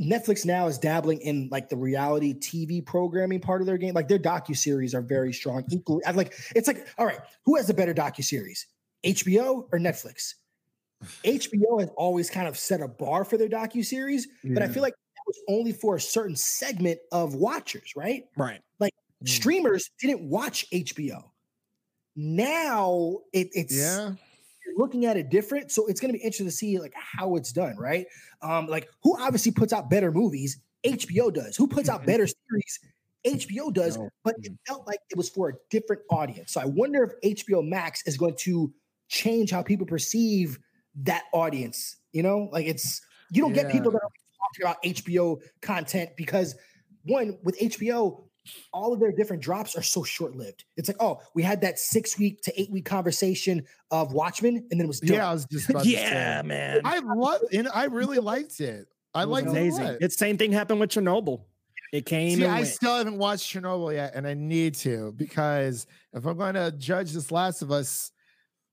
Speaker 3: Netflix now is dabbling in like the reality TV programming part of their game. Like their docu series are very strong. Equally, I like it's like all right, who has a better docu series, HBO or Netflix? HBO has always kind of set a bar for their docu series, but I feel like that was only for a certain segment of watchers, right?
Speaker 2: Right.
Speaker 1: Mm.
Speaker 3: streamers didn't watch HBO. Now it, it's
Speaker 1: yeah,
Speaker 3: looking at it different, so it's going to be interesting to see like how it's done, right? Um, like who obviously puts out better movies? HBO does. Who puts out
Speaker 2: Mhm.
Speaker 3: better series? HBO does.
Speaker 2: No.
Speaker 3: But it felt like it was for a different audience. So I wonder if HBO Max is going to change how people perceive that audience. You know, like it's you don't get people that are talking about HBO content because one with HBO all of their different drops are so short lived. It's like, oh, we had that six week to eight week conversation of Watchmen, and then it was done.
Speaker 1: yeah. I was just about to
Speaker 2: Yeah,
Speaker 1: say.
Speaker 2: man.
Speaker 1: I love and I really liked it. I
Speaker 2: It was
Speaker 1: liked it
Speaker 2: amazing.
Speaker 1: lot.
Speaker 2: It's same thing happened with Chernobyl. It came
Speaker 1: See,
Speaker 2: and
Speaker 1: I
Speaker 2: went.
Speaker 1: still haven't watched Chernobyl yet, and I need to because if I'm going to judge this Last of Us,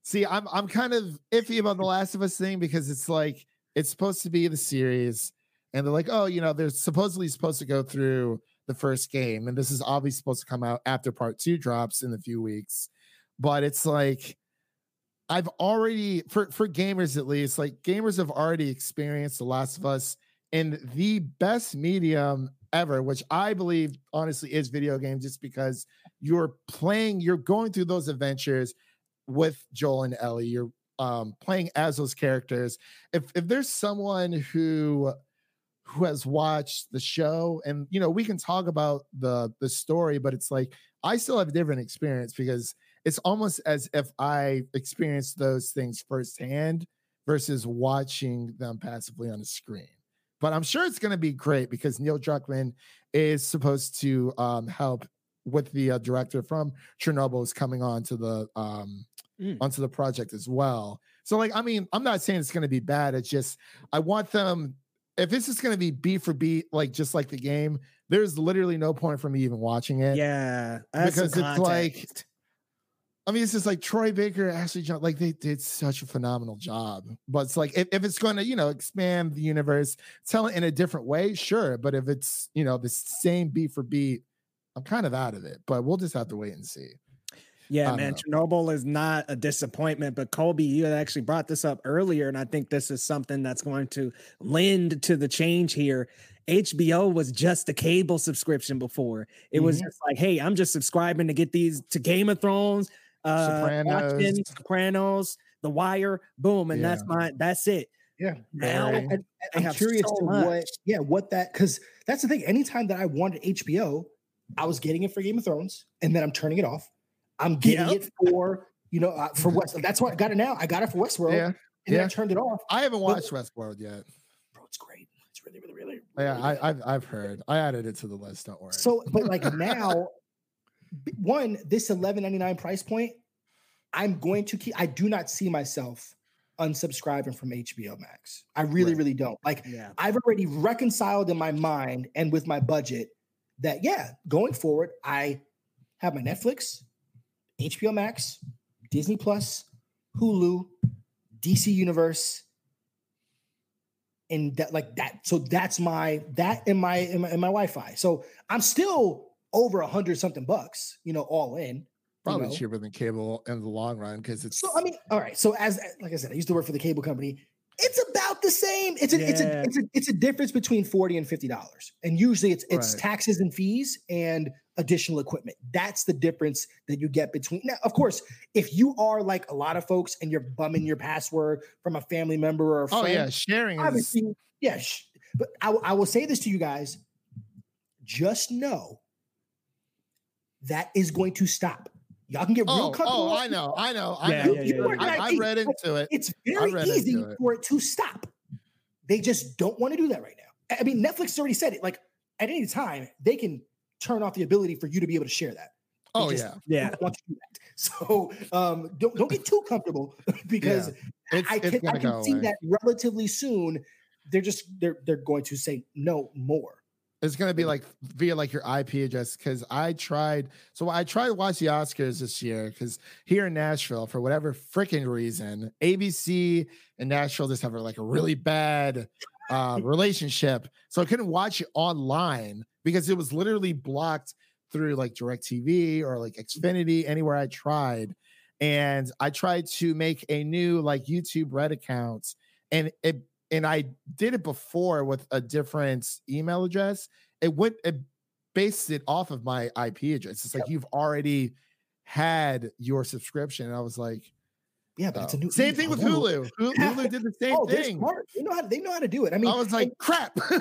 Speaker 1: see, I'm I'm kind of iffy about the Last of Us thing because it's like it's supposed to be the series, and they're like, oh, you know, they're supposedly supposed to go through the first game, and this is obviously supposed to come out after part two drops in a few weeks, but it's like. I've already for for gamers at least, like gamers have already experienced The Last of Us in the best medium ever, which I believe honestly is video game, just because you're playing, you're going through those adventures with Joel and Ellie. You're um, playing as those characters. If if there's someone who who has watched the show, and you know, we can talk about the the story, but it's like I still have a different experience because it's almost as if I experienced those things firsthand versus watching them passively on the screen but I'm sure it's going to be great because Neil Druckmann is supposed to um, help with the uh, director from Chernobyl is coming on to the um,
Speaker 2: Mm.
Speaker 1: onto the project as well. So like, I mean, I'm not saying it's going to be bad. It's just I want them. If this is going to be beat for beat, like just like the game, there's literally no point for me even watching it.
Speaker 2: Yeah,
Speaker 1: because it's like. I mean, it's just like Troy Baker, Ashley John, like they did such a phenomenal job. But it's like if, if it's going to, you know, expand the universe, tell it in a different way, sure. But if it's, you know, the same beat for beat, I'm kind of out of it. But we'll just have to wait and see.
Speaker 2: Yeah,
Speaker 1: I
Speaker 2: man, Chernobyl is not a disappointment, but Kolby, you had actually brought this up earlier, and I think this is something that's going to lend to the change here. HBO was just a cable subscription before. It was
Speaker 3: Mhm.
Speaker 2: just like, hey, I'm just subscribing to get these to Game of Thrones, uh,
Speaker 1: Sopranos.
Speaker 2: Watchmen, Sopranos, The Wire, boom, and that's my that's it.
Speaker 3: Yeah.
Speaker 2: Now
Speaker 1: Very.
Speaker 3: And- and
Speaker 2: They
Speaker 3: I'm curious
Speaker 2: so
Speaker 3: to
Speaker 2: much.
Speaker 3: what, yeah, what that because that's the thing. Anytime that I wanted HBO, I was getting it for Game of Thrones, and then I'm turning it off. I'm getting it for you know uh, for West. That's why I got it now. I got it for Westworld.
Speaker 1: Yeah.
Speaker 3: and then
Speaker 1: Yeah.
Speaker 3: I turned it off.
Speaker 1: I haven't
Speaker 3: But-
Speaker 1: watched Westworld yet.
Speaker 3: Bro, it's great. It's really, really, really.
Speaker 1: Yeah,
Speaker 3: really
Speaker 1: I, I've I've heard. I added it to the list. Don't worry.
Speaker 3: So, but like now, one this eleven ninety nine price point, I'm going to keep. I do not see myself unsubscribing from HBO Max. I really,
Speaker 1: Right.
Speaker 3: really don't. Like
Speaker 2: Yeah.
Speaker 3: I've already reconciled in my mind and with my budget that yeah, going forward, I have my Netflix, HBO Max, Disney Plus, Hulu, DC Universe, and that like that. So that's my that in my in my, my Wi-Fi. So I'm still over a hundred something bucks, you know, all in. you
Speaker 1: Probably
Speaker 3: know.
Speaker 1: cheaper than cable in the long run because it's.
Speaker 3: So I mean, all right. So as like I said, I used to work for the cable company. It's about the same. It's a it's a it's a it's a difference between forty and fifty dollars, and usually it's it's
Speaker 1: Right.
Speaker 3: taxes and fees and additional equipment. That's the difference that you get between. Now, of course, if you are like a lot of folks and you're bumming your password from a family member or a friend,
Speaker 1: oh yeah, sharing is.
Speaker 3: obviously, yeah. sh- But I, will- say this to you guys: just know that is going to stop. Y'all can get real
Speaker 1: Oh, oh
Speaker 3: comfortable.
Speaker 1: oh, I know, I know, I
Speaker 2: Yeah,
Speaker 1: know.
Speaker 2: yeah,
Speaker 3: You
Speaker 2: yeah,
Speaker 3: are
Speaker 2: yeah.
Speaker 1: I, I read into it.
Speaker 3: It's very easy
Speaker 1: it.
Speaker 3: for it to stop. They just don't want to do that right now. I- I mean, Netflix already said it. Like at any time, they can turn off the ability for you to be able to share that.
Speaker 1: Oh
Speaker 3: just
Speaker 1: yeah,
Speaker 2: Yeah.
Speaker 3: don't do that. So um, don't don't get too comfortable because
Speaker 1: it's,
Speaker 3: I can I can
Speaker 1: go
Speaker 3: see
Speaker 1: away.
Speaker 3: that relatively soon. They're just they're they're going to say no more.
Speaker 1: It's gonna be like via like your IP address because I tried. So I tried to watch the Oscars this year because here in Nashville, for whatever freaking reason, ABC and Nashville just have like a really bad uh, relationship. So I couldn't watch it online because it was literally blocked through like DirecTV or like Xfinity, anywhere I tried. And I tried to make a new like YouTube Red account, and it and I did it before with a different email address. It went it based it off of my IP address. It's like you've already had your subscription. And I was like,
Speaker 3: Yeah, but it's a new
Speaker 1: same thing with Hulu. Hulu, Hulu did the same
Speaker 3: Oh,
Speaker 1: thing.
Speaker 3: smart. They know how to, they know how to do it. I mean,
Speaker 1: I was like,
Speaker 3: and-
Speaker 1: crap.
Speaker 3: yeah,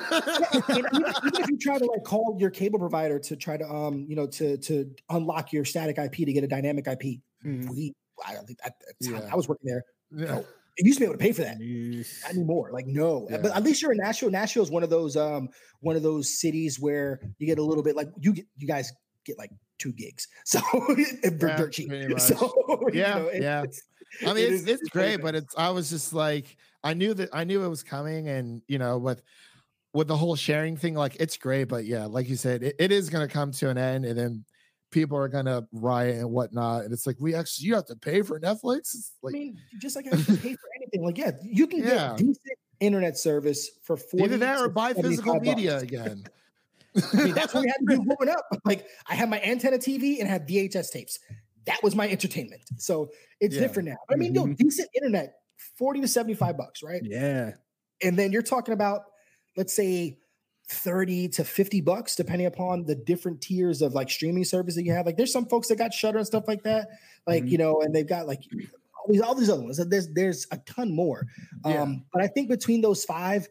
Speaker 3: and even, even if you try to like call your cable provider to try to um you know to to unlock your static IP to get a dynamic IP,
Speaker 2: Mm.
Speaker 3: we I don't think at
Speaker 1: Yeah.
Speaker 3: I was working there.
Speaker 1: Yeah.
Speaker 3: You used to be able to pay for that.
Speaker 2: Yeesh.
Speaker 3: Not anymore. Like no,
Speaker 1: Yeah.
Speaker 3: but at least you're in Nashville. Nashville is one of those um one of those cities where you get a little bit like you get you guys get like two gigs, so
Speaker 1: Yeah,
Speaker 3: dirt cheap. So you
Speaker 1: Yeah,
Speaker 3: know, it-
Speaker 1: yeah.
Speaker 3: it's-
Speaker 1: I mean,
Speaker 3: it
Speaker 1: it's,
Speaker 3: is-
Speaker 1: it's
Speaker 3: it's
Speaker 1: great, but it's I was just like, I knew that I knew it was coming, and you know, with with the whole sharing thing, like it's great, but yeah, like you said, it, it is gonna come to an end, and then people are gonna riot and whatnot, and it's like we actually you have to pay for Netflix. It's
Speaker 3: I mean, just like I have to pay for anything. Like yeah, you can
Speaker 1: Yeah.
Speaker 3: get decent internet service for forty.
Speaker 1: either that or buy physical media
Speaker 3: bucks.
Speaker 1: again.
Speaker 3: I mean, that's what we had to do growing up. Like I had my antenna TV and had VHS tapes. That was my entertainment. So it's
Speaker 1: Yeah.
Speaker 3: different now. But I mean, yo,
Speaker 2: Mhm.
Speaker 3: decent internet, 40 to 75 bucks, right?
Speaker 2: Yeah.
Speaker 3: And then you're talking about, let's say 30 to 50 bucks, depending upon the different tiers of like streaming service that you have. Like there's some folks that got Shudder and stuff like that. Like,
Speaker 2: Mhm.
Speaker 3: you know, and they've got like all these, all these other ones. There's there's a ton more.
Speaker 1: Yeah.
Speaker 3: Um, but I think between those five,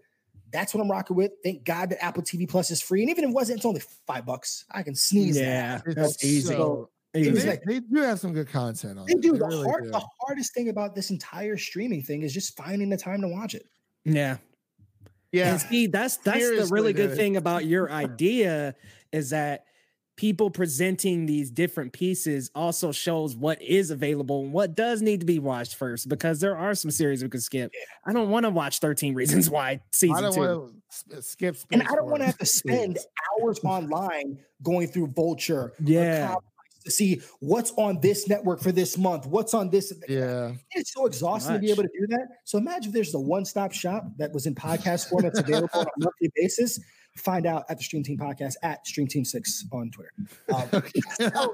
Speaker 3: that's what I'm rocking with. Thank God that Apple TV Plus is free. And even if it wasn't, it's only five bucks. I can sneeze.
Speaker 2: Yeah.
Speaker 1: It's
Speaker 2: That's easy.
Speaker 1: so-
Speaker 2: Easy.
Speaker 3: It's
Speaker 1: they,
Speaker 3: like-
Speaker 1: they do have some good content on
Speaker 3: They
Speaker 1: it.
Speaker 3: do.
Speaker 1: They
Speaker 3: The,
Speaker 1: really
Speaker 3: hard,
Speaker 1: do.
Speaker 3: the hardest thing about this entire streaming thing is just finding the time to watch it.
Speaker 2: Yeah.
Speaker 1: Yeah,
Speaker 2: And see, that's that's the really good
Speaker 1: dude.
Speaker 2: thing about your idea is that people presenting these different pieces also shows what is available and what does need to be watched first because there are some series we could skip. I don't want to watch 13 Reasons Why
Speaker 1: I
Speaker 2: season
Speaker 1: don't
Speaker 2: two.
Speaker 1: Uh, skip.
Speaker 3: And I don't want to have to spend hours online going through Vulture
Speaker 2: Yeah.
Speaker 3: Complex to see what's on this network for this month, what's on this.
Speaker 1: Yeah.
Speaker 3: It's so exhausting to be able to do that. So imagine if there's a one-stop shop that was in podcast form that's available on a monthly basis. Find out at the Stream Team Podcast at Stream Team Six on Twitter. Um, so,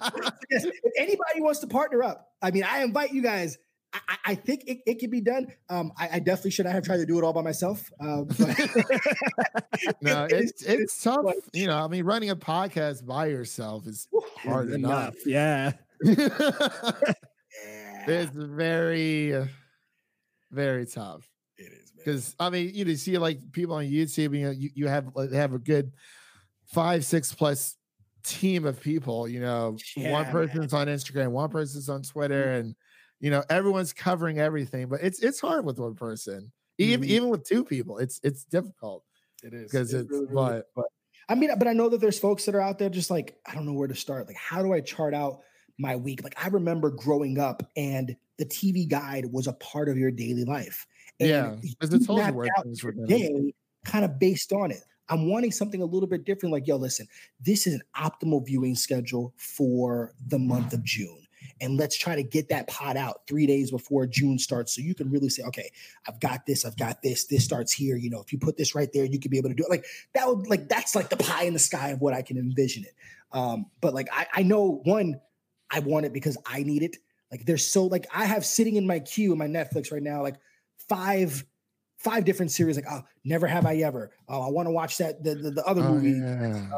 Speaker 3: yes, if anybody wants to partner up, I mean, I invite you guys. I, I- think it, it can be done. Um, I, I definitely should not have tried to do it all by myself. Um, but
Speaker 1: no,
Speaker 3: it
Speaker 1: it's it's tough.
Speaker 3: like-
Speaker 1: You know, I mean, running a podcast by yourself is hard enough.
Speaker 2: enough. Yeah.
Speaker 1: it's very, very tough.
Speaker 3: It is.
Speaker 1: Because I mean, you know, see like people on YouTube, you know, you, you have like, have a good five, six plus team of people. You know,
Speaker 2: Yeah,
Speaker 1: one
Speaker 2: man.
Speaker 1: person's on Instagram, one person's on Twitter, and you know, everyone's covering everything, but it's it's hard with one person. Even
Speaker 3: Mhm.
Speaker 1: even with two people, it's it's difficult
Speaker 3: It is
Speaker 1: because it's but
Speaker 3: but I mean, but I know that there's folks that are out there just like, I don't know where to start. Like, how do I chart out my week? Like, I remember growing up and the TV guide was a part of your daily life. And
Speaker 1: Yeah, 'cause it
Speaker 3: you
Speaker 1: told you
Speaker 3: mapped
Speaker 1: where
Speaker 3: out
Speaker 1: things were
Speaker 3: your day kind of based on it. I'm wanting something a little bit different. Like, yo, listen, this is an optimal viewing schedule for the month of June. And let's try to get that pot out three days before June starts. So you can really say, okay, I've got this, I've got this, this starts here. You know, if you put this right there, you could be able to do it. Like that would like that's like the pie in the sky of what I can envision it. Um, but like I, I know one, I want it because I need it. Like there's so like I have sitting in my queue in my Netflix right now, like five five different series. Like, oh, never have I ever. Oh, I want to watch that the, the, the other
Speaker 1: Oh,
Speaker 3: movie.
Speaker 1: yeah.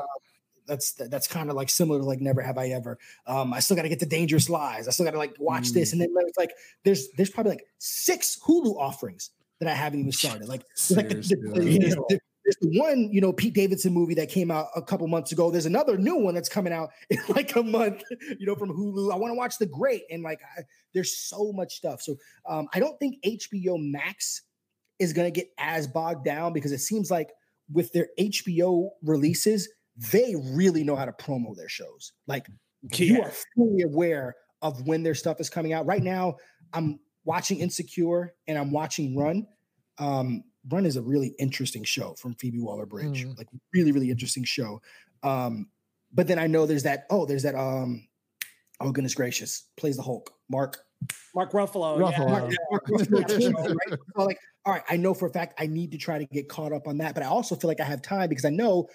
Speaker 3: That's that's kind of like similar to like Never Have I Ever. Um, I still got to get the Dangerous Lies. I still got to like watch this, and then it's like there's there's probably like six Hulu offerings that I haven't even started. Like, there's like the,
Speaker 1: Seriously,
Speaker 3: the- the- there's one you know Pete Davidson movie that came out a couple months ago. There's another new one that's coming out in like a month, you know, from Hulu. I want to watch The Great, and like I, there's so much stuff. So um, I don't think HBO Max is going to get as bogged down because it seems like with their HBO releases, they really know how to promo their shows. Like you are fully aware of when their stuff is coming out. Right now, I'm watching Insecure and I'm watching Run. Um, Run is a really interesting show from Phoebe Waller Bridge.
Speaker 1: Mhm.
Speaker 3: Like really, really interesting show. Um, but then I know there's that. Oh, there's that. Um, oh goodness gracious, plays the Hulk. Mark
Speaker 2: Mark Ruffalo.
Speaker 1: Ruffalo.
Speaker 2: Yeah.
Speaker 3: Mark- Mark Ruffalo show, right? So like, all right, I know for a fact I need to try to get caught up on that, but I also feel like I have time because I know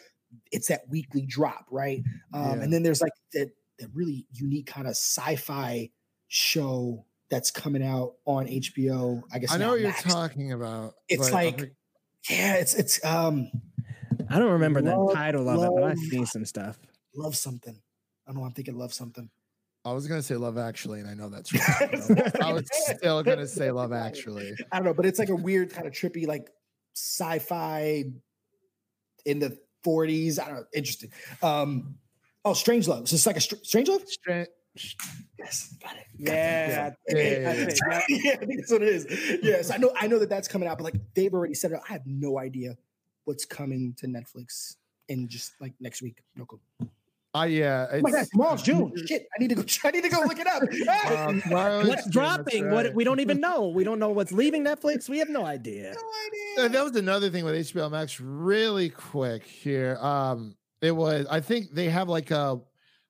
Speaker 3: it's that weekly drop, right? Um,
Speaker 1: Yeah.
Speaker 3: And then there's like that that really unique kind of sci-fi show that's coming out on HBO. I guess
Speaker 1: I know
Speaker 3: now
Speaker 1: what you're talking about.
Speaker 3: It's
Speaker 1: but I'm
Speaker 3: like- Yeah, it's it's um
Speaker 2: I don't remember the title of it, but I've seen some stuff.
Speaker 3: love something. I don't know. I'm thinking love something.
Speaker 1: I was gonna say Love Actually, and I know that's wrong. I was still gonna say Love Actually.
Speaker 3: I don't know, but it's like a weird kind of trippy, like sci-fi in the 40s. I don't know, interesting. Um, oh, Strange Love. So it's like a str- Strange Love.
Speaker 1: Stra-
Speaker 3: Yes, got it.
Speaker 2: Yeah,
Speaker 1: Yeah, yeah,
Speaker 2: that's
Speaker 1: yeah.
Speaker 2: it.
Speaker 3: yeah, I think that's what it is. Yes, I know. I know that that's coming out, but like they've already said it. I have no idea what's coming to Netflix in just like next week. No clue.
Speaker 1: Uh, yeah.
Speaker 3: Oh my god, tomorrow's June. Shit, I need to go. I need to go look it up.
Speaker 1: Tomorrow
Speaker 2: What's
Speaker 1: is June, that's
Speaker 2: dropping? What we don't even know. We don't know what's leaving Netflix. We have no idea.
Speaker 1: No Uh, that was another thing with HBO Max. Really quick here. Um, it was. I think they have like a,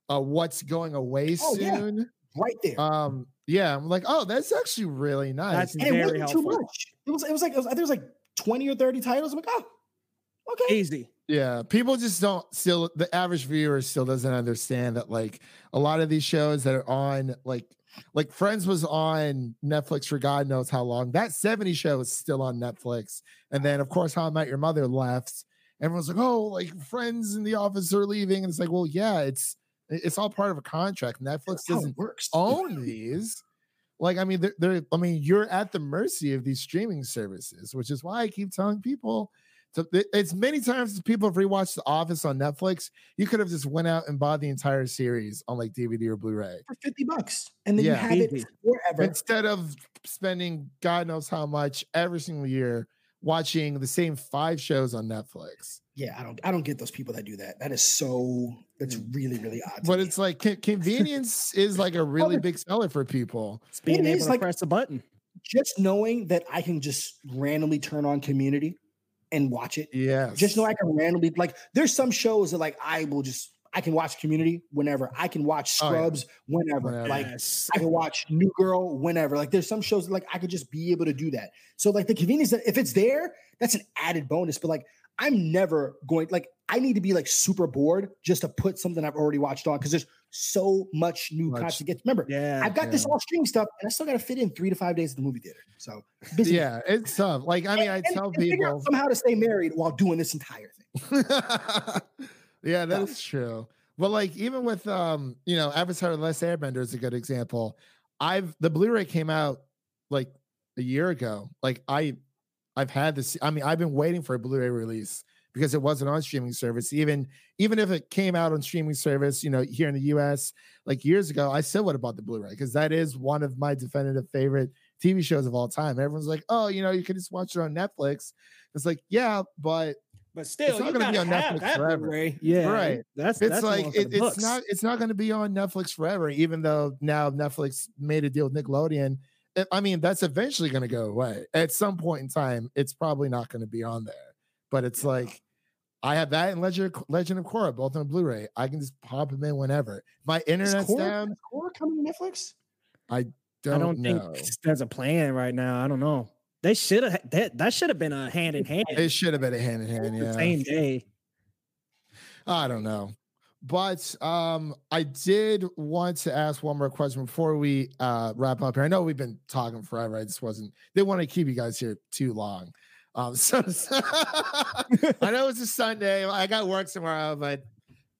Speaker 1: a what's going away
Speaker 3: Oh, yeah.
Speaker 1: soon.
Speaker 3: right there.
Speaker 1: Um, yeah. I'm like, oh, that's actually really nice.
Speaker 2: That's
Speaker 3: and it
Speaker 2: very
Speaker 3: wasn't too much. It was. It was like. It was, I think it was like twenty or thirty titles. I'm like, oh, okay.
Speaker 2: Easy.
Speaker 1: Yeah, people just don't still the average viewer still doesn't understand that like a lot of these shows that are on like like Friends was on Netflix for God knows how long. That 70 show is still on Netflix. And then of course How I Met Your Mother left. Everyone's like, "Oh, like Friends and The Office are leaving." And it's like, "Well, yeah, it's it's all part of a contract. Netflix
Speaker 3: That's
Speaker 1: doesn't
Speaker 3: works.
Speaker 1: own these. Like, I mean, they're, they're I mean, you're at the mercy of these streaming services, which is why I keep telling people so it- it's many times as people have rewatched The Office on Netflix. You could have just went out and bought the entire series on like DVD or Blu-ray
Speaker 3: for 50 bucks. And then you have it forever.
Speaker 1: instead of spending God knows how much every single year watching the same five shows on Netflix.
Speaker 3: yeah, I don't I don't get those people that do that. That is so that's mm. really, really odd. to
Speaker 1: But
Speaker 3: me.
Speaker 1: it's like convenience is like a really big seller for people.
Speaker 2: It's being
Speaker 3: It
Speaker 2: able
Speaker 3: is
Speaker 2: to
Speaker 3: like-
Speaker 2: press a button.
Speaker 3: just knowing that I can just randomly turn on community and watch it.
Speaker 1: Yeah.
Speaker 3: Just know I can randomly like there's some shows that like I will just I can watch community whenever. I can watch
Speaker 1: Oh, yeah.
Speaker 3: Scrubs whenever.
Speaker 1: Whenever.
Speaker 3: Like
Speaker 2: Yes.
Speaker 3: I can watch New Girl whenever. Like there's some shows that like I could just be able to do that. So like the convenience that if it's there, that's an added bonus. But like I'm never going like I need to be like super bored just to put something I've already watched on because there's so much new
Speaker 1: Much.
Speaker 3: content. to get. Remember,
Speaker 2: yeah.
Speaker 3: I've got this all streaming stuff, and I still got to fit in three to five days at the movie theater. So busy.
Speaker 1: yeah, it's tough. Like, I mean, I
Speaker 3: And-
Speaker 1: tell
Speaker 3: and
Speaker 1: people
Speaker 3: somehow to stay married while doing this entire thing.
Speaker 1: yeah, that
Speaker 3: Tough.
Speaker 1: is true. But like even with um, you know, Avatar The Last Airbender is a good example. I've the Blu-ray came out like a year ago. Like I I've had this, I mean, I've been waiting for a Blu-ray release because it wasn't on streaming service. Even even if it came out on streaming service, you know, here in the US, like years ago, I still would have bought the Blu-ray because that is one of my definitive favorite TV shows of all time. Everyone's like, oh, you know, you can just watch it on Netflix. It's like, yeah, but
Speaker 2: but still,
Speaker 1: it's
Speaker 2: not
Speaker 1: gonna be on Netflix
Speaker 2: that
Speaker 1: forever.
Speaker 2: Blu-ray. Yeah,
Speaker 1: Right.
Speaker 2: That's
Speaker 1: it's
Speaker 2: that's
Speaker 1: like it, it's not it's not going to be on Netflix forever. Even though now Netflix made a deal with Nickelodeon, I mean that's eventually going to go away at some point in time. It's probably not going to be on there. But it's like I have that and Legend Legend of Korra both on Blu-ray. I can just pop them in whenever. My
Speaker 3: Is
Speaker 1: internet's
Speaker 3: Korra,
Speaker 1: down.
Speaker 3: is Korra coming to Netflix?
Speaker 1: Don't,
Speaker 2: I don't
Speaker 1: know.
Speaker 2: think there's a plan right now. I don't know. They should have that. That should have been a hand in hand.
Speaker 1: It should have been a hand in hand. Yeah.
Speaker 2: same day.
Speaker 1: I don't know. But um, I did want to ask one more question before we uh, wrap up here. I know we've been talking forever. I just wasn't didn't want to keep you guys here too long. Um, so, I know it's a Sunday. I got work tomorrow, but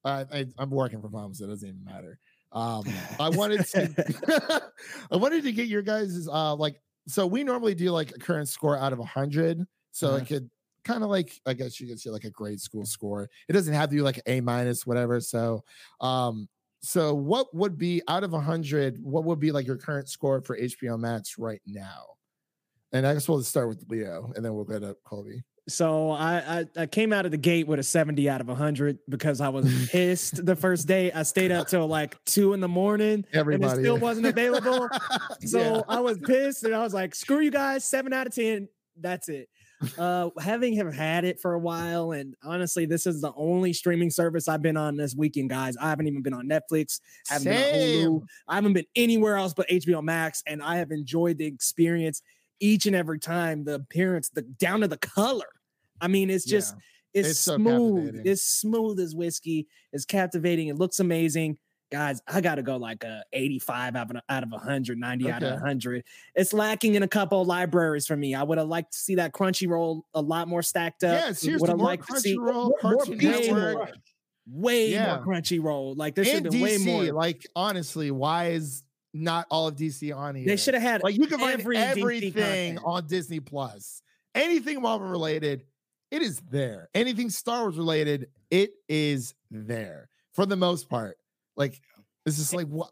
Speaker 1: uh, I, I'm working from home, so it doesn't even matter. Um, I wanted to I wanted to get your guys' uh like so we normally do like a current score out of a hundred. So
Speaker 2: Uh-huh.
Speaker 1: it could kind of like I guess you could say like a grade school score. It doesn't have to be like A minus, whatever. So um so what would be out of a hundred, what would be like your current score for HBO Max right now? And I guess we'll start with Leo and then we'll go to Kolby.
Speaker 2: So I, I I came out of the gate with a 70 out of 100 because I was pissed the first day. I stayed up till like two in the morning
Speaker 1: Everybody
Speaker 2: and it still wasn't available. So
Speaker 1: Yeah.
Speaker 2: I was pissed and I was like, screw you guys, seven out of 10. That's it. Uh, having have had it for a while, and honestly, this is the only streaming service I've been on this weekend, guys. I haven't even been on Netflix, haven't been on Hulu,
Speaker 1: Same.
Speaker 2: I haven't been anywhere else but HBO Max, and I have enjoyed the experience each and every time. The appearance, the down to the color. I mean, it's just it's,
Speaker 1: It's
Speaker 2: smooth.
Speaker 1: captivating.
Speaker 2: It's smooth as whiskey. It's captivating. It looks amazing. Guys, I got to go like a 85 out of, out of 100, 90 out of
Speaker 1: Okay.
Speaker 2: 100. It's lacking in a couple of libraries for me. I would have liked to see that Crunchyroll a lot more stacked up.
Speaker 1: Yeah,
Speaker 2: would have
Speaker 1: more
Speaker 2: liked to see
Speaker 1: Crunchyroll,
Speaker 3: More- more
Speaker 1: Cartoon
Speaker 3: pieces in the
Speaker 1: Network,
Speaker 3: rush.
Speaker 2: way
Speaker 1: Yeah.
Speaker 2: more Crunchyroll. Like there should have been way more.
Speaker 1: Like honestly, why is not all of DC on here?
Speaker 2: they should have had
Speaker 1: like you can find
Speaker 2: every
Speaker 1: everything on Disney Plus. Anything Marvel related, it is there. Anything Star Wars related, it is there for the most part. Like it's just like what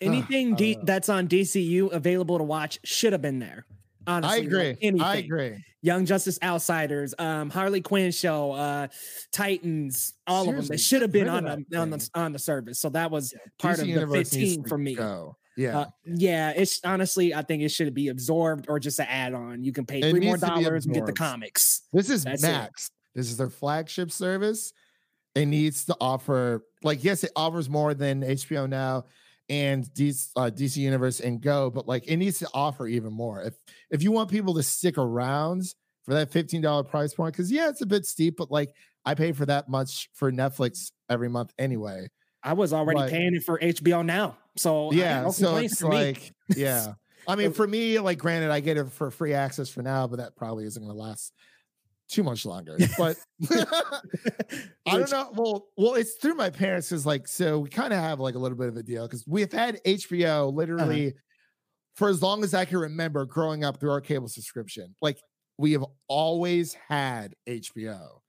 Speaker 2: anything
Speaker 1: I
Speaker 2: D- that's on DCU available to watch should have been there. Honestly,
Speaker 1: I
Speaker 2: like
Speaker 1: agree. I agree.
Speaker 2: Young Justice Outsiders, um, Harley Quinn show, uh, Titans, all of them. They should have been on the on the on the service. So that was part
Speaker 1: DC
Speaker 2: of the
Speaker 1: Universe
Speaker 2: 15 for me.
Speaker 1: Go. Yeah.
Speaker 2: Uh, yeah, it's honestly, I think it should be absorbed or just an add-on. You can pay
Speaker 1: It
Speaker 2: three more
Speaker 1: needs to be
Speaker 2: dollars and get the comics.
Speaker 1: This is
Speaker 2: That's it.
Speaker 1: Max. This is their flagship service. It needs to offer, like, yes, it offers more than HBO Now and DC, uh, DC Universe and Go, but like, it needs to offer even more. If if you want people to stick around for that fifteen dollar price point, because yeah, it's a bit steep, but like, I pay for that much for Netflix every month anyway.
Speaker 2: I was already paying it for HBO now. So
Speaker 1: yeah, so it's like, yeah. I mean, for me, like, granted, I get it for free access for now, but that probably isn't going to last too much longer. But I don't know. Well, well, it's through my parents because, like, so we kind of have like a little bit of a deal because we've had HBO
Speaker 2: Uh-huh.
Speaker 1: literally for as long as I can remember growing up through our cable subscription. Like, we have always had HBO,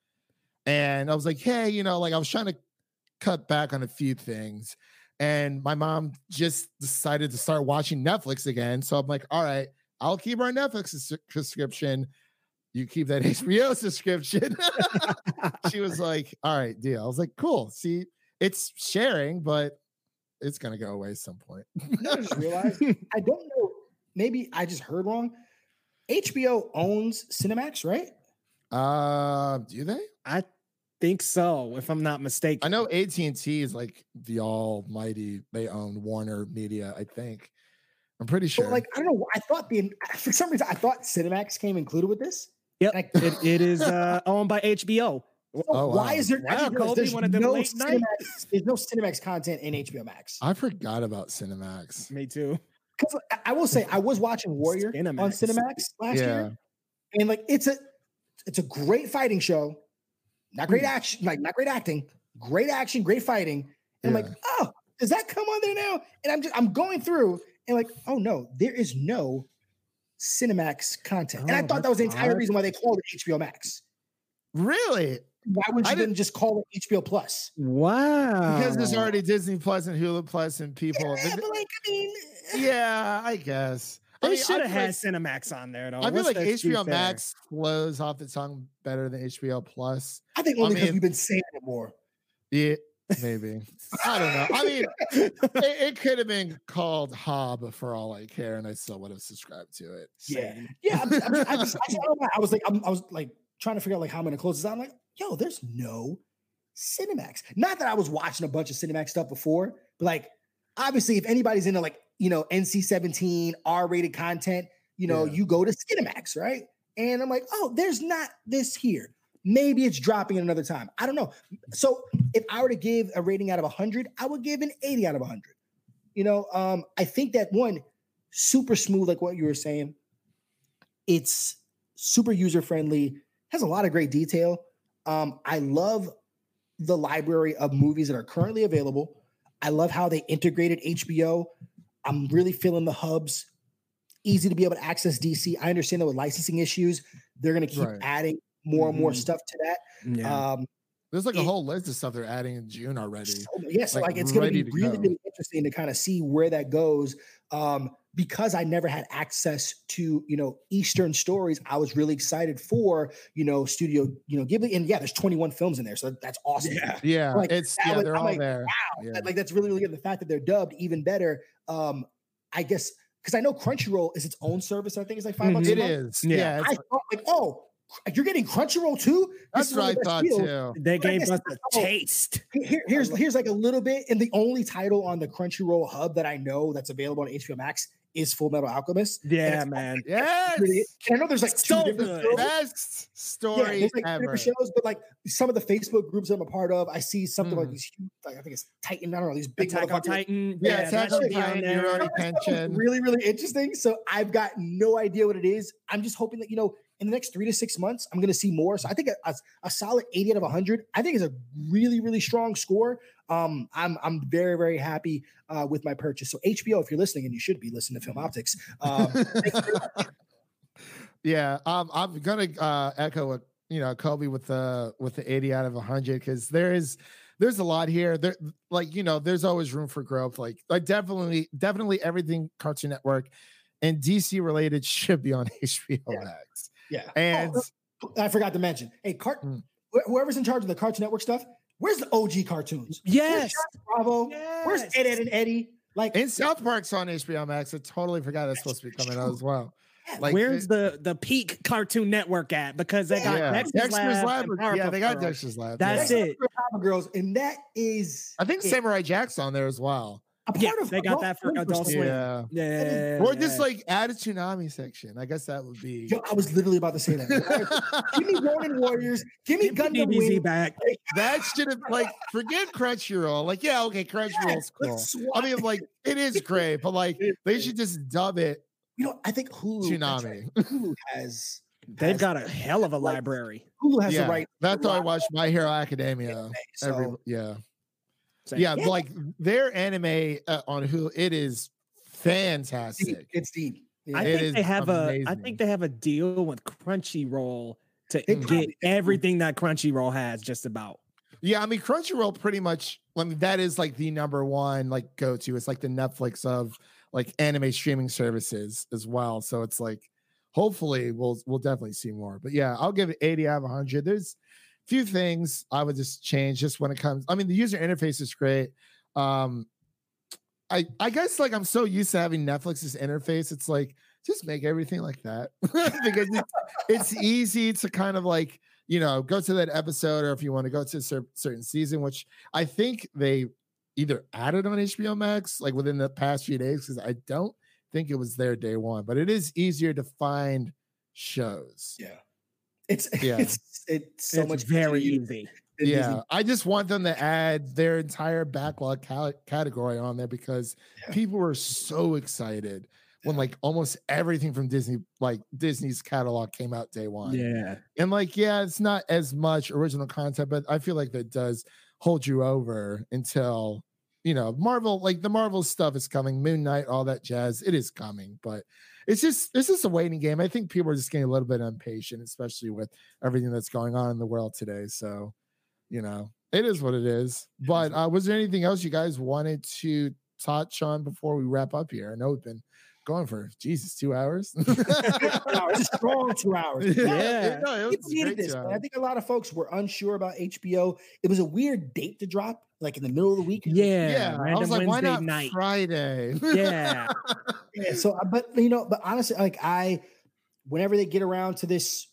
Speaker 1: and I was like, hey, you know, like I was trying to cut back on a few things. And my mom just decided to start watching Netflix again. So I'm like, all right, I'll keep our Netflix sus- subscription. You keep that HBO subscription. she was like, all right, deal. I was like, cool. See, it's sharing, but it's going to go away some point.
Speaker 3: I just realized I don't know. Maybe I just heard wrong. HBO owns Cinemax, right?
Speaker 1: Uh, do they?
Speaker 2: I think so, if I'm not mistaken.
Speaker 1: I know AT&T is like the almighty. They own Warner Media, I think. I'm pretty sure.
Speaker 3: But like I don't know. I thought the for some reason I thought Cinemax came included with this.
Speaker 2: Yep,
Speaker 3: Like-
Speaker 2: it, it is uh, owned by HBO.
Speaker 3: So
Speaker 1: Oh,
Speaker 3: why
Speaker 1: wow.
Speaker 3: is there? I
Speaker 2: Wow,
Speaker 3: didn't
Speaker 2: Kolby,
Speaker 3: there's
Speaker 2: one of them
Speaker 3: no
Speaker 2: late night-
Speaker 3: Cinemax, there's no Cinemax content in HBO Max.
Speaker 1: I forgot about Cinemax.
Speaker 2: Me too.
Speaker 3: Because I- I will say I was watching Warrior Cinemax. on
Speaker 2: Cinemax.
Speaker 3: Cinemax last
Speaker 1: Yeah.
Speaker 3: year, and like it's a it's a great fighting show. Not great hmm. action, like not great acting, great action, great fighting. And I'm like, oh, does that come on there now? And I'm just I'm going through and like, oh no, there is no Cinemax content. and I
Speaker 2: Oh,
Speaker 3: thought that was the entire
Speaker 2: odd.
Speaker 3: reason why they called it HBO Max.
Speaker 1: Really?
Speaker 3: Why would
Speaker 1: I
Speaker 3: you then
Speaker 1: didn't-
Speaker 3: just call it HBO Plus?
Speaker 2: Wow.
Speaker 1: because there's already Disney Plus and Hulu Plus and people.
Speaker 3: Yeah, but like, I mean, eh.
Speaker 1: Yeah, I guess. I mean,
Speaker 2: should have had
Speaker 1: like-
Speaker 2: Cinemax on there though.
Speaker 1: I feel
Speaker 2: What's
Speaker 1: like HBO
Speaker 2: there?
Speaker 1: Max flows off the tongue better than HBO Plus.
Speaker 3: I think only because
Speaker 1: mean-
Speaker 3: we've been saying it more.
Speaker 1: Yeah, maybe. I don't know. I mean, it, it could have been called Hob for all I care, and I still would have subscribed to it.
Speaker 3: Yeah.
Speaker 2: Same.
Speaker 3: Yeah, I'm, I'm, I, just, I, just- I. I was like, I'm, I was like trying to figure out like how I'm gonna close this out. I'm like, yo, there's no Cinemax. Not that I was watching a bunch of Cinemax stuff before, but like, obviously, if anybody's into like you know NC-17 R-rated content, you know,
Speaker 1: Yeah.
Speaker 3: you go to Cinemax, right? And I'm like, oh, there's not this here. Maybe it's dropping at another time. I don't know. So if I were to give a rating out of 100, I would give an 80 out of 100. You know, um, I think that one super smooth, like what you were saying. It's super user friendly, has a lot of great detail. Um, I love the library of movies that are currently available. I love how they integrated HBO. I'm really feeling the hubs. Easy to be able to access DC. I understand that with licensing issues, they're going to keep
Speaker 1: Right.
Speaker 3: adding more and more
Speaker 2: Mhm.
Speaker 3: stuff to that.
Speaker 2: Yeah.
Speaker 3: Um,
Speaker 1: There's like a
Speaker 3: It-
Speaker 1: whole list of stuff they're adding in June already.
Speaker 3: so, yeah, so
Speaker 1: like,
Speaker 3: like, it's going to be really,
Speaker 1: go.
Speaker 3: really interesting to kind of see where that goes. Um, because I never had access to you know Eastern stories, I was really excited for you know Studio you know Ghibli, and yeah, there's 21 films in there, so that's awesome.
Speaker 2: Yeah.
Speaker 1: Yeah,
Speaker 3: Like,
Speaker 1: it's yeah,
Speaker 3: was-
Speaker 1: they're
Speaker 3: I'm
Speaker 1: all
Speaker 3: like,
Speaker 1: there.
Speaker 3: Wow,
Speaker 1: Yeah.
Speaker 3: like that's really really good. The fact that they're dubbed even better. Um, I guess because I know Crunchyroll is its own service. I think it's like 5 bucks. A
Speaker 1: It
Speaker 3: month.
Speaker 1: is.
Speaker 2: Yeah.
Speaker 1: Yeah,
Speaker 3: I thought like, oh, you're getting Crunchyroll too.
Speaker 1: That's
Speaker 3: is
Speaker 1: what I thought
Speaker 3: deals.
Speaker 1: too.
Speaker 2: They
Speaker 3: but
Speaker 2: gave
Speaker 3: guess
Speaker 2: us
Speaker 3: that's
Speaker 2: a
Speaker 3: all-
Speaker 2: taste.
Speaker 3: Here- here's here's like a little bit, and the only title on the Crunchyroll hub that I know that's available on HBO Max is Full Metal Alchemist.
Speaker 2: Yeah, man.
Speaker 1: Yes,
Speaker 3: Really- I know there's like two
Speaker 2: So
Speaker 3: different
Speaker 2: good.
Speaker 1: best story
Speaker 3: there's like
Speaker 1: ever.
Speaker 3: shows, but like some of the Facebook groups I'm a part of, I see something like
Speaker 1: Mhm.
Speaker 3: these huge, like I think it's Titan. I don't know these big
Speaker 2: Attack on. Titan.
Speaker 1: Yeah,
Speaker 2: Yeah,
Speaker 1: Attack
Speaker 2: that
Speaker 1: on
Speaker 2: should be on
Speaker 1: Titan,
Speaker 2: there.
Speaker 1: you're already
Speaker 3: Some of the stuff is
Speaker 1: pension.
Speaker 3: really, really interesting. So I've got no idea what it is. I'm just hoping that you know, in the next three to six months, I'm going to see more. So I think a, a, a solid 80 out of 100, I think is a really, really strong score. Um, I'm I'm very, very happy uh, with my purchase. So HBO, if you're listening, and you should be listening to FilmOptix, um, thank you very
Speaker 1: yeah, um, I'm gonna uh, echo what you know Kolby with the with the 80 out of 100 because there is there's a lot here. There, like you know, there's always room for growth. Like, like definitely, definitely everything Cartoon Network and DC related should be on HBO
Speaker 3: Yeah.
Speaker 1: Max.
Speaker 3: yeah.
Speaker 1: And
Speaker 3: Oh, I forgot to mention, hey, Cart, wh- whoever's in charge of the Cartoon Network stuff, where's the OG cartoons?
Speaker 2: Yes.
Speaker 3: Bravo. Where's Ed, Edd n Eddy? Like,
Speaker 1: in South Park's on HBO Max. I totally forgot it's supposed to be coming out as well.
Speaker 3: yeah,
Speaker 1: Like,
Speaker 2: Where's the the peak Cartoon Network at? Because they got
Speaker 1: yeah,
Speaker 2: Dexter's,
Speaker 1: Dexter's
Speaker 2: Lab.
Speaker 1: Lab.
Speaker 2: and
Speaker 1: Yeah, they got
Speaker 2: Girls.
Speaker 1: Dexter's Lab.
Speaker 2: That's
Speaker 1: yeah.
Speaker 2: it.
Speaker 3: Girls, and that is
Speaker 1: I think
Speaker 3: it.
Speaker 1: Samurai Jack's on there as well.
Speaker 3: A part
Speaker 2: Yeah,
Speaker 3: of
Speaker 2: they got that for
Speaker 3: Swim
Speaker 2: Adult
Speaker 3: some-
Speaker 2: Swim.
Speaker 1: Yeah.
Speaker 2: Yeah.
Speaker 1: Or just like add a Toonami section. I guess that would be.
Speaker 3: Yo, I was literally about to say that. give me Ronin Warriors. Give me
Speaker 2: Give
Speaker 3: Gundam
Speaker 2: DBZ
Speaker 3: Wing.
Speaker 2: back.
Speaker 1: that should have like forget Crunchyroll. Like, yeah, okay, Crunchyroll's
Speaker 3: Like,
Speaker 1: cool. I mean, like, it is great, but like they should just dub it
Speaker 3: you know, I think Hulu.
Speaker 1: Toonami.
Speaker 3: right, Hulu has.
Speaker 2: They've
Speaker 3: has-
Speaker 2: got a hell of a
Speaker 3: like,
Speaker 2: library.
Speaker 3: Hulu has
Speaker 1: yeah,
Speaker 3: the right.
Speaker 1: that's
Speaker 3: to
Speaker 1: how I watch My Hero Academia.
Speaker 3: anime,
Speaker 1: Every yeah,
Speaker 2: Same.
Speaker 1: yeah,
Speaker 3: Yeah.
Speaker 1: like their anime uh, on Hulu, it is
Speaker 3: deep.
Speaker 1: fantastic.
Speaker 3: it's deep. Yeah.
Speaker 2: I
Speaker 1: It
Speaker 2: think
Speaker 1: is
Speaker 2: they have a. I think they have a deal with Crunchyroll to
Speaker 3: They
Speaker 2: get
Speaker 3: probably
Speaker 2: everything that Crunchyroll has. Just about.
Speaker 1: Yeah, I mean Crunchyroll pretty much. I mean that is like the number one like go to. It's like the Netflix of like anime streaming services as well. So it's like hopefully we'll we'll definitely see more. But yeah, I'll give it 80 out of 100. There's a few things I would just change just when it comes. I mean the user interface is great. Um I I guess like I'm so used to having Netflix's interface. It's like just make everything like that because it's, it's easy to kind of like you know go to that episode or if you want to go to a cer- certain season, which I think they either added on HBO Max like within the past few days because I don't think it was there day one, but it is easier to find shows.
Speaker 3: Yeah. It's
Speaker 1: Yeah.
Speaker 3: it's it's so
Speaker 2: it's
Speaker 3: much
Speaker 2: very easy.
Speaker 1: Yeah,
Speaker 3: Disney.
Speaker 1: I just want them to add their entire backlog cal- category on there because
Speaker 3: Yeah.
Speaker 1: people were so excited when like almost everything from Disney, like Disney's catalog, came out day one.
Speaker 2: Yeah.
Speaker 1: And like, yeah, it's not as much original content, but I feel like that does hold you over until you know, Marvel, like the Marvel stuff is coming, Moon Knight, all that jazz. It is coming, but it's just it's just a waiting game. I think people are just getting a little bit impatient, especially with everything that's going on in the world today. So, you know, it is what it is. But uh, was there anything else you guys wanted to touch on before we wrap up here? I know we've been going for Jesus two hours.
Speaker 3: no, strong two hours.
Speaker 2: Yeah.
Speaker 1: no,
Speaker 3: People needed this, I think a lot of folks were unsure about HBO. It was a weird date to drop, like in the middle of the week.
Speaker 2: Yeah,
Speaker 1: Yeah, I was like, why not
Speaker 2: night.
Speaker 1: Friday?
Speaker 2: Yeah,
Speaker 3: Yeah, so, uh, but you know, but honestly, like I, whenever they get around to this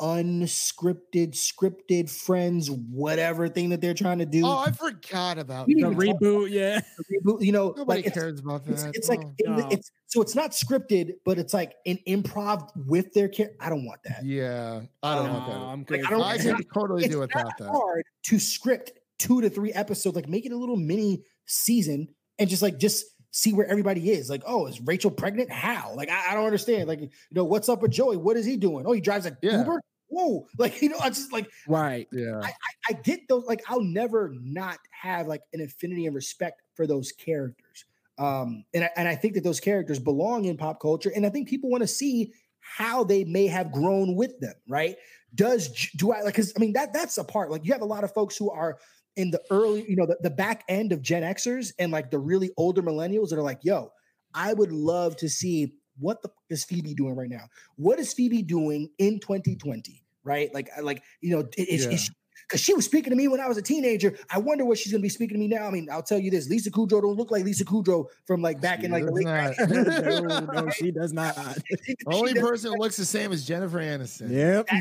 Speaker 3: unscripted, scripted friends, whatever thing that they're trying to do,
Speaker 1: oh, I forgot about
Speaker 2: the
Speaker 3: didn't
Speaker 1: that.
Speaker 3: even
Speaker 2: reboot. Yeah,
Speaker 3: reboot, you know,
Speaker 1: Nobody
Speaker 3: like it's,
Speaker 1: cares about
Speaker 3: it's,
Speaker 1: that.
Speaker 3: it's like
Speaker 1: Oh.
Speaker 3: in the-
Speaker 2: No.
Speaker 3: it's so it's not scripted, but it's like an improv with their character. I don't want that.
Speaker 1: yeah, I don't
Speaker 3: No,
Speaker 1: want that.
Speaker 2: I'm
Speaker 3: Like. I don't-
Speaker 1: I
Speaker 3: it's
Speaker 1: can
Speaker 3: not-
Speaker 1: totally do without that.
Speaker 3: hard to script two to three episodes, like make it a little mini season and just like just see where everybody is. Like, oh, is Rachel pregnant? How? Like, I, I don't understand. Like, you know, what's up with Joey? What is he doing? Oh, he drives a
Speaker 1: Yeah.
Speaker 3: Uber. Whoa, like you know, I just like
Speaker 2: right.
Speaker 1: Yeah,
Speaker 3: I get those. Like, I'll never not have like an affinity and respect for those characters. Um, and I, and I think that those characters belong in pop culture, and I think people want to see how they may have grown with them. Right? Does do I like? Because I mean that that's a part. Like, you have a lot of folks who are in the early, you know, the, the back end of Gen Xers and like the really older millennials that are like, yo, I would love to see what the is Phoebe doing right now? What is Phoebe doing in 2020? Right? Like, like you know, is,
Speaker 1: Yeah.
Speaker 3: is she, because she was speaking to me when I was a teenager. I wonder what she's gonna be speaking to me now. I mean, I'll tell you this: Lisa Kudrow don't look like Lisa Kudrow from like back in like the late. 90s.
Speaker 2: no, no, she does not.
Speaker 3: She
Speaker 1: Only person who looks the same is Jennifer Aniston.
Speaker 2: Yep.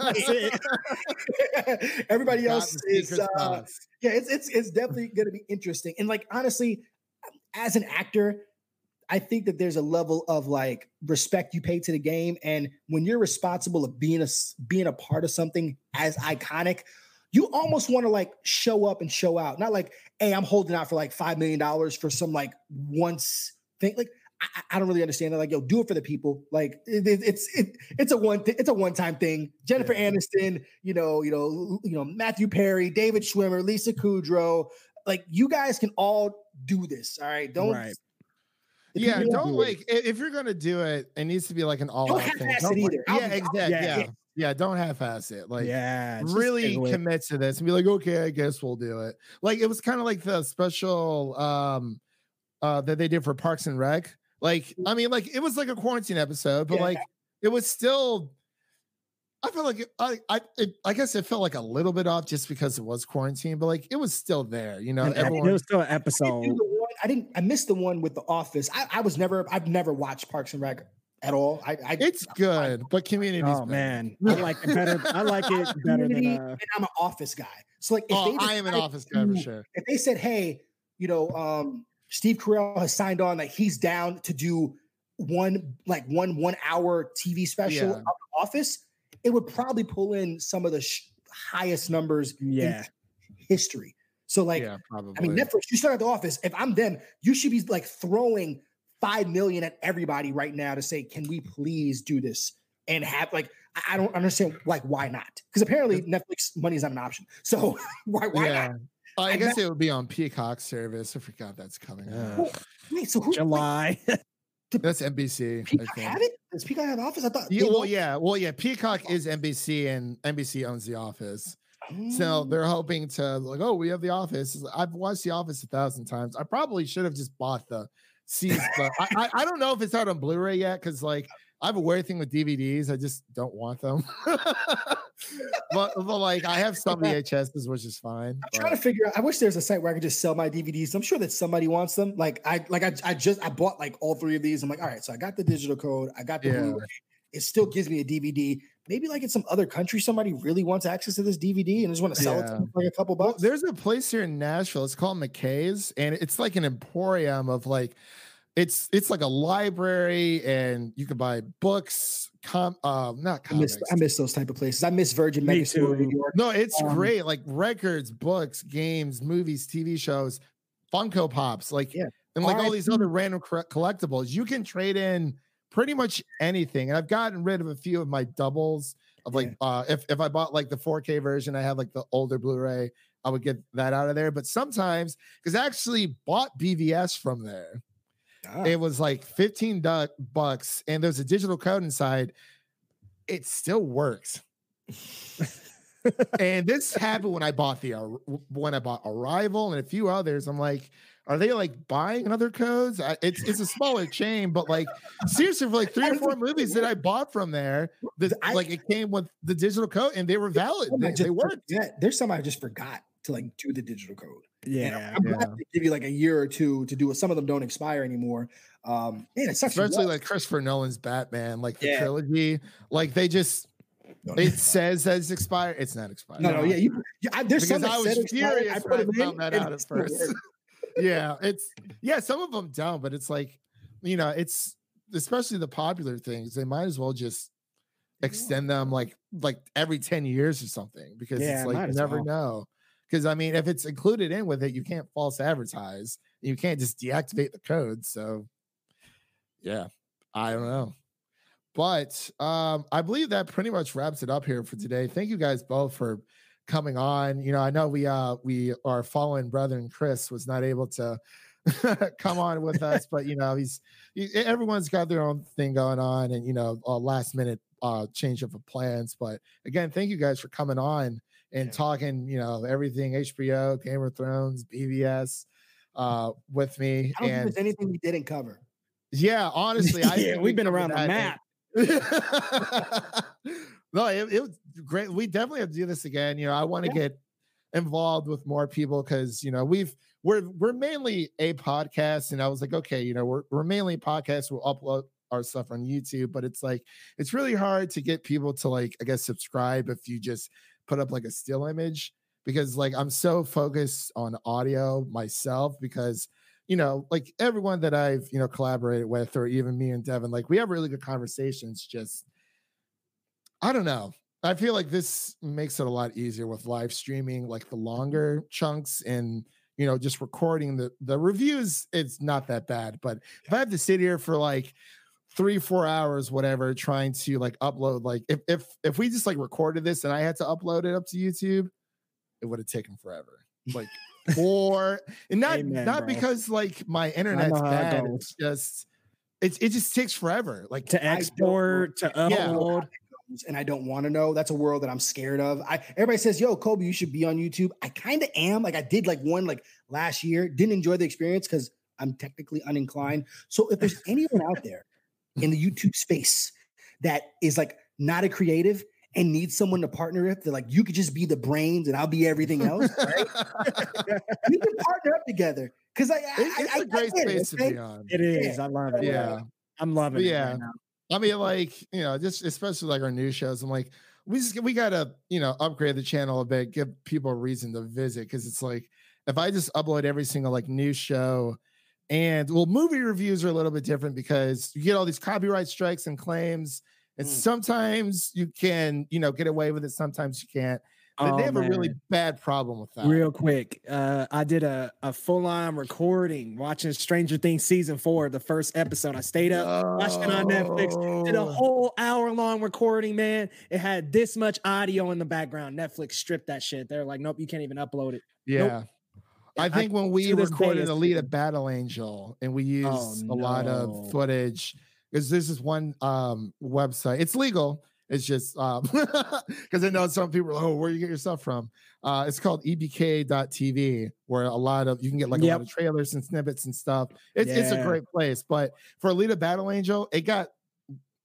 Speaker 3: That's it. Everybody else is uh, yeah, it's it's it's definitely going to be interesting. And like honestly, as an actor, I think that there's a level of like respect you pay to the game, and when you're responsible of being a being a part of something as iconic, you almost want to like show up and show out. Not like, hey, I'm holding out for like five million dollars for some like once thing. Like I, I- don't really understand that. Like, yo, do it for the people. Like it, it- it's it, it's a one th- it's a one time thing. Jennifer
Speaker 1: Yeah.
Speaker 3: Aniston, you know, you know, you know, Matthew Perry, David Schwimmer, Lisa Kudrow. Like you guys can all do this. All right, don't.
Speaker 2: Right.
Speaker 3: The
Speaker 1: Yeah,
Speaker 3: people who
Speaker 1: don't
Speaker 3: do
Speaker 1: like i- if you're gonna do it, it needs to be like an all
Speaker 3: Don't
Speaker 1: out thing.
Speaker 3: half-ass
Speaker 1: Don't
Speaker 3: it
Speaker 1: like-
Speaker 3: either. I'll
Speaker 1: Yeah,
Speaker 3: I'll-
Speaker 1: exactly.
Speaker 2: yeah.
Speaker 1: Yeah. yeah, don't half-ass it. Like
Speaker 2: yeah.
Speaker 1: really commit to this and be like, okay, I guess we'll do it. Like it was kind of like the special um uh that they did for Parks and Rec. Like, I mean, like it was like a quarantine episode, but
Speaker 3: Yeah.
Speaker 1: like it was still I feel like it, I I it, I guess it felt like a little bit off just because it was quarantine, but like it was still there, you know.
Speaker 2: An ep-
Speaker 1: Everyone,
Speaker 2: it was still an episode.
Speaker 3: Do the one, I didn't. I missed the one with the Office. I, I was never. I've never watched Parks and Rec at all. I. I
Speaker 1: it's good, but community.
Speaker 2: Oh man, I like it better. I like it better than. Uh...
Speaker 3: And I'm an Office guy. So like, if
Speaker 1: Oh,
Speaker 3: they
Speaker 1: I am an office guy for sure.
Speaker 3: if they said, "Hey, you know, um, Steve Carell has signed on that he's down to do one like one one hour TV special
Speaker 1: Yeah.
Speaker 3: of Office," it would probably pull in some of the sh- highest numbers
Speaker 2: yeah.
Speaker 3: in history. So like,
Speaker 1: yeah, probably.
Speaker 3: I mean, Netflix, you start at The Office. If I'm them, you should be like throwing five million at everybody right now to say, "Can we please do this?" And have like, I- I don't understand like why not? Because apparently Netflix money is not an option. So why why
Speaker 1: yeah.
Speaker 3: not?
Speaker 1: Oh, I
Speaker 3: I
Speaker 1: guess it would be on Peacock service. I forgot that's coming out.
Speaker 2: Uh,
Speaker 3: Wait, so who? Wait,
Speaker 2: July.
Speaker 1: That's NBC. I
Speaker 3: Peacock
Speaker 1: think.
Speaker 3: have it? Does Peacock have Office? I thought.
Speaker 1: Yeah, well, yeah, well, yeah. Peacock is NBC, and NBC owns The Office. So
Speaker 3: Mm.
Speaker 1: they're hoping to like, oh, we have The Office. I've watched The Office a thousand times. I probably should have just bought the season, but I, I, I don't know if it's out on Blu-ray yet because like I have a weird thing with DVDs. I just don't want them. but, but like I have some VHSs, which is fine.
Speaker 3: I'm trying to figure out. I wish there's a site where I could just sell my DVDs. I'm sure that somebody wants them. Like I, like I, I just I bought like all three of these. I'm like, all right, so I got the digital code. I got the
Speaker 1: Yeah.
Speaker 3: Blu-ray. It still gives me a DVD. Maybe like in some other country, somebody really wants access to this DVD and just want to sell it to for like a couple
Speaker 1: Well,
Speaker 3: bucks.
Speaker 1: there's a place here in Nashville. It's called McKay's, and it's like an emporium of like, it's it's like a library, and you can buy books. Com, uh, not
Speaker 3: I
Speaker 1: comics.
Speaker 3: miss I miss those type of places. I miss Virgin
Speaker 2: Me
Speaker 3: Megastore in New. York.
Speaker 1: no, it's
Speaker 3: um,
Speaker 1: great. Like records, books, games, movies, TV shows, Funko Pops, like
Speaker 3: Yeah.
Speaker 1: and like all these
Speaker 3: RIP.
Speaker 1: other random cor- collectibles. You can trade in pretty much anything. And I've gotten rid of a few of my doubles of like uh if if I bought like the 4K version, I have like the older Blu-ray. I would get that out of there. But sometimes, because I actually bought BVS from there,
Speaker 3: Ah,
Speaker 1: it was like 15 du- bucks, and there's a digital code inside. It still works. and this happened when I bought the when I bought Arrival and a few others. I'm like, are they like buying other codes? I, it's it's a smaller chain, but like seriously, for like three or four movies that I bought from there, the,
Speaker 3: I-
Speaker 1: like it came with the digital code and they were valid. They,
Speaker 3: just
Speaker 1: they worked.
Speaker 3: forget- There's some I just forgot to like do the digital code.
Speaker 2: Yeah.
Speaker 3: I'm glad they give you like a year or two to do it. Some of them don't expire anymore. Um, man, it sucks.
Speaker 1: Especially like Christopher Nolan's Batman, like the
Speaker 3: Yeah.
Speaker 1: trilogy. Like they just
Speaker 3: No,
Speaker 1: it says that it's expired. It's not expired.
Speaker 3: no, no, yeah, you, yeah I, there's
Speaker 1: because
Speaker 3: some
Speaker 1: I was furious
Speaker 3: I
Speaker 1: when
Speaker 3: put
Speaker 1: I found
Speaker 3: in,
Speaker 1: that out at first. yeah, it's yeah, some of them don't, but it's like you know, it's especially the popular things. They might as well just extend them like like every 10 years or something because
Speaker 2: Yeah,
Speaker 1: it's like you never
Speaker 2: well.
Speaker 1: know. Because I mean, if it's included in with it, you can't false advertise. You can't just deactivate the code. So yeah, I don't know. But um, I believe that pretty much wraps it up here for today. Thank you guys both for coming on. You know, I know we uh we our fallen brethren Chris was not able to come on with us, but you know, he's he, everyone's got their own thing going on and you know, a last minute uh change of plans. But again, thank you guys for coming on and
Speaker 3: Yeah.
Speaker 1: talking, you know, everything HBO, Game of Thrones, BVS uh with me.
Speaker 3: I don't
Speaker 1: and
Speaker 3: think there's anything we didn't cover.
Speaker 1: yeah, honestly, I
Speaker 2: yeah, we've been around the map.
Speaker 1: No, it, it was great. We definitely have to do this again. You know, I want to get involved with more people because you know we've we're we're mainly a podcast, and I was like, okay, you know, we're we're mainly a podcast. We'll upload our stuff on YouTube, but it's like it's really hard to get people to like I guess subscribe if you just put up like a still image because like I'm so focused on audio myself because you know, like everyone that I've, you know, collaborated with, or even me and Devin, like we have really good conversations. Just, I don't know. I feel like this makes it a lot easier with live streaming, like the mm-hmm. longer chunks and, you know, just recording the the reviews. It's not that bad, but if I have to sit here for like three, four hours, whatever, trying to like upload, like if if if we just like recorded this and I had to upload it up to YouTube, it would have taken forever. Like or and not
Speaker 2: Amen,
Speaker 1: not
Speaker 2: bro.
Speaker 1: because like my internet's bad. It's just it's it just takes forever. Like
Speaker 2: To export, to
Speaker 3: upload.
Speaker 1: Yeah.
Speaker 2: Upload.
Speaker 3: and I don't want to know. That's a world that I'm scared of. I everybody says, "Yo, Kolby, you should be on YouTube." I kind of am. Like I did like one like last year. Didn't enjoy the experience because I'm technically uninclined. So if there's anyone out there in the YouTube space that is like not a creative and needs someone to partner with, they're like, you could just be the brains and I'll be everything else. Right? we can partner up together. Because I, I,
Speaker 1: it's
Speaker 3: I,
Speaker 1: a great
Speaker 3: I get it,
Speaker 1: space
Speaker 3: okay?
Speaker 1: to be on.
Speaker 2: It is. I love it.
Speaker 1: Yeah.
Speaker 2: I'm loving
Speaker 1: But
Speaker 2: it.
Speaker 1: yeah.
Speaker 2: right now.
Speaker 1: I mean, like, you know, just especially like our news shows. I'm like, we just we gotta, you know, upgrade the channel a bit, give people a reason to visit. Cause it's like if I just upload every single like news show and well, movie reviews are a little bit different because you get all these copyright strikes and claims. And
Speaker 3: Mm.
Speaker 1: sometimes you can, you know, get away with it, sometimes you can't. But they
Speaker 2: Oh,
Speaker 1: have a really bad problem with that.
Speaker 2: Real quick, uh, I did a, a full on recording watching Stranger Things season four, the first episode. I stayed up, watched it on Netflix, did a whole hour long recording, man. It had this much audio in the background. Netflix stripped that shit. They're like, nope, you can't even upload it.
Speaker 1: Yeah. I
Speaker 2: I-
Speaker 1: think when we
Speaker 2: to this day,
Speaker 1: recorded Alita
Speaker 2: still-
Speaker 1: Battle Angel and we used
Speaker 2: Oh,
Speaker 1: a lot of footage, because this is one um website. It's legal. It's just um because I know some people are like, oh, where you get your stuff from? Uh it's called epk.tv, where a lot of you can get like a lot of trailers and snippets and stuff. It's it's a great place. But for Alita Battle Angel, it got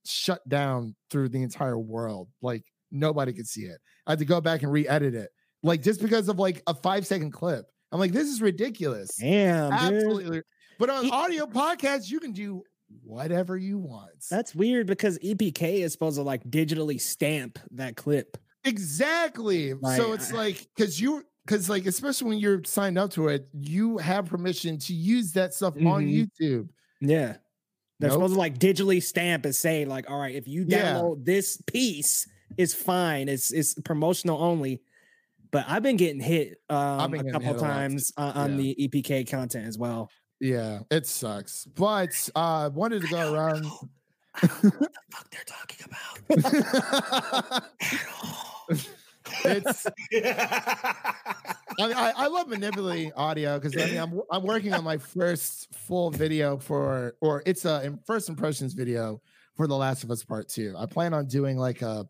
Speaker 1: shut down through the entire world. Like nobody could see it. I had to go back and re-edit it. Like just because of like a five second clip. I'm like, this is ridiculous.
Speaker 2: Damn, dude.
Speaker 1: Absolutely. But on audio podcasts, you can do whatever you want.
Speaker 2: That's weird because EPK is supposed to like digitally stamp that clip.
Speaker 1: exactly.
Speaker 2: Like,
Speaker 1: so it's
Speaker 2: I-
Speaker 1: like because you because like especially when you're signed up to it, you have permission to use that stuff on
Speaker 2: Mhm.
Speaker 1: YouTube.
Speaker 2: Yeah. They're
Speaker 1: Nope.
Speaker 2: supposed to like digitally stamp and say, like, all right, if you
Speaker 1: Yeah.
Speaker 2: download this piece, it's fine. It's it's promotional only. But I've been getting hit um,
Speaker 1: been
Speaker 2: a couple
Speaker 1: hit a
Speaker 2: times uh, on
Speaker 1: Yeah.
Speaker 2: the EPK content as well.
Speaker 1: Yeah, it sucks. But uh wanted to go around.
Speaker 3: I don't know what the fuck they're talking about at all.
Speaker 1: It's I, I, I love manipulating audio because I mean I'm I'm working on my first full video for or it's a first impressions video for The Last of Us Part Two. I plan on doing like a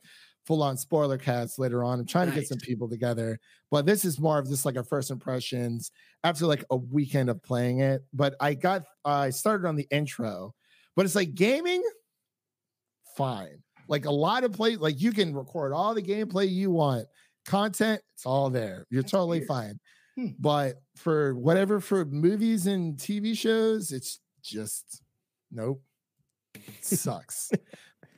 Speaker 1: full on spoiler cast later on. I'm trying nice. to get some people together, but this is more of just like a first impressions after like a weekend of playing it. But I got I started on the intro, but it's like gaming, fine. Like a lot of play, like you can record all the gameplay you want content, it's all there. You're That's totally weird. fine. Hmm. But for whatever for movies and TV shows, it's just nope. sucks.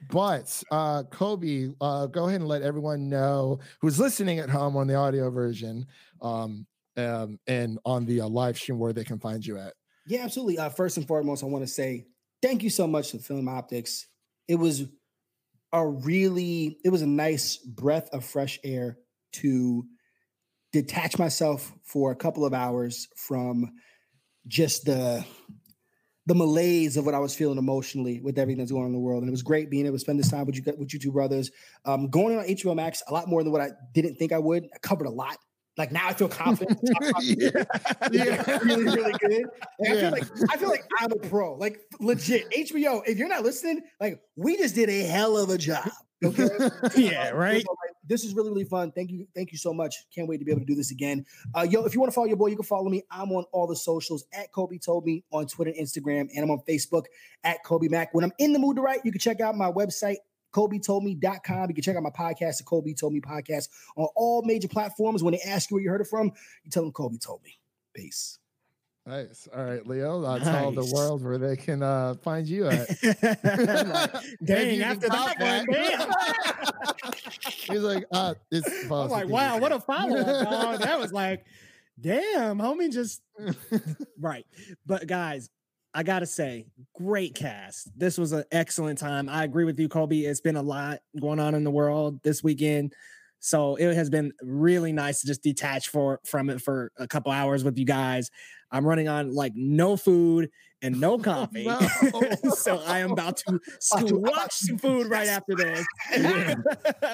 Speaker 1: But uh Kolby, uh go ahead and let everyone know who's listening at home on the audio version um, um and on the uh, live stream where they can find you at.
Speaker 3: Yeah, absolutely. Uh first and foremost, I want to say thank you so much to FilmOptix. It was a really it was a nice breath of fresh air to detach myself for a couple of hours from just the the malaise of what I was feeling emotionally with everything that's going on in the world. And it was great being able to spend this time with you with you two brothers. Um, going on HBO Max a lot more than what I didn't think I would. I covered a lot. Like now I feel confident. yeah. yeah. really, really good. yeah. I feel like I feel like I'm a pro. Like legit. HBO, if you're not listening, like we just did a hell of a job. Okay.
Speaker 2: yeah, right.
Speaker 3: This is really, really fun. Thank you. Thank you so much. Can't wait to be able to do this again. Uh, yo, if you want to follow your boy, you can follow me. I'm on all the socials at Kolby Told Me on Twitter and Instagram, and I'm on Facebook at Kolby Mack. When I'm in the mood to write, you can check out my website, KolbyToldMe.com. You can check out my podcast, the Kolby Told Me podcast, on all major platforms. When they ask you where you heard it from, you tell them Kolby told me. Peace.
Speaker 1: Nice. All right, Leo. Uh, nice. Tell the world where they can uh, find you at.
Speaker 2: like, dang, after that one.
Speaker 1: He's like, uh, it's
Speaker 2: I'm like, wow, what a follow up, That was like, damn, homie, just right. But guys, I gotta say, great cast. This was an excellent time. I agree with you, Kolby. It's been a lot going on in the world this weekend. So it has been really nice to just detach for from it for a couple hours with you guys. I'm running on like no food and no coffee. No. so I am about to watch some food right after this.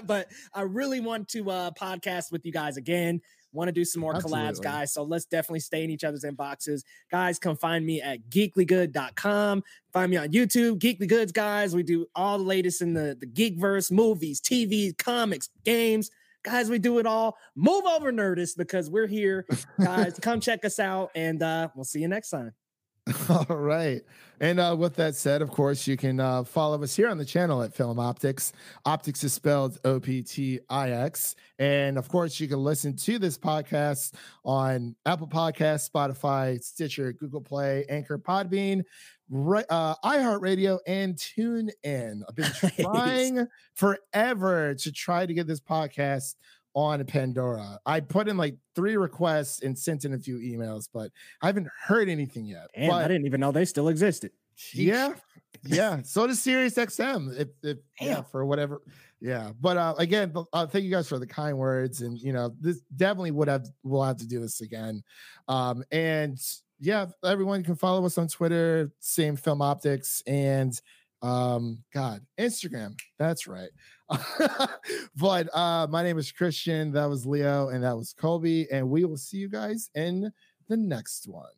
Speaker 2: but I really want to uh, podcast with you guys again. Want to do some more Absolutely. collabs, guys. So let's definitely stay in each other's inboxes. Guys, come find me at geeklygood.com. Find me on YouTube, Geekly Goods, guys. We do all the latest in the, the geekverse, movies, TV, comics, games. Guys, we do it all. Move over, Nerdist, because we're here. Guys, come check us out, and uh, we'll see you next time.
Speaker 1: All right. And uh, with that said, of course, you can uh, follow us here on the channel at FilmOptix. Optics is spelled O P T I X. And of course, you can listen to this podcast on Apple Podcasts, Spotify, Stitcher, Google Play, Anchor, Podbean, uh, iHeartRadio, and Tune In. I've been trying forever to try to get this podcast on Pandora. I put in like three requests and sent in a few emails, but I haven't heard anything yet.
Speaker 2: And
Speaker 1: I
Speaker 2: didn't even know they still existed.
Speaker 1: Yeah, yeah. So does Sirius XM. If, if yeah, for whatever. Yeah, but uh, again, uh, thank you guys for the kind words, and you know, this definitely would have we'll have to do this again. Um, and yeah, everyone can follow us on Twitter, same FilmOptix, and um, God, Instagram. That's right. but uh, my name is Christian. That was Leo, and that was Kolby, and we will see you guys in the next one.